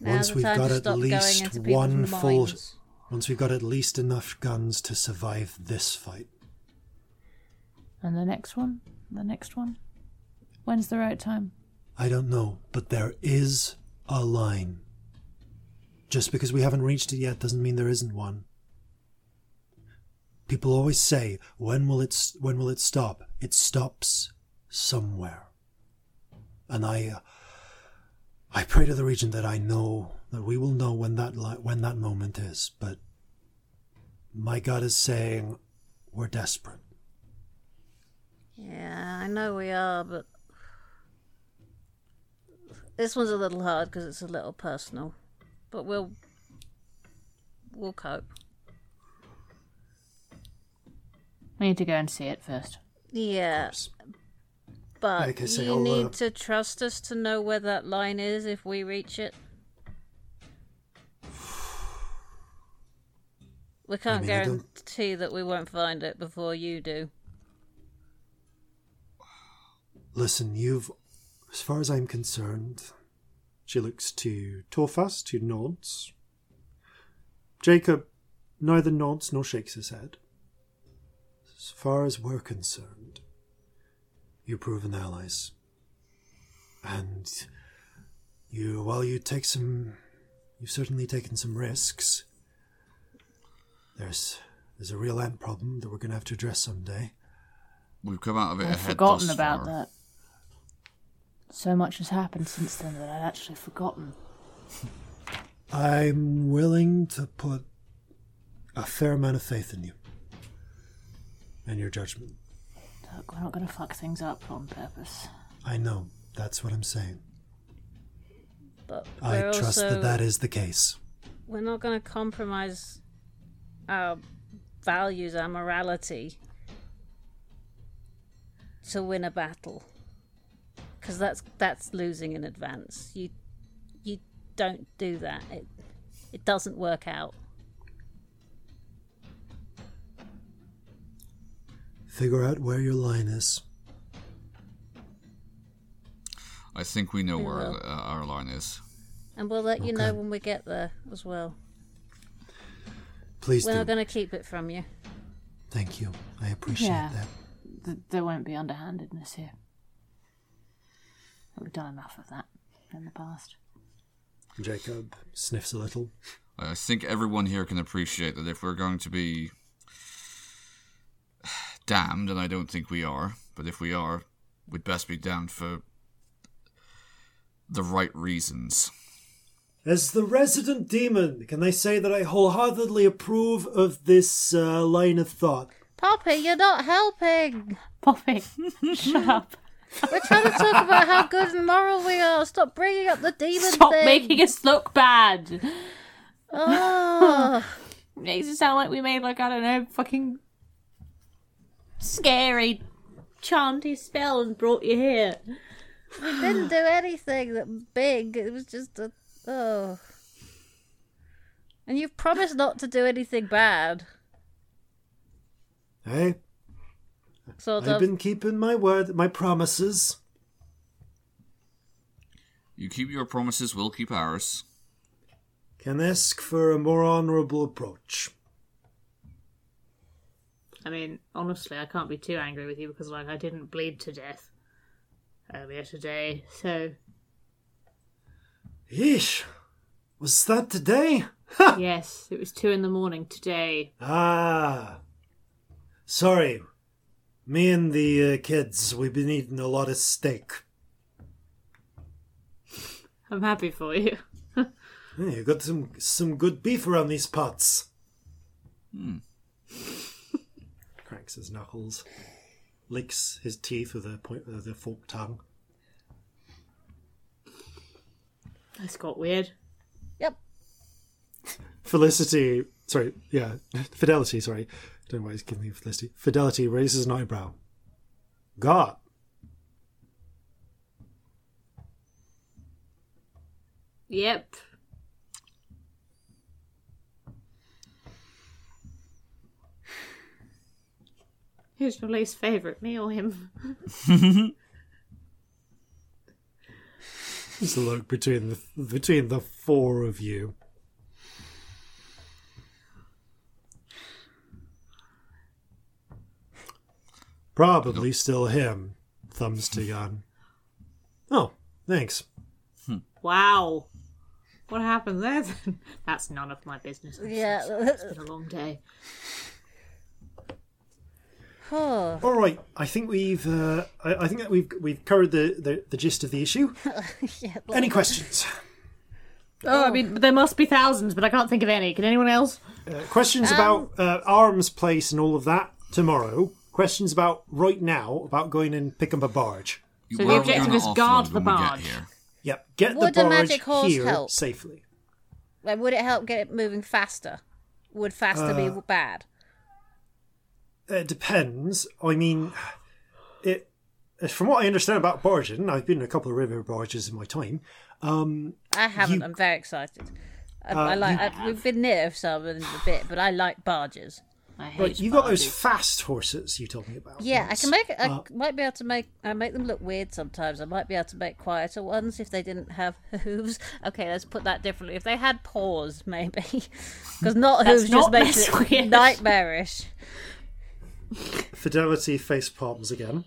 S7: Now's
S1: once we've got at least one full
S7: minds.
S1: Once we've got at least enough guns to survive this fight.
S2: And the next one? The next one? When's the right time?
S1: I don't know, but there is a line. Just because we haven't reached it yet doesn't mean there isn't one. People always say, "When will it? When will it stop?" It stops somewhere. And I, uh, I pray to the region that I know that we will know when that li- when that moment is. But my God is saying, we're desperate.
S7: Yeah, I know we are, but this one's a little hard because it's a little personal. But we'll we'll cope.
S2: We need to go and see it first.
S7: Yeah, but
S1: Like say,
S7: you
S1: I'll,
S7: need
S1: uh,
S7: to trust us to know where that line is if we reach it. We can't
S1: mean, I don't-
S7: guarantee that we won't find it before you do.
S1: Listen, you've, as far as I'm concerned, she looks to Torfas, who nods. Jacob neither nods nor shakes his head. As far as we're concerned, you're proven allies. And you, while you take some, you've certainly taken some risks. There's, there's a real ant problem that we're going to have to address someday.
S4: We've come out of it
S2: I've
S4: ahead
S2: forgotten
S4: thus
S2: about
S4: far.
S2: that. So much has happened since then that I'd actually forgotten.
S1: I'm willing to put a fair amount of faith in you and your judgment.
S2: Look, we're not going to fuck things up on purpose.
S1: I know, that's what I'm saying.
S7: But
S1: I trust
S7: also,
S1: that that is the case.
S7: we're not going to compromise our values, our morality to win a battle. Because that's that's losing in advance. You you don't do that. It it doesn't work out.
S1: Figure out where your line is.
S4: I think we know
S7: We
S4: where
S7: will.
S4: uh, our line is.
S7: And we'll let you know when we get there as well.
S1: Please
S7: We're
S1: do.
S7: not going to keep it from you.
S1: Thank you. I appreciate
S2: Yeah.
S1: that.
S2: Th- there won't be underhandedness here. We've done enough of that in the past.
S1: Jacob sniffs a little.
S4: I think everyone here can appreciate that if we're going to be damned, and I don't think we are, but if we are, we'd best be damned for the right reasons.
S1: As the resident demon, can I say that I wholeheartedly approve of this uh, line of thought?
S7: Poppy, you're not helping.
S2: Poppy, shut up.
S7: We're trying to talk about how good and moral we are. Stop bringing up the demon
S2: Stop
S7: thing.
S2: making us look bad.
S7: Oh.
S2: Makes it sound like we made like I don't know, fucking scary chanty spell and brought you here.
S7: we didn't do anything that big. It was just a oh. And you've promised not to do anything bad.
S1: Hey,
S7: Sort
S1: I've
S7: of.
S1: been keeping my word, my promises.
S4: You keep your promises, we'll keep ours.
S1: Can ask for a more honourable approach.
S2: I mean, honestly, I can't be too angry with you because like I didn't bleed to death earlier today, so
S1: Yeesh, was that today?
S2: yes, it was two in the morning today.
S1: Ah, sorry. Me and the uh, kids, we've been eating a lot of steak.
S2: I'm happy for you.
S1: Hey, you got some some good beef around these parts. Cracks his knuckles, licks his teeth with a point with a forked tongue.
S2: That's got weird.
S7: Yep.
S1: Felicity, sorry, yeah, Fidelity, sorry. Don't know why he's giving me Felicity. Fidelity raises an eyebrow. God.
S2: Yep. Who's your least favourite, me or him?
S1: Just a look between the between the four of you. Probably still him. Thumbs to gun. Oh, thanks.
S2: Wow. What happened there? That's none of my business. I'm
S7: Yeah.
S2: It's been a long day.
S7: Oh.
S1: All right, I think we've uh, I, I think that we've we've covered the, the, the gist of the issue.
S7: yeah.
S1: Any questions?
S2: Oh, I mean, there must be thousands, but I can't think of any. Can anyone else?
S1: Uh, questions about uh, arms place and all of that tomorrow. Questions about right now about going and pick up a barge.
S2: So the
S4: Where are we
S2: objective
S4: gonna
S2: is
S4: offload
S2: guard the
S4: when we get
S2: barge.
S4: here?
S1: Yep, get
S7: Would
S1: the
S7: a
S1: barge
S7: magic horse
S1: here
S7: help?
S1: safely.
S7: Like, would it help get it moving faster? Would faster be bad?
S1: It depends. I mean, it. From what I understand about barging, I've been in a couple of river barges in my time. Um,
S7: I haven't.
S1: you-
S7: I'm very excited. I,
S1: Uh,
S7: I like. I, we've been near some in a bit, but I like barges.
S2: I hate
S1: right, you got those fast horses you told me about.
S7: Yeah, I can make. I
S1: Uh,
S7: might be able to make. I make them look weird sometimes. I might be able to make quieter ones if they didn't have hooves. Okay, let's put that differently. If they had paws, maybe, because not hooves
S2: not
S7: just makes it
S2: weird.
S7: nightmarish.
S1: Fidelity face palms again.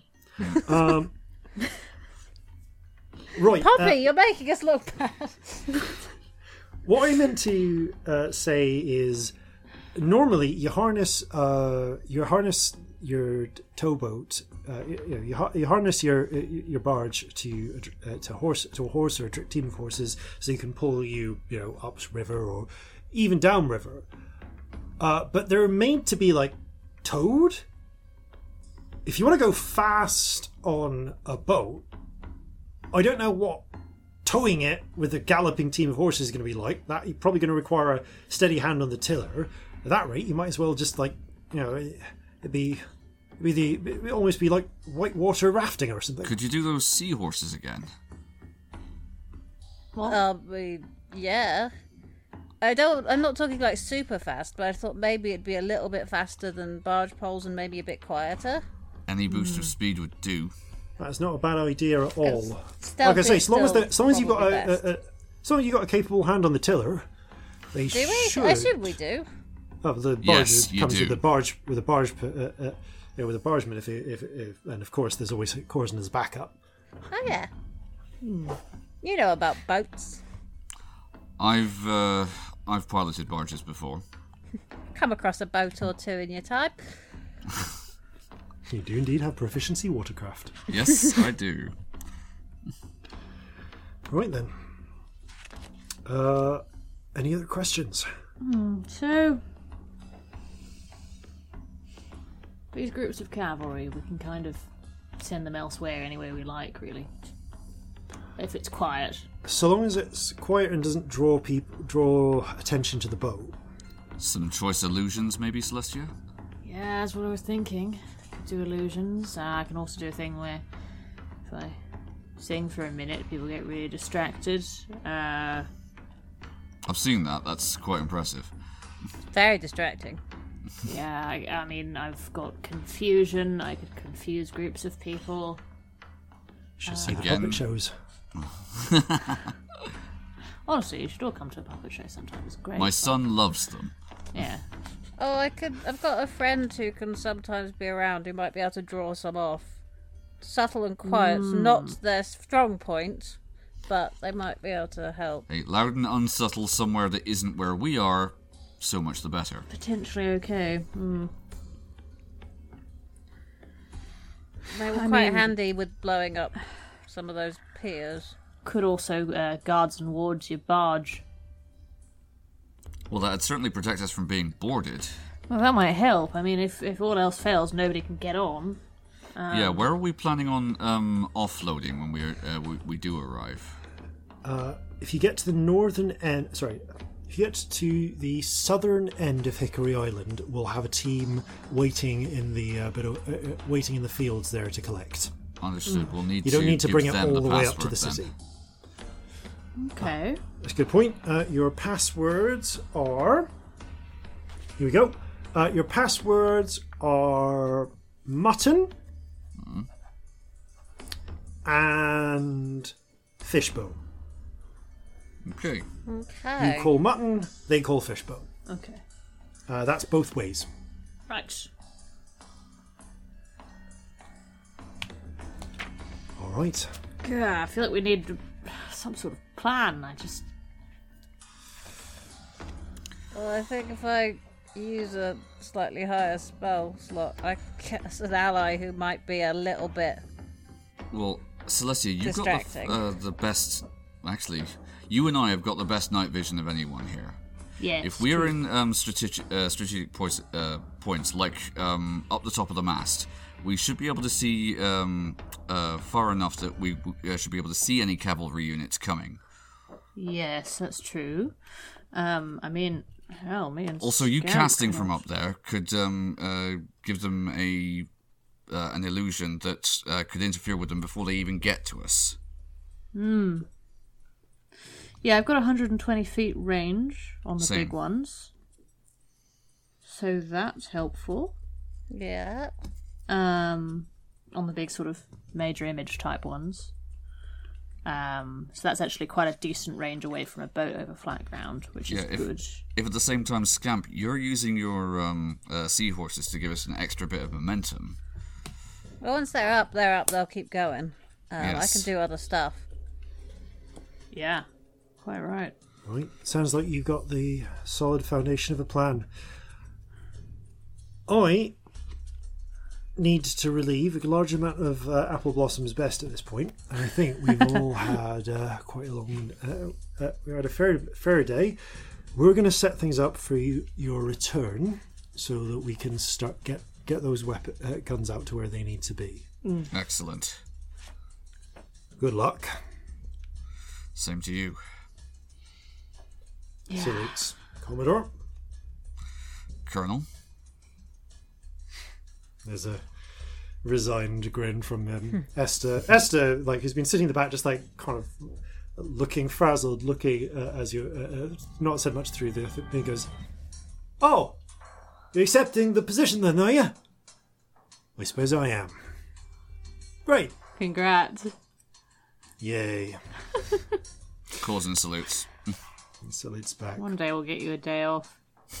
S1: Um, right. uh,
S7: Poppy, you're making us look bad.
S1: What I meant to uh, say is, normally you harness, uh, you harness your towboat, uh, you, you, know, you, you harness your uh, your barge to a uh, to horse to a horse or a team of horses, so you can pull you you know up river or even down river. Uh, but they're made to be like towed. If you want to go fast on a boat, I don't know what towing it with a galloping team of horses is going to be like. That you're probably going to require a steady hand on the tiller. At that rate, you might as well just like you know it'd be it'd be the it'd almost be like whitewater rafting or something.
S4: Could you do those seahorses again?
S7: Um, we- yeah. I don't. I'm not talking like super fast, but I thought maybe it'd be a little bit faster than barge poles and maybe a bit quieter.
S4: Any boost
S7: Hmm.
S4: of speed would do.
S1: That's not a bad idea at all. Like I say, as long as the, as long as you've got a, a, a as long as you've got a capable hand on the tiller, they
S7: Do we?
S1: should.
S7: I assume we do.
S1: Oh, the barge
S4: Yes, you
S1: comes
S4: do.
S1: with a barge with a barge uh, uh, yeah, with a bargeman if, if, if and of course there's always Corzin as backup.
S7: Oh yeah. You know about boats.
S4: I've uh, I've piloted barges before.
S7: Come across a boat or two in your time.
S1: You do indeed have proficiency watercraft.
S4: Yes, I do.
S1: Right then. Uh, any other questions?
S2: So, these groups of cavalry, we can kind of send them elsewhere anywhere we like, really. If it's quiet.
S1: So long as it's quiet and doesn't draw people draw attention to the boat.
S4: Some choice illusions, maybe, Celestia?
S2: Yeah, that's what I was thinking. Could do illusions. Uh, I can also do a thing where if I sing for a minute, people get really distracted. Uh,
S4: I've seen that. That's quite impressive.
S7: Very distracting.
S2: yeah, I, I mean, I've got confusion. I could confuse groups of people.
S1: Should see the
S4: Again.
S1: puppet shows.
S2: Honestly, you should all come to a puppet show sometime. It's great.
S4: My son loves them.
S2: Yeah.
S7: Oh, I could. I've got a friend who can sometimes be around who might be able to draw some off. Subtle and quiet's not their strong point, but they might be able to help.
S4: Hey, loud and unsubtle somewhere that isn't where we are, so much the better.
S2: Potentially okay. Hmm.
S7: They were
S2: I
S7: quite
S2: mean-
S7: handy with blowing up some of those piers.
S2: Could also uh, guards and wards your barge.
S4: Well, that'd certainly protect us from being boarded.
S2: Well, that might help. I mean, if if all else fails, nobody can get on.
S4: yeah, where are we planning on um, offloading when we, uh, we we do arrive?
S1: If you get to the northern end, sorry, if you get to the southern end of Hickory Island, we'll have a team waiting in the uh, bit of, uh, uh, waiting in the fields there to collect.
S4: Understood. We'll need
S1: You don't
S4: to
S1: need to bring it all the way up to
S4: password
S1: the
S4: then.
S1: City.
S2: Okay.
S1: That's a good point. Uh, your passwords are. Here we go. Uh, your passwords are mutton and fishbone.
S4: Okay.
S7: Okay.
S1: You call mutton, they call fishbone.
S2: Okay.
S1: Uh, that's both ways.
S2: Right.
S1: All right.
S2: Yeah, I feel like we need some sort of plan. I just
S7: Well, I think if I use a slightly higher spell slot, I guess an ally who might be a little bit.
S4: Well, Celestia, you've got the, uh, the best. Actually, you and I have got the best night vision of anyone here.
S2: yeah.
S4: If we are in um, strategic uh, strategic points, uh, points like um, up the top of the mast, we should be able to see um, uh, far enough that we uh, should be able to see any cavalry units coming.
S2: Yes, that's true. Um, I mean, hell, me and
S4: Also, you casting from up there could um, uh, give them a uh, an illusion that uh, could interfere with them before they even get to us. Hmm.
S2: Yeah, I've got 120 feet range on the
S4: Same.
S2: big ones, so that's helpful.
S7: Yeah.
S2: Um, on the big sort of major image type ones. Um, so that's actually quite a decent range away from a boat over flat ground, which is
S4: if-
S2: good.
S4: If at the same time, Scamp, you're using your um, uh, seahorses to give us an extra bit of momentum.
S7: Well, once they're up, they're up. They'll keep going. Um, I can do other stuff.
S2: Yeah, quite right.
S1: Right. Sounds like you've got the solid foundation of a plan. I need to relieve a large amount of uh, apple blossoms best at this point, and I think we've all had uh, quite a long. Uh, uh, we had a fair fair day. We're going to set things up for you, your return, so that we can start get get those weapon uh, guns out to where they need to be.
S4: Excellent.
S1: Good luck.
S4: Same to you.
S1: Salutes, Commodore.
S4: Colonel.
S1: There's a resigned grin from um, Esther. Esther, like, who's been sitting in the back, just like kind of looking frazzled, looking uh, as you uh, uh, not said much through the thing. Goes, "Oh, you're accepting the position then, are you?" I suppose I am. Great,
S2: Congrats.
S1: yay!
S4: Calls and salutes.
S1: Salutes back,
S2: One day we'll get you a day off.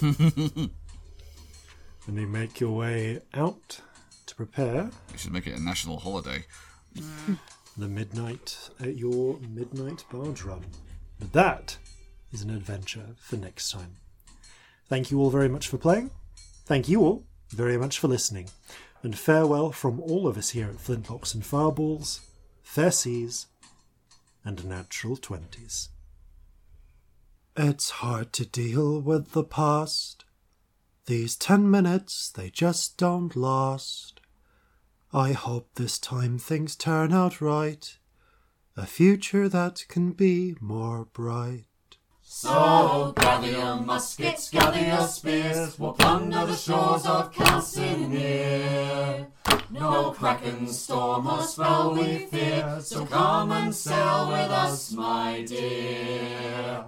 S1: and you make your way out to prepare
S4: We should make it a national holiday.
S1: the midnight at your midnight barge run. But that is an adventure for next time. Thank you all very much for playing. Thank you all very much for listening. and farewell from all of us here at Flintlocks and Fireballs, Fair Seas, and Natural Twenties. It's hard to deal with the past. These ten minutes, they just don't last. I hope this time things turn out right. A future that can be more bright.
S4: So gather your muskets, gather your spears, we'll plunder the shores of Calcinear. No kraken, storm, or spell we fear, so come and sail with us, my dear.